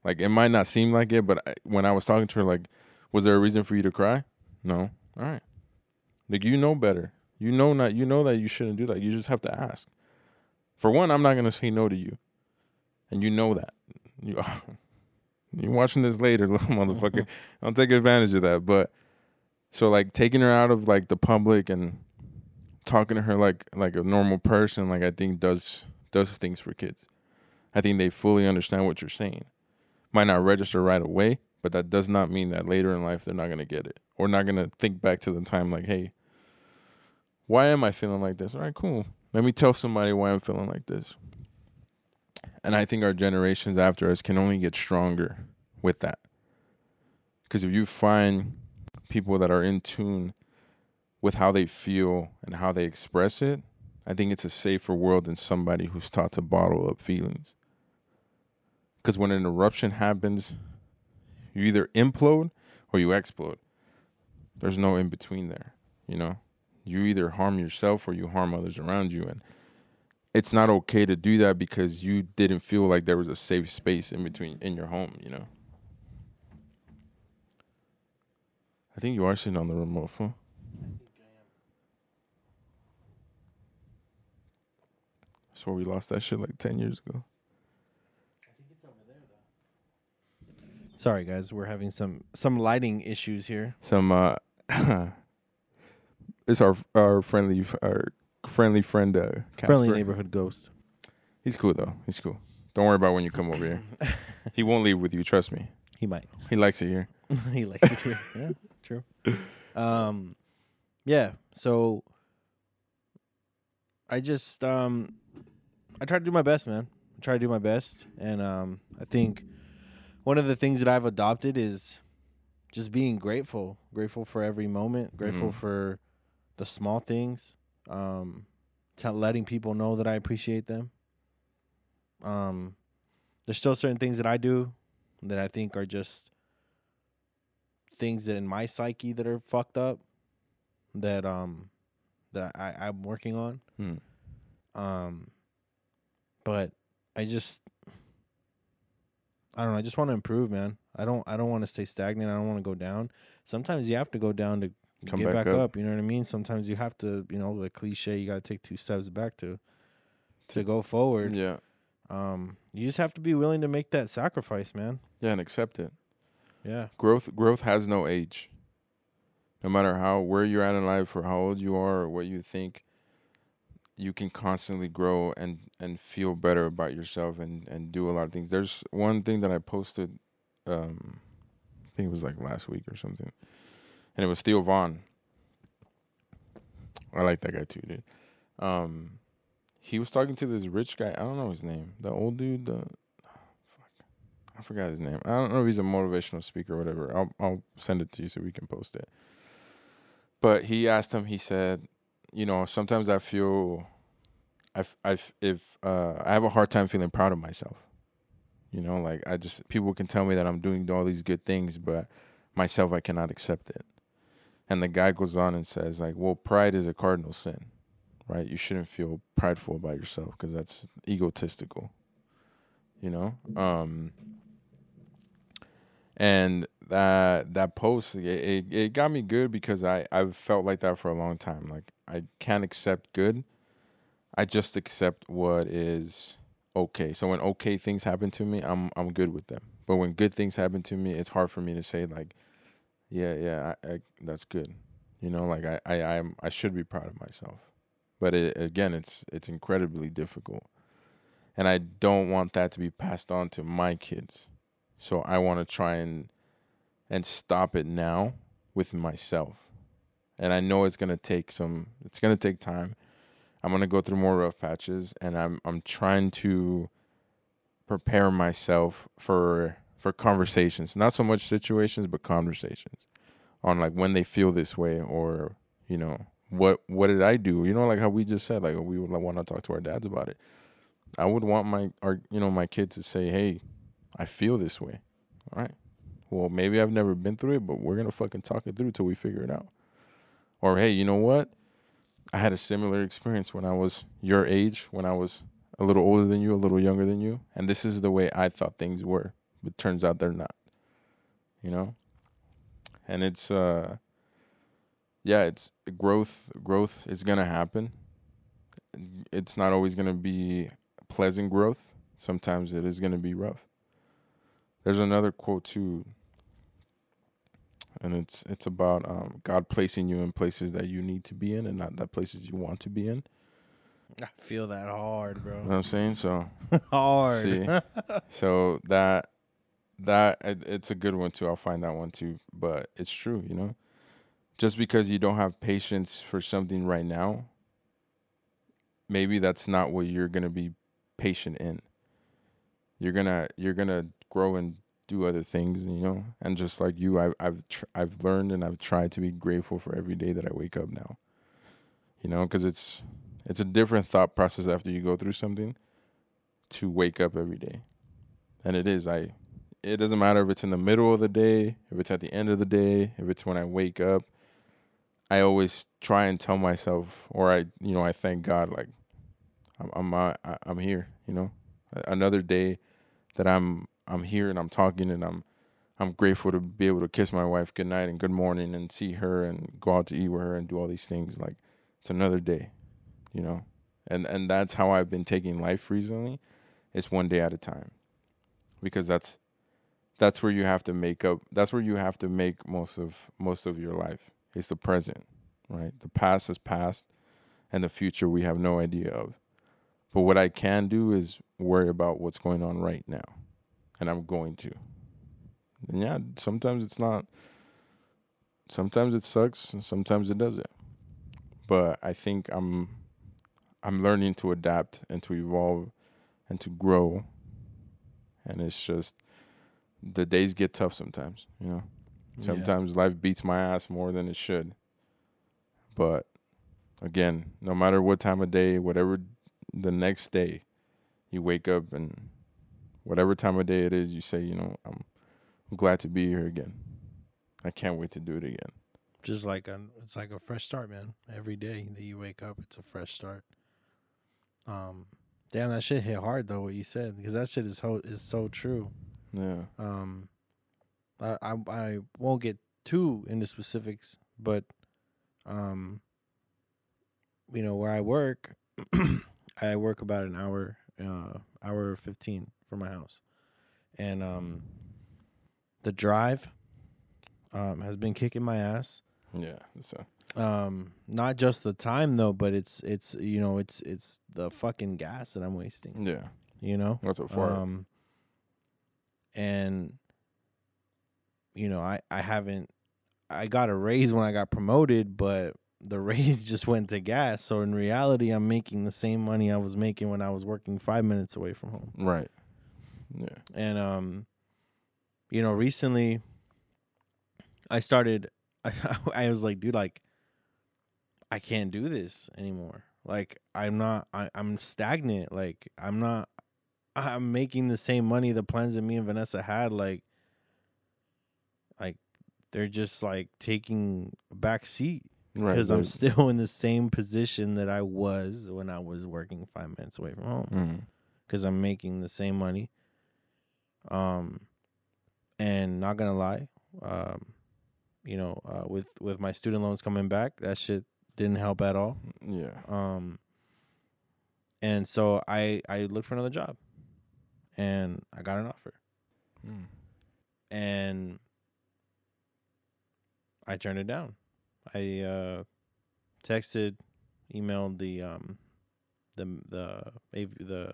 Like it might not seem like it, but I, when I was talking to her, like, was there a reason for you to cry? No. All right. Like you know better. You know not. You know that you shouldn't do that. You just have to ask. For one, I'm not gonna say no to you, and you know that. You You're watching this later, little motherfucker. Don't take advantage of that. But so like taking her out of like the public and talking to her like like a normal person, like I think does does things for kids. I think they fully understand what you're saying. Might not register right away, but that does not mean that later in life they're not gonna get it. Or not gonna think back to the time like, hey, why am I feeling like this? All right, cool. Let me tell somebody why I'm feeling like this. And I think our generations after us can only get stronger with that. Because if you find people that are in tune with how they feel and how they express it, I think it's a safer world than somebody who's taught to bottle up feelings. Because when an eruption happens, you either implode or you explode. There's no in between there, you know? You either harm yourself or you harm others around you. And it's not okay to do that because you didn't feel like there was a safe space in between in your home, you know? I think you are sitting on the remote phone. I swear we lost that shit like 10 years ago. Sorry, guys, we're having some some lighting issues here. Some, uh, it's our our friendly our friendly friend, uh, Casper. Friendly neighborhood ghost. He's cool though. He's cool. Don't worry about when you come over here. he won't leave with you. Trust me. He might. He likes it here. he likes it here. Yeah, true. Um, yeah. So I just um, I try to do my best, man. I try to do my best, and um, I think one of the things that I've adopted is just being grateful, grateful for every moment, grateful Mhm. for the small things, um, to letting people know that I appreciate them. Um, there's still certain things that I do that I think are just things that in my psyche that are fucked up that um that I, I'm working on. Hmm. Um but I just I don't know, I just want to improve, man. I don't I don't want to stay stagnant. I don't want to go down. Sometimes you have to go down to Come get back back, up. up. you know what I mean? Sometimes you have to, you know, the cliche, you got to take two steps back to to go forward. Yeah. Um you just have to be willing to make that sacrifice, man. Yeah, and accept it. Yeah. Growth growth has no age. No matter how where you're at in life or how old you are or what you think, you can constantly grow and and feel better about yourself and and do a lot of things. There's one thing that I posted um I think it was like last week or something. And it was Theo Von. I like that guy too, dude. Um he was talking to this rich guy. I don't know his name. The old dude, the fuck. I forgot his name. I don't know if he's a motivational speaker or whatever. I'll I'll send it to you so we can post it. But he asked him. He said, "You know, sometimes I feel, I I if uh, I have a hard time feeling proud of myself. You know, like I just people can tell me that I'm doing all these good things, but myself I cannot accept it." And the guy goes on and says, "Like, well, pride is a cardinal sin, right? You shouldn't feel prideful about yourself because that's egotistical." You know. Um, and that that post it, it, it got me good because I I've felt like that for a long time. Like I can't accept good. I just accept what is okay. So when okay things happen to me, I'm I'm good with them. But when good things happen to me, it's hard for me to say like, yeah, yeah, I, I, that's good. You know, like I I I'm, I should be proud of myself. But it, again, it's it's incredibly difficult. And I don't want that to be passed on to my kids. So I want to try and and stop it now with myself. And I know it's gonna take some. It's gonna take time. I'm gonna go through more rough patches, and I'm I'm trying to prepare myself for for conversations. Not so much situations, but conversations on like when they feel this way, or you know what what did I do? You know, like how we just said, like we would want to talk to our dads about it. I would want my our you know my kids to say, hey, I feel this way. All right. Well, maybe I've never been through it, but we're gonna fucking talk it through till we figure it out. Or hey, you know what? I had a similar experience when I was your age, when I was a little older than you, a little younger than you, and this is the way I thought things were, but turns out they're not. You know? And it's uh yeah, it's growth growth is going to happen. It's not always going to be pleasant growth. Sometimes it is going to be rough. There's another quote too, and it's it's about um, God placing you in places that you need to be in, and not that places you want to be in. I feel that hard, bro. You know what I'm saying? So hard. See. so that that it's a good one too. I'll find that one too. But it's true, you know. Just because you don't have patience for something right now, maybe that's not what you're gonna be patient in. You're gonna you're gonna grow and do other things, you know. And just like you, I, I've tr- I've learned and I've tried to be grateful for every day that I wake up now. You know, because it's it's a different thought process after you go through something to wake up every day. And it is I it doesn't matter if it's in the middle of the day, if it's at the end of the day, if it's when I wake up. I always try and tell myself or I you know, I thank God like I'm I'm uh, I'm here, you know. Another day that I'm I'm here and I'm talking and I'm I'm grateful to be able to kiss my wife good night and good morning and see her and go out to eat with her and do all these things like it's another day you know and and that's how i've been taking life recently it's one day at a time because that's that's where you have to make up that's where you have to make most of most of your life. It's the present right? The past is past and the future we have no idea of. But what i can do is worry about what's going on right now and i'm going to. And yeah sometimes it's not sometimes it sucks and sometimes it doesn't. But i think i'm I'm learning to adapt and to evolve and to grow. And it's just the days get tough sometimes, you know. Sometimes yeah. life beats my ass more than it should. But again, no matter what time of day, whatever the next day, you wake up and whatever time of day it is, you say, you know, I'm, I'm glad to be here again. I can't wait to do it again. Just like a, it's like a fresh start, man. Every day that you wake up, it's a fresh start. Um, damn, that shit hit hard though. What you said because that shit is so is so true. Yeah. Um, I I, I won't get too into specifics, but um, you know where I work, I work about an hour, uh, hour fifteen from my house, and um, the drive, um, has been kicking my ass. Yeah. So um, not just the time though, but it's it's you know it's it's the fucking gas that I'm wasting. Yeah, you know that's what for. Um, and you know I I haven't I got a raise when I got promoted, but the raise just went to gas. So in reality, I'm making the same money I was making when I was working five minutes away from home. Right. Yeah. And um, you know, recently I started. I, I was like, dude, like I can't do this anymore. Like I'm not I, I'm stagnant. Like I'm not I'm making the same money the plans that me and Vanessa had, like like they're just like taking a back seat. Because right, I'm still in the same position that I was when I was working five minutes away from home. Because mm-hmm. I'm making the same money. Um and not gonna lie, um, you know, uh, with with my student loans coming back, that shit didn't help at all. Yeah. Um. And so I I looked for another job, and I got an offer. Mm. And I turned it down. I uh, texted, emailed the um, the the the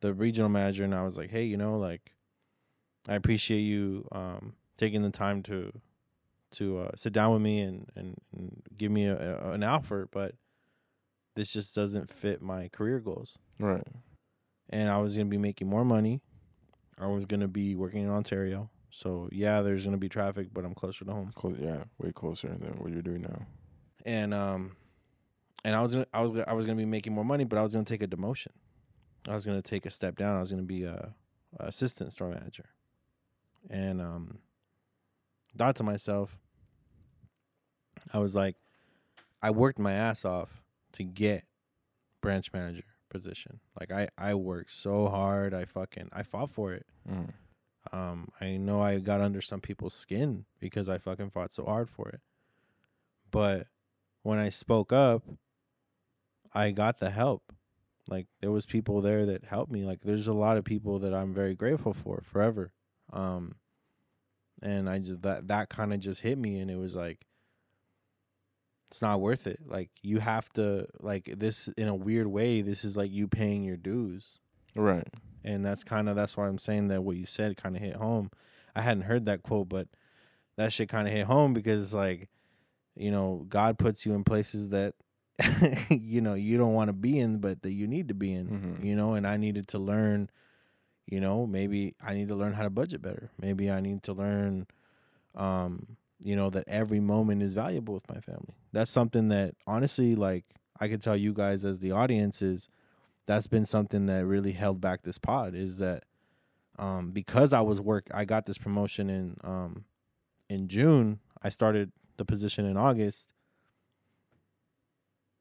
the regional manager, and I was like, hey, you know, like, I appreciate you um taking the time to to uh, sit down with me and, and, and give me a, a, an offer, but this just doesn't fit my career goals. Right. And I was going to be making more money. I was going to be working in Ontario. So, yeah, there's going to be traffic, but I'm closer to home. Close, yeah, way closer than what you're doing now. And um and I was gonna, I was I was going to be making more money, but I was going to take a demotion. I was going to take a step down. I was going to be a, a assistant store manager. And um thought to myself, I was like, I worked my ass off to get branch manager position. Like I, I worked so hard. I fucking, I fought for it. Mm. Um, I know I got under some people's skin because I fucking fought so hard for it. But when I spoke up, I got the help. Like there was people there that helped me. Like there's a lot of people that I'm very grateful for forever. Um, and I just that that kind of just hit me, and it was like, it's not worth it. Like you have to like this in a weird way. This is like you paying your dues, Right. and that's kind of that's why I'm saying that what you said kind of hit home. I hadn't heard that quote, but that shit kind of hit home because like, you know, God puts you in places that you know you don't want to be in, but that you need to be in. Mhm. You know, and I needed to learn. You know, maybe I need to learn how to budget better. Maybe I need to learn, um, you know, that every moment is valuable with my family. That's something that honestly, like, I could tell you guys as the audience is that's been something that really held back this pod is that um because I was work I got this promotion in um in June, I started the position in August.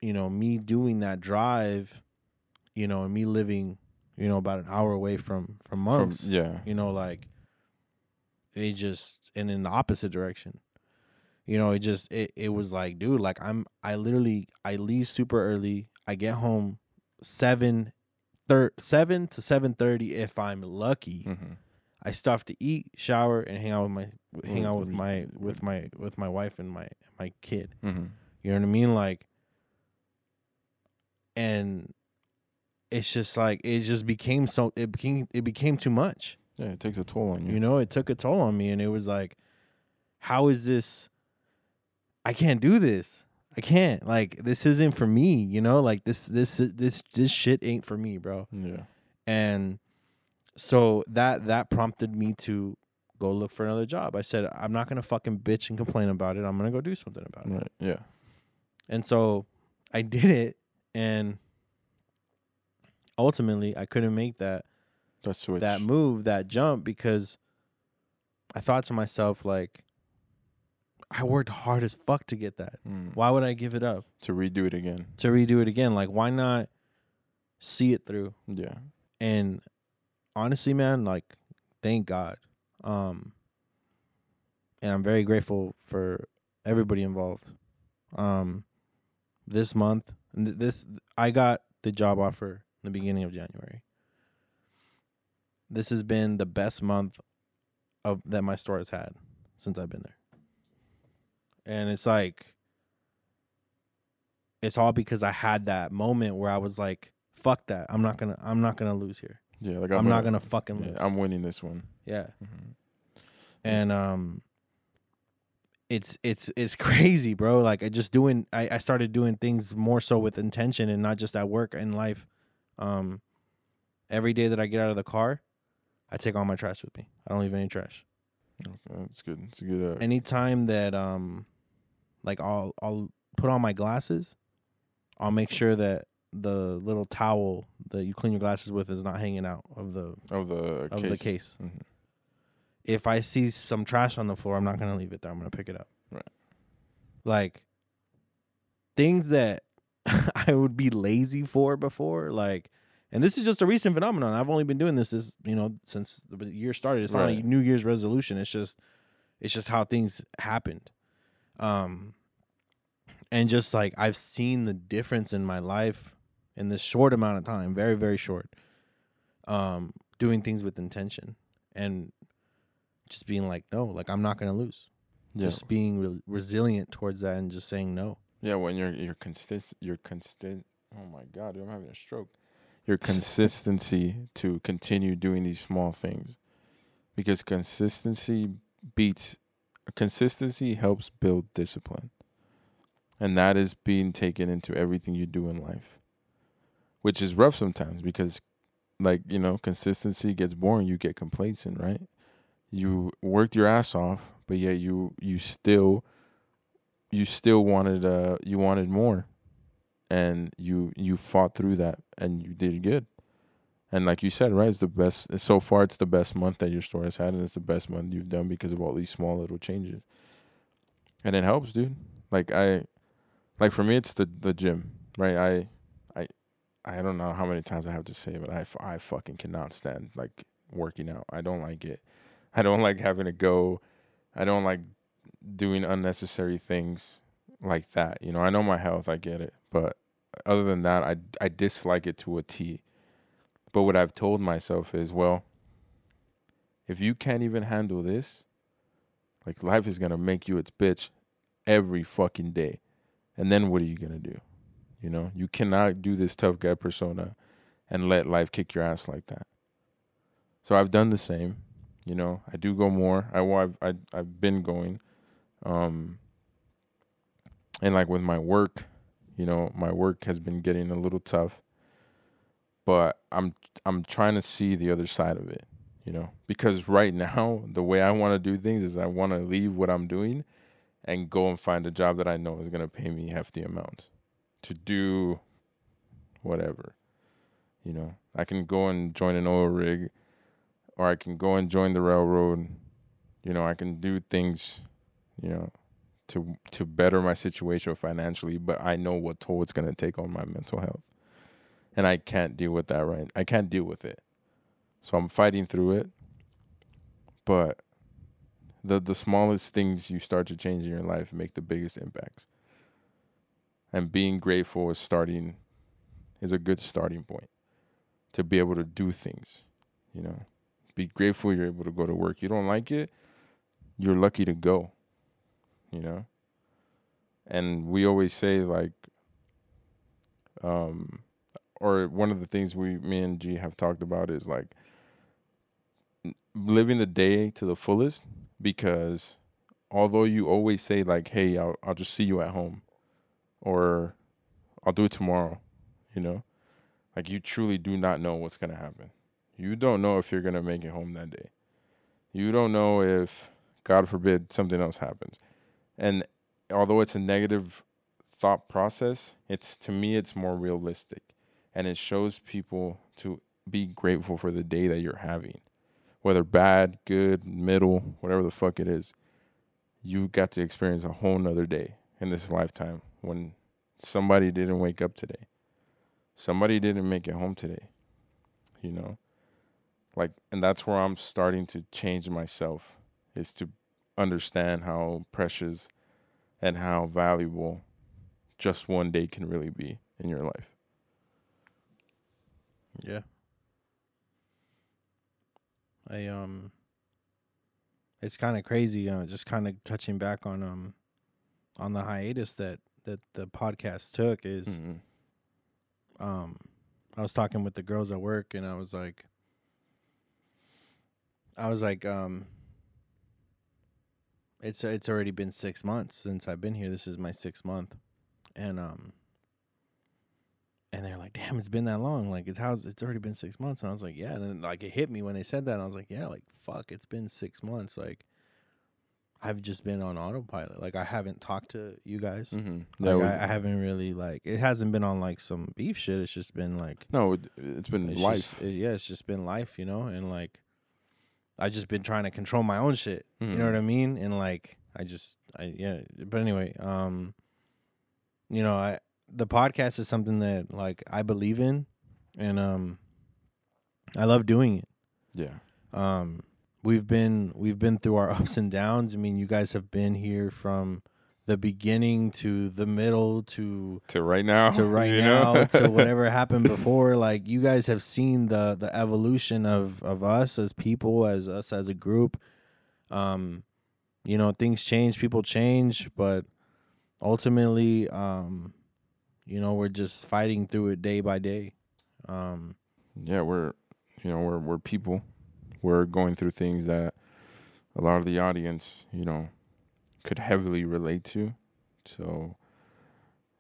You know, me doing that drive, you know, and me living, you know, about an hour away from from From- monks yeah. you know like they just and in the opposite direction you know it just it, it was like dude like i'm i literally i leave super early. I get home 7 thir- 7 to 7.30 if i'm lucky. Hmm i stuff to eat shower and hang out with my hang out with my with my with my wife and my my kid. Hmm you know what i mean? Like and it's just like it just became so it became it became too much. Yeah, it takes a toll on you. you know, it took a toll on me, and it was like, how is this? I can't do this. I can't. Like, this isn't for me. You know, like this, this, this, this shit ain't for me, bro. Yeah. And so that that prompted me to go look for another job. I said, I'm not gonna fucking bitch and complain about it. I'm gonna go do something about it. Right. Yeah. And so I did it, and ultimately, I couldn't make that That switch. that move, that jump, because I thought to myself, like, I worked hard as fuck to get that. Mm. Why would I give it up To redo it again. to redo it again? Like, why not see it through? Yeah. And honestly, man, like, thank God. Um, and I'm very grateful for everybody involved. Um, this month, this I got the job offer in the beginning of January. This has been the best month of that my store has had since I've been there. And it's like it's all because I had that moment where I was like, fuck that. I'm not going to I'm not to lose here. Yeah. Like I'm, not going to fucking Yeah, lose. I'm winning this one. yeah. hmm and um it's it's it's crazy bro like i just doing I, I started doing things more so with intention and not just at work and life um every day that i get out of the car i take all my trash with me i don't leave any trash Okay, that's good. It's a good. Uh, anytime that um like i'll i'll put on my glasses i'll make sure that the little towel that you clean your glasses with is not hanging out of the of the of case. the case Mhm. if I see some trash on the floor, I'm not gonna leave it there. I'm gonna pick it up. Right. Like things that I would be lazy for before, like, and this is just a recent phenomenon. I've only been doing this, this you know, since the year started. It's not a New Year's resolution. It's just, it's just how things happened. Um, and just like I've seen the difference in my life in this short amount of time, very very short. Um, doing things with intention and just being like, no, like I'm not gonna lose. Yeah. Just being re- resilient towards that and just saying no. Yeah, when you're you're consistent, you're constant. Oh my god, dude, I'm having a stroke. Your consistency to continue doing these small things, because consistency beats consistency helps build discipline, and that is being taken into everything you do in life, which is rough sometimes because, like you know, consistency gets boring. You get complacent, right? You worked your ass off, but yet you you still you still wanted uh you wanted more and you you fought through that and you did good and like you said right it's the best so far it's the best month that your store has had and it's the best month you've done because of all these small little changes and it helps dude like i like for me it's the the gym right i i i don't know how many times i have to say but i fucking cannot stand like working out i don't like it i don't like having to go i don't like doing unnecessary things like that. You know, I know my health, I get it, but other than that, I I dislike it to a T. But what I've told myself is, well, if you can't even handle this, like life is gonna make you its bitch every fucking day. And then what are you gonna do? You know, you cannot do this tough guy persona and let life kick your ass like that. So I've done the same. You know, I do go more. I well, I've I, I've been going, um, and like with my work, you know, my work has been getting a little tough. But I'm I'm trying to see the other side of it, you know, because right now the way I want to do things is I want to leave what I'm doing, and go and find a job that I know is gonna pay me hefty amounts, to do, whatever, you know. I can go and join an oil rig or I can go and join the railroad. You know, I can do things, you know, to to better my situation financially, but I know what toll it's going to take on my mental health. And I can't deal with that right. I can't deal with it. So I'm fighting through it. But the the smallest things you start to change in your life make the biggest impacts. And being grateful is starting is a good starting point to be able to do things, you know be grateful you're able to go to work. You don't like it, you're lucky to go. You know? And we always say like um or one of the things we me and G have talked about is like living the day to the fullest because although you always say like hey I'll I'll just see you at home or I'll do it tomorrow, you know? Like you truly do not know what's going to happen. You don't know if you're going to make it home that day. You don't know if, God forbid, something else happens. And although it's a negative thought process, it's to me it's more realistic and it shows people to be grateful for the day that you're having. Whether bad, good, middle, whatever the fuck it is, you got to experience a whole nother day in this lifetime when somebody didn't wake up today. Somebody didn't make it home today. You know? like and that's where i'm starting to change myself is to understand how precious and how valuable just one day can really be in your life yeah i um it's kind of crazy uh just kind of touching back on um on the hiatus that that the podcast took is mm-hmm. um i was talking with the girls at work and i was like I was like, um, it's it's already been six months since I've been here. This is my sixth month, and um, and they're like, "Damn, it's been that long. Like, it's how's it's already been six months." And I was like, "Yeah." And then, like it hit me when they said that. I was like, "Yeah, like fuck, it's been six months. Like, I've just been on autopilot. Like, I haven't talked to you guys. Mm-hmm. Like, I, I, haven't really like it hasn't been on like some beef shit. It's just been like no, it, has been it's life. Just, it, yeah, it's just been life, you know, and like." I just been trying to control my own shit. Mm-hmm. You know what I mean? And like I just I yeah, but anyway, um you know, I the podcast is something that like I believe in and um I love doing it. Yeah. Um we've been we've been through our ups and downs. I mean, you guys have been here from the beginning to the middle to to right now to right now know? to whatever happened before like you guys have seen the the evolution of of us as people as us as a group um you know things change people change but ultimately um you know we're just fighting through it day by day um yeah we're you know we're we're people we're going through things that a lot of the audience you know could heavily relate to. So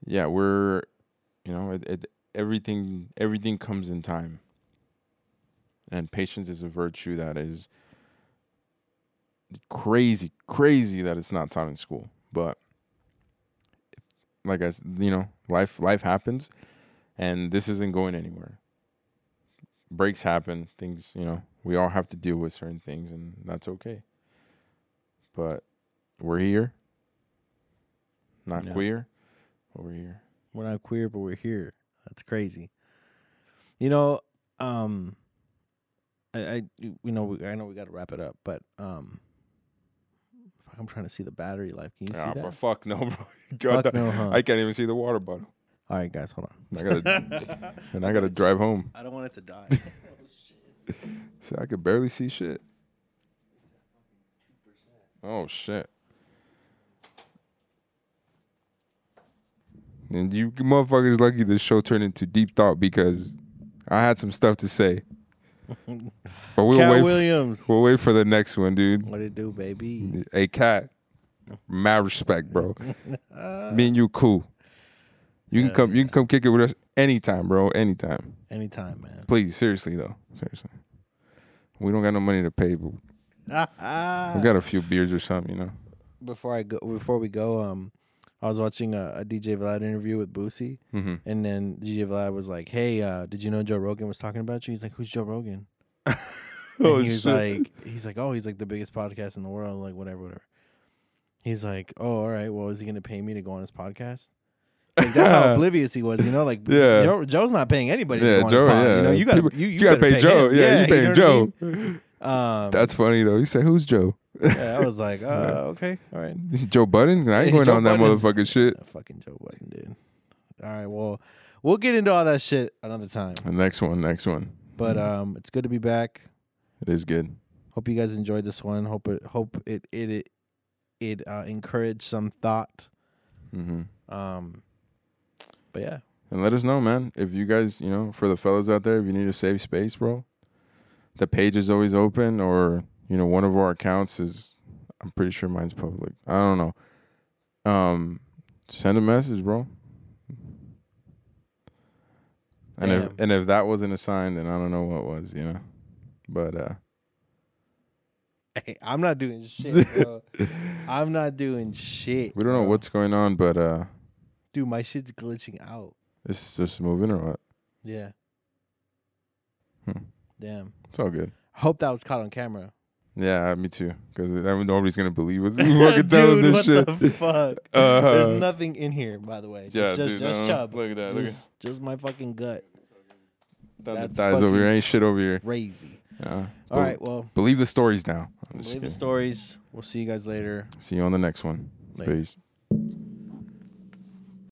yeah, we're you know, it, it everything everything comes in time. And patience is a virtue that is crazy, crazy that it's not taught in school. But like I, said, you know, life life happens, and this isn't going anywhere. Breaks happen, things, you know, we all have to deal with certain things, and that's okay. But we're here. Not no. queer, but we're here. We're not queer, but we're here. That's crazy. You know, um, I, I you know, I know we got to wrap it up, but um, I'm trying to see the battery life. Can you see ah, that? fuck no, bro. fuck no, huh? I can't even see the water bottle. All right, guys, hold on. I gotta, and I gotta drive home. I don't want it to die. oh, shit. So I could barely see shit. Oh shit. And you motherfuckers lucky this show turned into deep thought because I had some stuff to say. But we'll Katt wait. f- Williams. we'll wait for the next one, dude. what it do, baby? Hey, Katt. Mad respect, bro. Me and you cool. You can Yeah, come. You can come kick it with us anytime, bro. Anytime. Anytime, man. Please, seriously though. Seriously. We don't got no money to pay, but we got a few beers or something, you know. before I go, before we go, um, I was watching a, a DJ Vlad interview with Boosie, Mm-hmm. and then DJ Vlad was like, "Hey, uh, did you know Joe Rogan was talking about you?" He's like, "Who's Joe Rogan?" And Oh, he was shit. like, "He's like, oh, he's like the biggest podcast in the world, like whatever, whatever." He's like, "Oh, all right. Well, is he gonna pay me to go on his podcast?" Like that's how oblivious he was, you know. Like, Yeah. Joe, Joe's not paying anybody. to Yeah, go on Joe. Yeah, you know, you gotta, you, you, gotta better pay Joe. him. Yeah, you you paying Joe. I mean? Um, That's funny though. You say who's Joe? Yeah, I was like, uh, okay, all right. Joe Budden? I ain't Hey, going Joe on that Budden. motherfucking shit. Yeah, fucking Joe Budden, dude. All right, well, we'll get into all that shit another time. The next one, next one. But um, it's good to be back. It is good. Hope you guys enjoyed this one. Hope it hope it it it, it uh, encouraged some thought. hmm Um, but yeah, And let us know, man. If you guys, you know, for the fellas out there, if you need a safe space, bro, the page is always open, or you know, one of our accounts is. I'm pretty sure mine's public. I don't know. Um, send a message, bro. And if and if that wasn't a sign, then I don't know what was, you know. But uh hey, I'm not doing shit, bro. I'm not doing shit. we don't know what's going on, but uh dude. My shit's glitching out. it's just moving or what? Yeah. Hmm. Damn. It's all good. I hope that was caught on camera. Yeah, me too. Because nobody's gonna believe us. Fucking tell them Dude, this what shit. the fuck? Uh-huh. There's nothing in here, by the way. Just, Yeah, just, dude, just uh, chub. look at that, look at- Just, just my fucking gut. That's thighs over here. Ain't shit over here. Crazy. Yeah. All right, well, Believe the stories now. Believe the stories. We'll see you guys later. See you on the next one. Later. Peace.